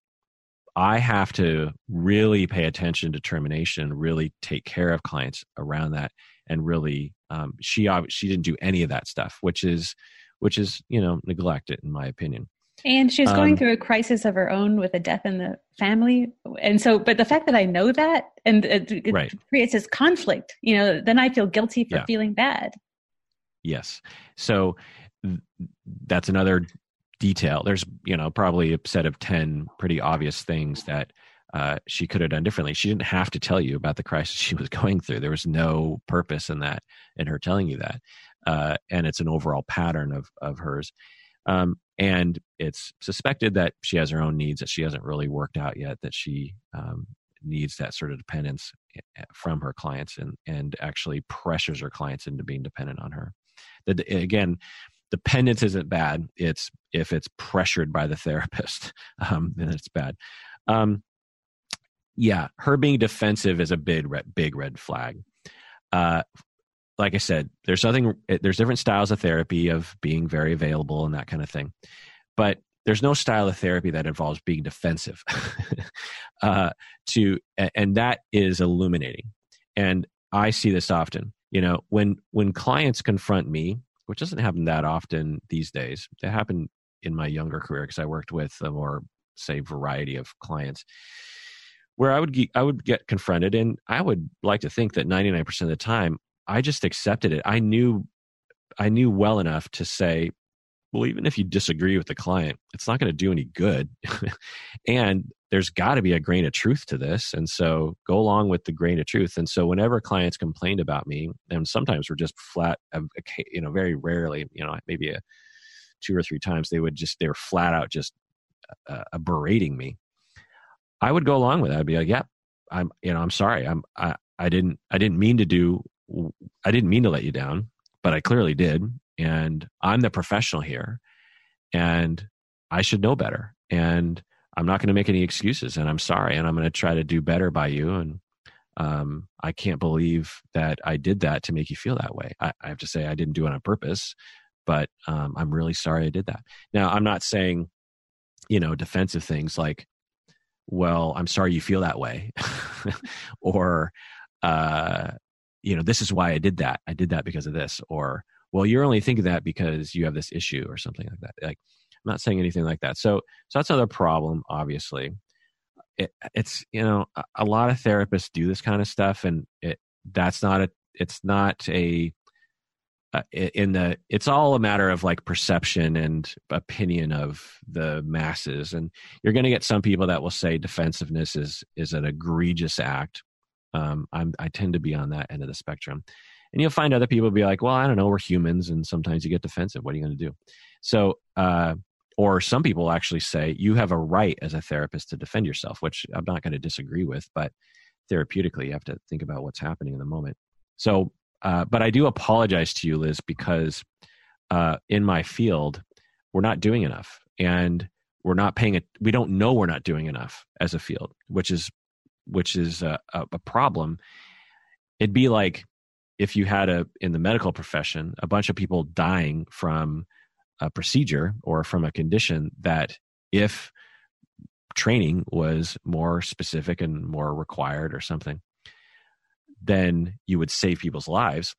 I have to really pay attention to termination, really take care of clients around that, and really, um, she she didn't do any of that stuff, which is which is you know neglected in my opinion. And she's going um, through a crisis of her own with a death in the family, and so, but the fact that I know that and it, it right. creates this conflict, you know, then I feel guilty for yeah. feeling bad. Yes, so that's another detail. There's you know probably a set of ten pretty obvious things that uh, she could have done differently. She didn't have to tell you about the crisis she was going through. There was no purpose in that in her telling you that, uh, and it's an overall pattern of of hers. Um, and it's suspected that she has her own needs that she hasn't really worked out yet. That she um, needs that sort of dependence eh, from her clients and and actually pressures her clients into being dependent on her. That again, dependence isn't bad. It's if it's pressured by the therapist, um, then it's bad. Um, yeah, her being defensive is a big red, big red flag. Uh, like I said, there's something. There's different styles of therapy of being very available and that kind of thing, but there's no style of therapy that involves being defensive. uh, to and that is illuminating, and I see this often. You know, when when clients confront me which doesn't happen that often these days. It happened in my younger career because I worked with a more, say, variety of clients where I would get, I would get confronted, and I would like to think that 99% of the time I just accepted it. I knew I knew well enough to say, well, even if you disagree with the client, it's not going to do any good. and there's got to be a grain of truth to this. And so go along with the grain of truth. And so whenever clients complained about me, and sometimes we're just flat, you know, very rarely, you know, maybe a two or three times, they would just, they were flat out just uh, uh, berating me. I would go along with it. I'd be like, yeah, I'm, you know, I'm sorry. I'm, I, I didn't, I didn't mean to do, I didn't mean to let you down, but I clearly did. And I'm the professional here and I should know better. And, I'm not going to make any excuses, and I'm sorry, and I'm going to try to do better by you. And um, I can't believe that I did that to make you feel that way. I, I have to say I didn't do it on purpose, but um, I'm really sorry I did that. Now, I'm not saying, you know, defensive things like, well, I'm sorry you feel that way, or, uh, you know, this is why I did that. I did that because of this, or, well, you're only thinking that because you have this issue or something like that. Like, not saying anything like that. So, so that's another problem, obviously. It, it's you know a lot of therapists do this kind of stuff and it that's not a it's not a uh, in the it's all a matter of like perception and opinion of the masses. And you're going to get some people that will say defensiveness is is an egregious act. Um i'm i tend to be on that end of the spectrum. And you'll find other people be like well i don't know we're humans and sometimes you get defensive. What are you going to do? So uh or some people actually say you have a right as a therapist to defend yourself which i'm not going to disagree with but therapeutically you have to think about what's happening in the moment so uh, but I do apologize to you, Liz, because uh, in my field, we're not doing enough, and we're not paying it. We don't know we're not doing enough as a field, which is which is a, a problem. It'd be like if you had a in the medical profession a bunch of people dying from a procedure or from a condition that if training was more specific and more required or something then you would save people's lives.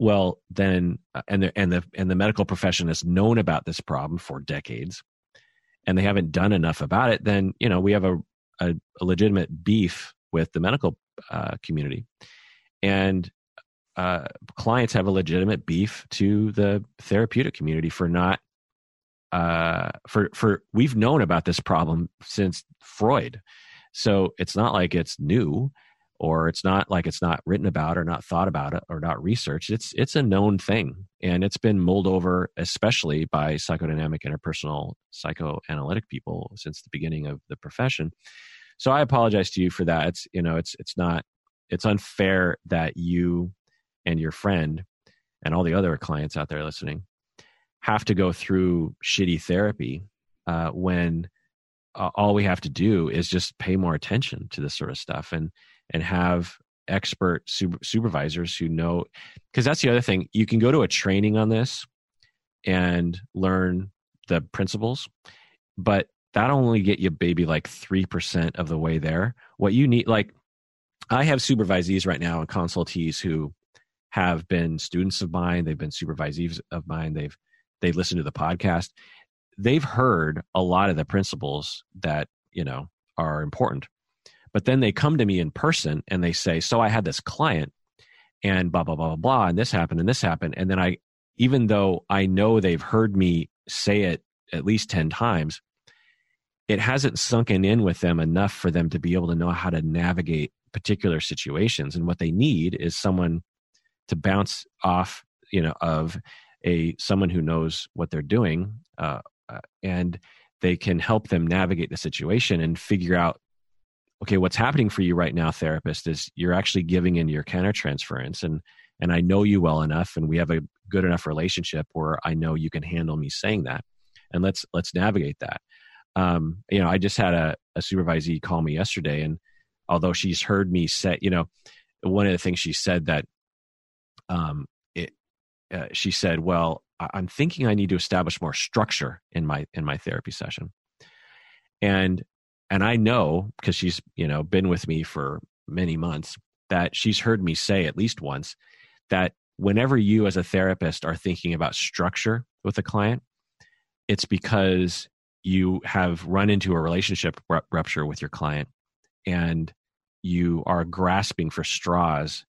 Well then uh, and the and the and the medical profession has known about this problem for decades and they haven't done enough about it then you know we have a a, a legitimate beef with the medical uh, community. And uh, clients have a legitimate beef to the therapeutic community for not uh, for for we've known about this problem since Freud, so it's not like it's new or it's not like it's not written about or not thought about it or not researched. It's it's a known thing and it's been mulled over especially by psychodynamic interpersonal psychoanalytic people since the beginning of the profession. So i apologize to you for that. It's you know it's it's not it's unfair that you and your friend and all the other clients out there listening have to go through shitty therapy uh, when uh, all we have to do is just pay more attention to this sort of stuff and and have expert super, supervisors who know because that's the other thing you can go to a training on this and learn the principles but that only get you maybe like 3% of the way there. What you need like i have supervisees right now and consultees who have been students of mine they've been supervisees of mine they've they listen to the podcast they've heard a lot of the principles that you know are important but then they come to me in person and they say, So I had this client and blah, blah, blah, blah, blah, and this happened and this happened. And then I, even though I know they've heard me say it at least 10 times, it hasn't sunken in with them enough for them to be able to know how to navigate particular situations. And what they need is someone to bounce off, you know, of a someone who knows what they're doing, uh, uh, and they can help them navigate the situation and figure out okay, what's happening for you right now, therapist, is you're actually giving in your countertransference and and I know you well enough and we have a good enough relationship where I know you can handle me saying that. And let's let's navigate that. Um, you know, I just had a, a supervisee call me yesterday and although she's heard me say, you know, one of the things she said that um it uh, she said, well, I'm thinking I need to establish more structure in my in my therapy session. And and I know because she's you know been with me for many months that she's heard me say at least once that whenever you as a therapist are thinking about structure with a client it's because you have run into a relationship rupture with your client and you are grasping for straws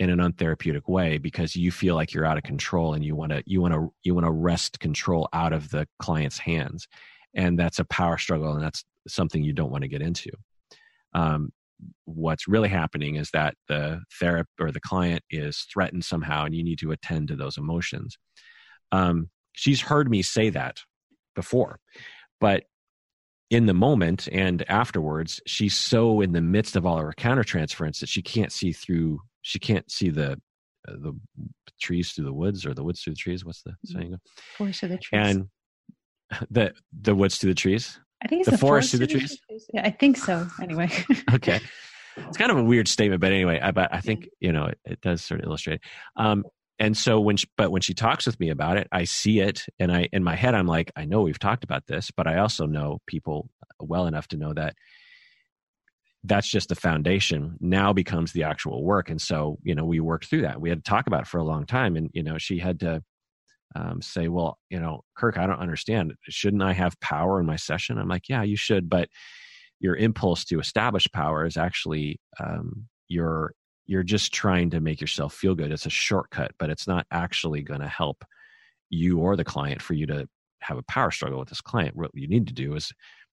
in an untherapeutic way because you feel like you're out of control and you want to you want to you want to wrest control out of the client's hands and that's a power struggle and that's something you don't want to get into. Um, what's really happening is that the therapist or the client is threatened somehow, and you need to attend to those emotions. Um, she's heard me say that before, but in the moment and afterwards, she's so in the midst of all her countertransference that she can't see through. She can't see the uh, the trees through the woods or the woods through the trees. What's the mm-hmm. saying? Forest of the trees. And the the woods through the trees. I think it's the, the forest, through the trees. trees. Yeah, I think so. Anyway. okay, it's kind of a weird statement, but anyway, I, but I think you know it, it does sort of illustrate. Um, and so when she, but when she talks with me about it i see it and i in my head i'm like i know we've talked about this but i also know people well enough to know that that's just the foundation now becomes the actual work. And so you know we worked through that. We had to talk about it for a long time. And you know she had to um, say well you know kirk i don't understand. Shouldn't i have power in my session? I'm like yeah you should but your impulse to establish power is actually um, your you're just trying to make yourself feel good. It's a shortcut, but it's not actually going to help you or the client for you to have a power struggle with this client. What you need to do is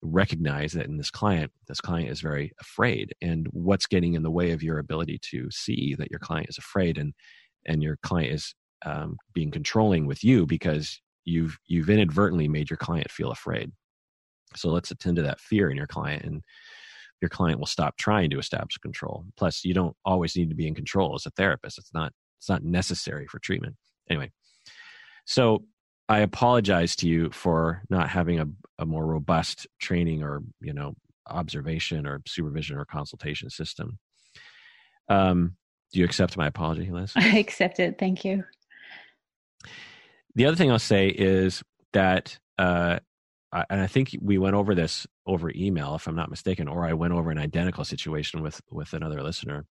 recognize that in this client, this client is very afraid, and what's getting in the way of your ability to see that your client is afraid, and and your client is um, being controlling with you because you've you've inadvertently made your client feel afraid. So let's attend to that fear in your client and your client will stop trying to establish control. Plus, you don't always need to be in control as a therapist. It's not it's not necessary for treatment. Anyway, so I apologize to you for not having a, a more robust training or you know observation or supervision or consultation system. Um, do you accept my apology, Liz? I accept it. Thank you. The other thing I'll say is that uh, and I think we went over this over email, if I'm not mistaken, or I went over an identical situation with with another listener.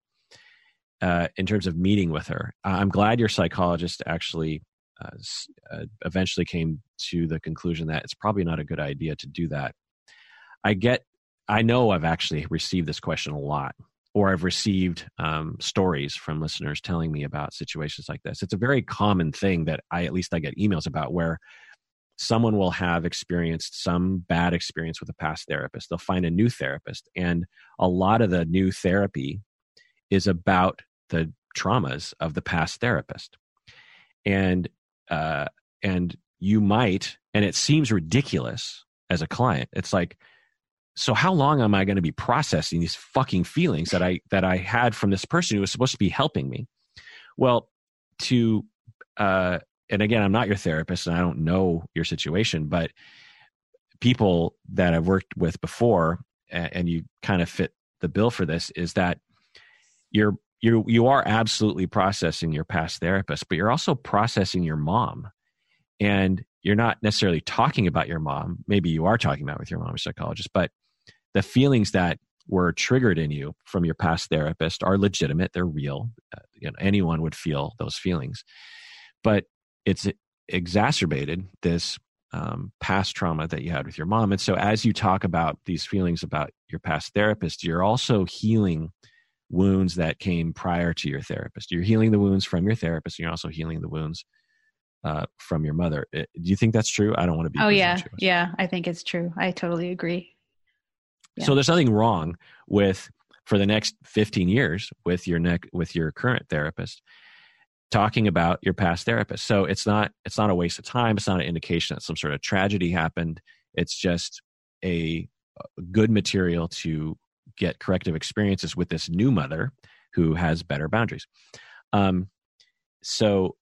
Uh, in terms of meeting with her, I'm glad your psychologist actually uh, uh, eventually came to the conclusion that it's probably not a good idea to do that. I get, I know I've actually received this question a lot, or I've received um, stories from listeners telling me about situations like this. It's a very common thing that I, at least, I get emails about where someone will have experienced some bad experience with a past therapist. They'll find a new therapist. And a lot of the new therapy is about the traumas of the past therapist. And, uh, and you might, and it seems ridiculous as a client. It's like, so how long am I going to be processing these fucking feelings that I, that I had from this person who was supposed to be helping me? Well, to, uh, and again, I'm not your therapist and I don't know your situation, but people that I've worked with before, and you kind of fit the bill for this, is that you're you you are absolutely processing your past therapist, but you're also processing your mom, and you're not necessarily talking about your mom. Maybe you are talking about with your mom or psychologist, but the feelings that were triggered in you from your past therapist are legitimate. They're real. Uh, you know, anyone would feel those feelings, but it's exacerbated this um, past trauma that you had with your mom. And so, as you talk about these feelings about your past therapist, you're also healing wounds that came prior to your therapist. You're healing the wounds from your therapist, and you're also healing the wounds uh, from your mother. Do you think that's true? I don't want to be. Oh yeah, yeah. I think it's true. I totally agree. Yeah. So there's nothing wrong with for the next 15 years with your neck with your current therapist talking about your past therapist. So it's not it's not a waste of time. It's not an indication that some sort of tragedy happened. It's just a good material to get corrective experiences with this new mother who has better boundaries. Um, so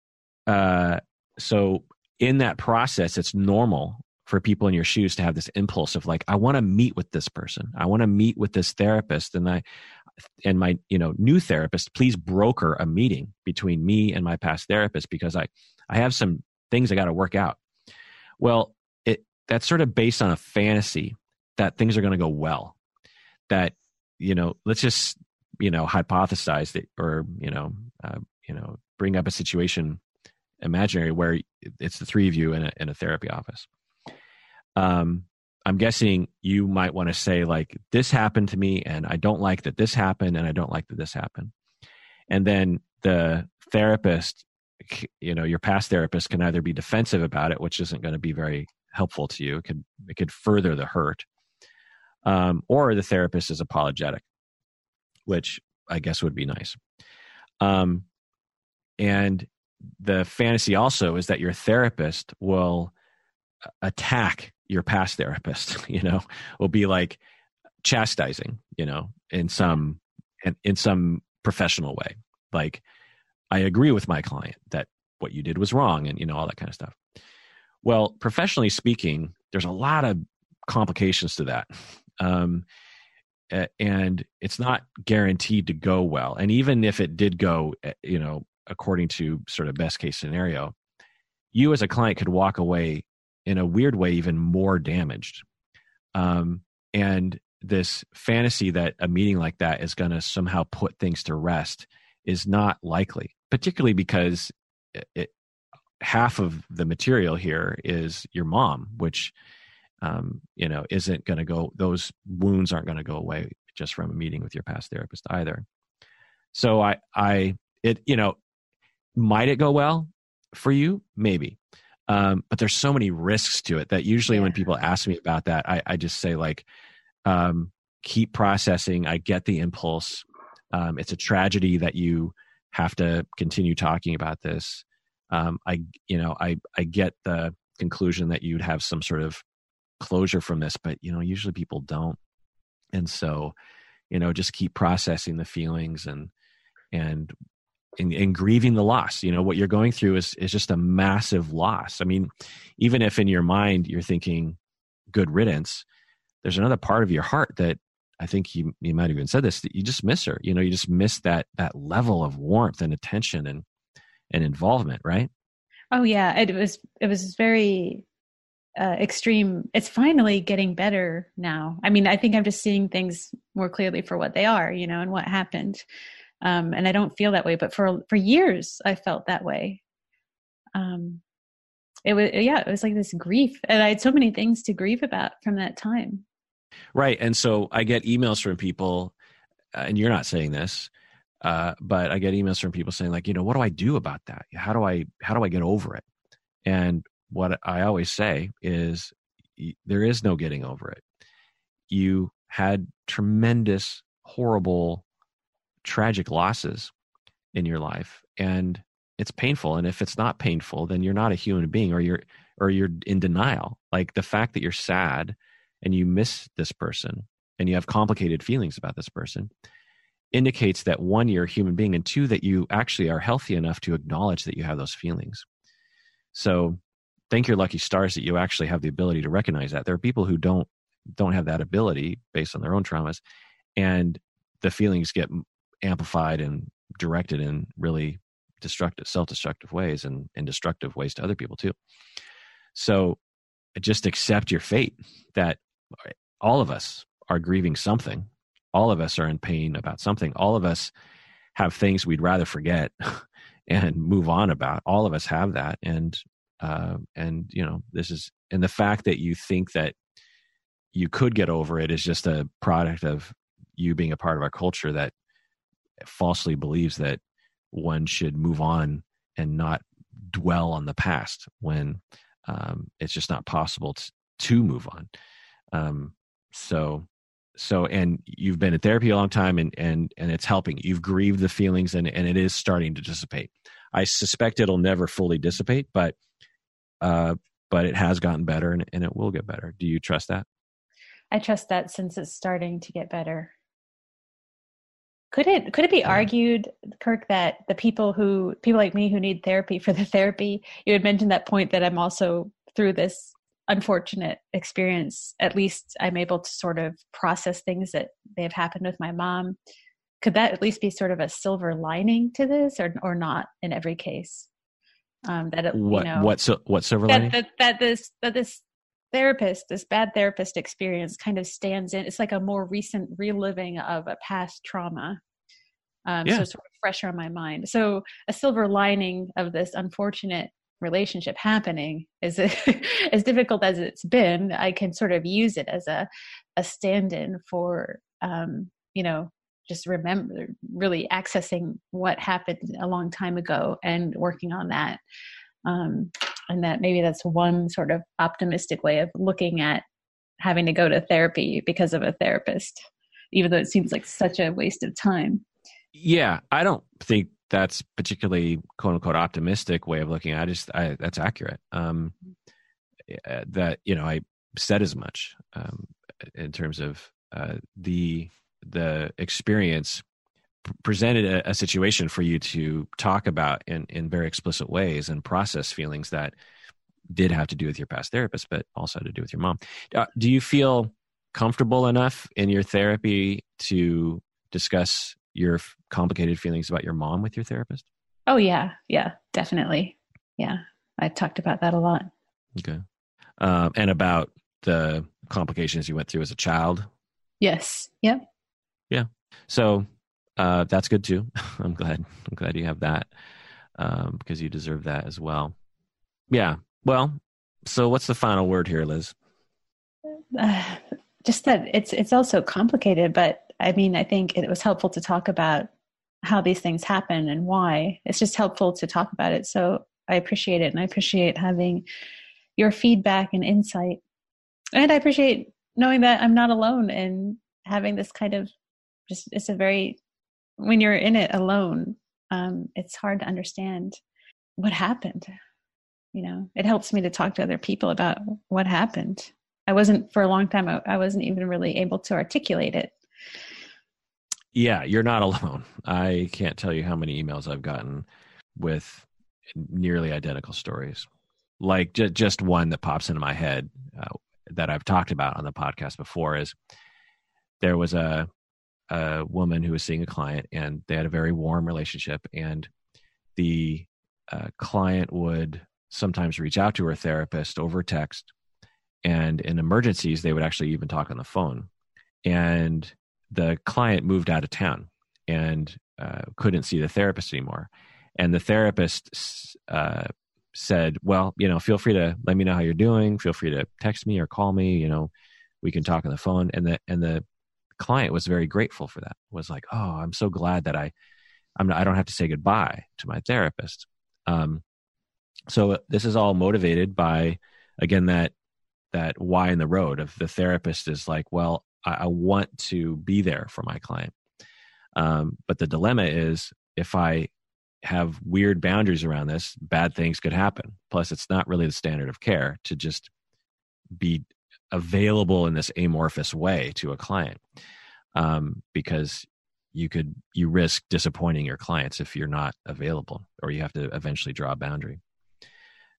uh, so in that process, it's normal for people in your shoes to have this impulse of like, I want to meet with this person. I want to meet with this therapist, and I and my you know new therapist please broker a meeting between me and my past therapist because i i have some things i got to work out well it that's sort of based on a fantasy that things are going to go well that you know let's just you know hypothesize that or you know uh, you know bring up a situation imaginary where it's the three of you in a, in a therapy office um I'm guessing you might want to say, like, this happened to me, and I don't like that this happened, and I don't like that this happened. And then the therapist, you know, your past therapist can either be defensive about it, which isn't going to be very helpful to you. It could it could further the hurt, um, or the therapist is apologetic, which I guess would be nice. Um, and the fantasy also is that your therapist will attack your past therapist you know will be like chastising you know in some in, in some professional way. Like i agree with my client that what you did was wrong and you know all that kind of stuff. Well professionally speaking there's a lot of complications to that um, and it's not guaranteed to go well and even if it did go eh, you know according to sort of best case scenario, you as a client could walk away in a weird way even more damaged. Um, and this fantasy that a meeting like that is going to somehow put things to rest is not likely, particularly because it, it, half of the material here is your mom, which um, you know isn't going to go. Those wounds aren't going to go away just from a meeting with your past therapist either. So I, I, it, you know, might it go well for you? Maybe. Um, but there's so many risks to it that usually yeah. when people ask me about that, I, I just say like, um, keep processing. I get the impulse. Um, it's a tragedy that you have to continue talking about this. Um, I, you know, I, I get the conclusion that you'd have some sort of closure from this, but you know, usually people don't. And so, you know, just keep processing the feelings and, and and, and, grieving the loss. You know, what you're going through is is just a massive loss. I mean, even if in your mind you're thinking good riddance, there's another part of your heart that I think you you might have even said this that you just miss her. You know, you just miss that that level of warmth and attention and and involvement, right? Oh yeah, it was it was very uh, extreme. It's finally getting better now. I mean, I think I'm just seeing things more clearly for what they are, you know, and what happened um, and I don't feel that way. But for for years, I felt that way. Um, it was yeah, it was like this grief, and I had so many things to grieve about from that time. Right, and so I get emails from people, uh, and you're not saying this, uh, but I get emails from people saying like, you know, what do I do about that? How do I how do I get over it? And what I always say is, there is no getting over it. You had tremendous, horrible tragic losses in your life and it's painful and if it's not painful then you're not a human being or you're or you're in denial like the fact that you're sad and you miss this person and you have complicated feelings about this person indicates that one you're a human being and two that you actually are healthy enough to acknowledge that you have those feelings so thank your lucky stars that you actually have the ability to recognize that there are people who don't don't have that ability based on their own traumas and the feelings get amplified and directed in really destructive, self-destructive ways and, and destructive ways to other people too. So just accept your fate that eh, all of us are grieving something. All of us are in pain about something. All of us have things we'd rather forget and move on about. All of us have that. And, uh, and, you know, this is, and the fact that you think that you could get over it is just a product of you being a part of our culture that falsely believes that one should move on and not dwell on the past when um, it's just not possible to, to move on. Um, so, so, and you've been in therapy a long time and, and, and it's helping. You've grieved the feelings and, and it is starting to dissipate. I suspect it'll never fully dissipate, but, uh, but it has gotten better and, and it will get better. Do you trust that? I trust that since it's starting to get better. Could it could it be argued, Kirk, that the people who people like me who need therapy for the therapy, you had mentioned that point that I'm also through this unfortunate experience, at least I'm able to sort of process things that may have happened with my mom. Could that at least be sort of a silver lining to this, or or not in every case? Um, that it, what you know, what so, what silver lining that, that this that this therapist, this bad therapist experience kind of stands in. It's like a more recent reliving of a past trauma. Um, yeah. So sort of fresher on my mind. So a silver lining of this unfortunate relationship happening is as difficult as it's been. I can sort of use it as a a stand-in for um, you know just remember really accessing what happened a long time ago and working on that. Um, and that maybe that's one sort of optimistic way of looking at having to go to therapy because of a therapist even though it seems like such a waste of time. Yeah i don't think that's particularly quote unquote optimistic way of looking at it. I just I, that's accurate. Um uh, that you know i said as much um in terms of uh the the experience presented a, a, situation for you to talk about in, in very explicit ways and process feelings that did have to do with your past therapist, but also had to do with your mom. Uh, do you feel comfortable enough in your therapy to discuss your complicated feelings about your mom with your therapist? Oh yeah, yeah, definitely. Yeah, I talked about that a lot. Okay, um, and about the complications you went through as a child. Yes. Yep. Yeah. So uh, that's good too. I'm glad. I'm glad you have that um, because you deserve that as well. Yeah. Well, so what's the final word here, Liz? Uh, just that it's it's also complicated, but I mean, I think it was helpful to talk about how these things happen and why. It's just helpful to talk about it. So I appreciate it, and I appreciate having your feedback and insight, and I appreciate knowing that I'm not alone and having this kind of just it's a very when you're in it alone um, it's hard to understand what happened you know? It helps me to talk to other people about what happened. I wasn't for a long time I, I wasn't even really able to articulate it. Yeah you're not alone. I can't tell you how many emails i've gotten with nearly identical stories. Like j- just one that pops into my head uh, that i've talked about on the podcast before is there was a a woman who was seeing a client and they had a very warm relationship and the uh, client would sometimes reach out to her therapist over text and in emergencies they would actually even talk on the phone. And the client moved out of town and uh, couldn't see the therapist anymore. And the therapist uh, said well you know feel free to let me know how you're doing. Feel free to text me or call me. You know we can talk on the phone. And the and the client was very grateful for that was like oh i'm so glad that i i'm i don't have to say goodbye to my therapist. Um, so uh, this is all motivated by again that that why in the road of the therapist is like well i, I want to be there for my client. Um, but the dilemma is if i have weird boundaries around this bad things could happen. Plus it's not really the standard of care to just be available in this amorphous way to a client um, because you could you risk disappointing your clients if you're not available or you have to eventually draw a boundary.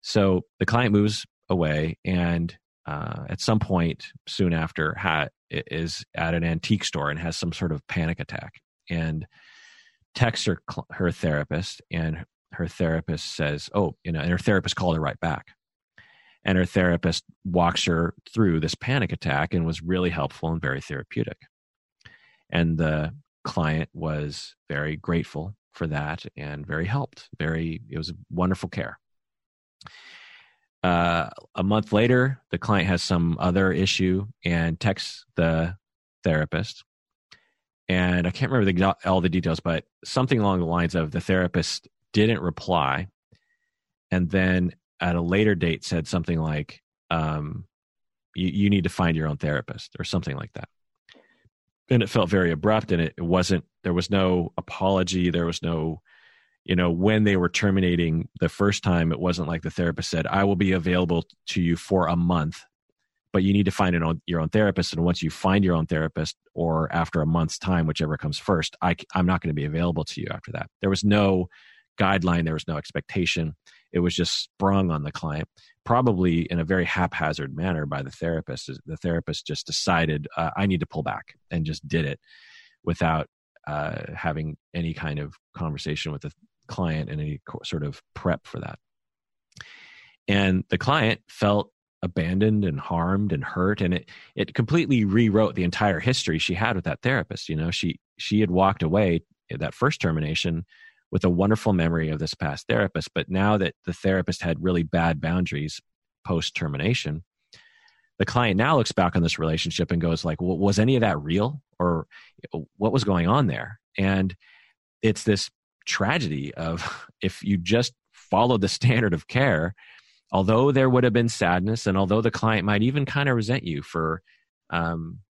So the client moves away and uh, at some point soon after ha- is at an antique store and has some sort of panic attack. And texts her her therapist and her therapist says oh you know and her therapist called her right back and her therapist walks her through this panic attack and was really helpful and very therapeutic. And the client was very grateful for that and very helped very it was wonderful care. Uh, a month later the client has some other issue and texts the therapist. And i can't remember the, all the details but something along the lines of the therapist didn't reply. And then at a later date said something like, um, you, you need to find your own therapist or something like that. And it felt very abrupt and it, it wasn't, there was no apology. There was no, you know, when they were terminating the first time, it wasn't like the therapist said, I will be available to you for a month, but you need to find own, your own therapist. And once you find your own therapist, or after a month's time, whichever comes first, I, I'm not going to be available to you after that. There was no guideline, there was no expectation. It was just sprung on the client, probably in a very haphazard manner by the therapist. The therapist just decided, uh, I need to pull back and just did it without uh, having any kind of conversation with the client and any sort of prep for that. And the client felt abandoned and harmed and hurt and it it completely rewrote the entire history she had with that therapist you know she she had walked away that first termination with a wonderful memory of this past therapist. But now that the therapist had really bad boundaries post termination, the client now looks back on this relationship and goes like, well, was any of that real or what was going on there? And it's this tragedy of if you just followed the standard of care, although there would have been sadness and although the client might even kind of resent you for um,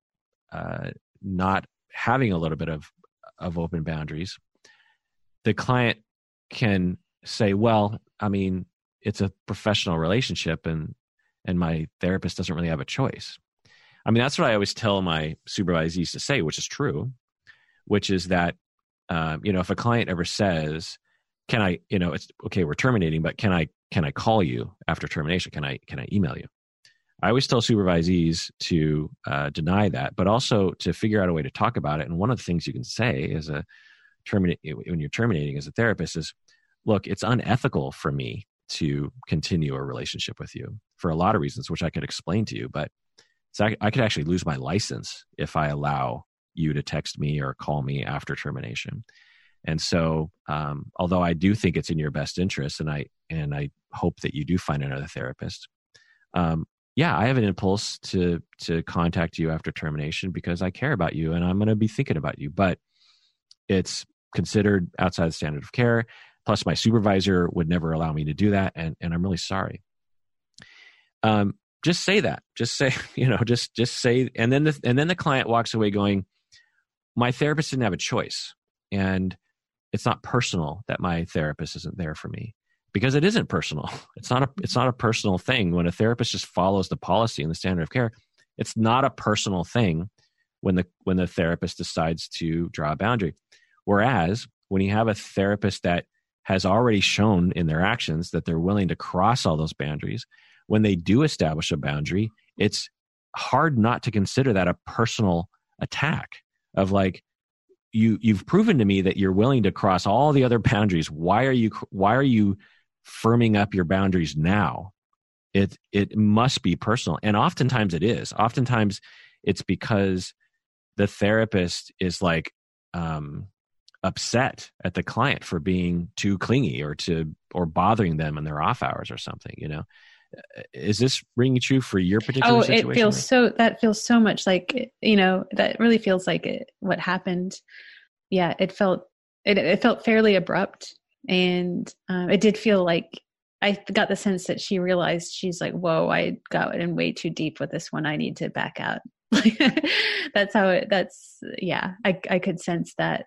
uh, not having a little bit of, of open boundaries, the client can say, well, I mean, it's a professional relationship and and my therapist doesn't really have a choice. I mean, that's what I always tell my supervisees to say, which is true, which is that, um, you know, if a client ever says, can I, you know, it's okay, we're terminating, but can I, can I call you after termination? Can I, can I email you? I always tell supervisees to uh, deny that, but also to figure out a way to talk about it. And one of the things you can say is a, terminate when you're terminating as a therapist is look, it's unethical for me to continue a relationship with you for a lot of reasons, which I could explain to you. But I, I could actually lose my license if I allow you to text me or call me after termination. And so, um, although I do think it's in your best interest, and I and I hope that you do find another therapist, um, yeah, I have an impulse to to contact you after termination because I care about you and I'm going to be thinking about you. But it's considered outside the standard of care. Plus, my supervisor would never allow me to do that, and and I'm really sorry. Um, just say that. Just say, you know, just just say, and then the and then the client walks away going, "My therapist didn't have a choice," and it's not personal that my therapist isn't there for me because it isn't personal. It's not a it's not a personal thing when a therapist just follows the policy and the standard of care. It's not a personal thing when the when the therapist decides to draw a boundary. Whereas when you have a therapist that has already shown in their actions that they're willing to cross all those boundaries, when they do establish a boundary, it's hard not to consider that a personal attack of like you you've proven to me that you're willing to cross all the other boundaries. Why are you why are you firming up your boundaries now? It it must be personal. And oftentimes it is. Oftentimes it's because the therapist is like um upset at the client for being too clingy or to or bothering them in their off hours or something you know? Is this ringing true for your particular oh situation? it feels so that feels so much like you know that really feels like it, what happened. Yeah it felt it, it felt fairly abrupt and um, it did feel like i got the sense that she realized she's like whoa i got in way too deep with this one. I need to back out. That's how it that's yeah i i could sense that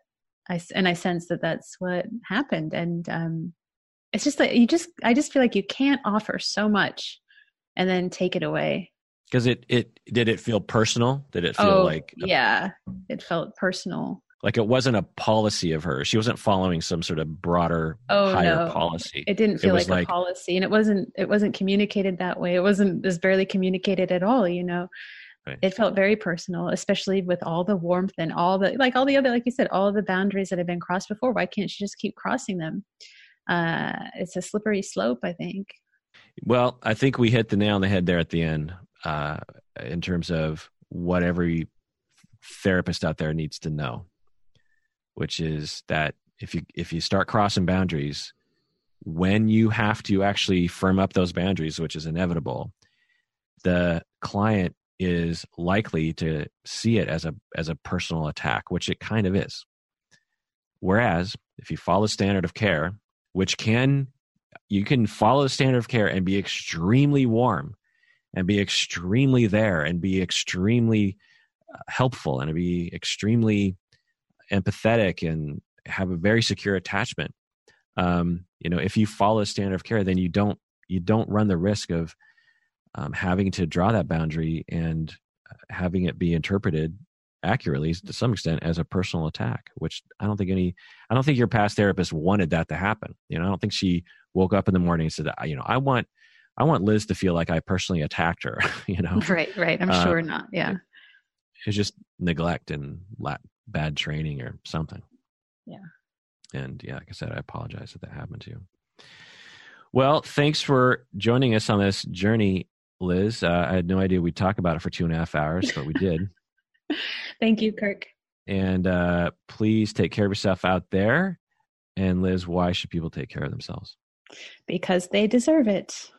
i and i sense that that's what happened and um it's just that you just i just feel like you can't offer so much and then take it away. Because it it did it feel personal? Did it feel oh, like a, yeah. It felt personal. Like it wasn't a policy of hers. She wasn't following some sort of broader oh, higher no. policy. It didn't feel it like, like, a policy and it wasn't it wasn't communicated that way. It wasn't it was barely communicated at all you know right. it felt very personal especially with all the warmth and all the like all the other like you said all the boundaries that have been crossed before why can't she just keep crossing them uh, it's a slippery slope, I think. Well, I think we hit the nail on the head there at the end uh, in terms of what every therapist out there needs to know, which is that if you if you start crossing boundaries, when you have to actually firm up those boundaries, which is inevitable, the client is likely to see it as a as a personal attack, which it kind of is. Whereas if you follow standard of care which can you can follow the standard of care and be extremely warm and be extremely there and be extremely uh, helpful and be extremely empathetic and have a very secure attachment um, you know if you follow the standard of care then you don't you don't run the risk of um, having to draw that boundary and uh, having it be interpreted accurately to some extent as a personal attack which i don't think any i don't think your past therapist wanted that to happen you know? I don't think she woke up in the morning and said you know i want i want liz to feel like i personally attacked her you know? Right right. I'm uh, sure not yeah. it's just neglect and bad training or something. Yeah. And yeah like i said i apologize that that happened to you. Well thanks for joining us on this journey liz uh, i had no idea we'd talk about it for two and a half hours but we did Thank you, Kirk. And uh, please take care of yourself out there. And Liz, why should people take care of themselves? Because they deserve it.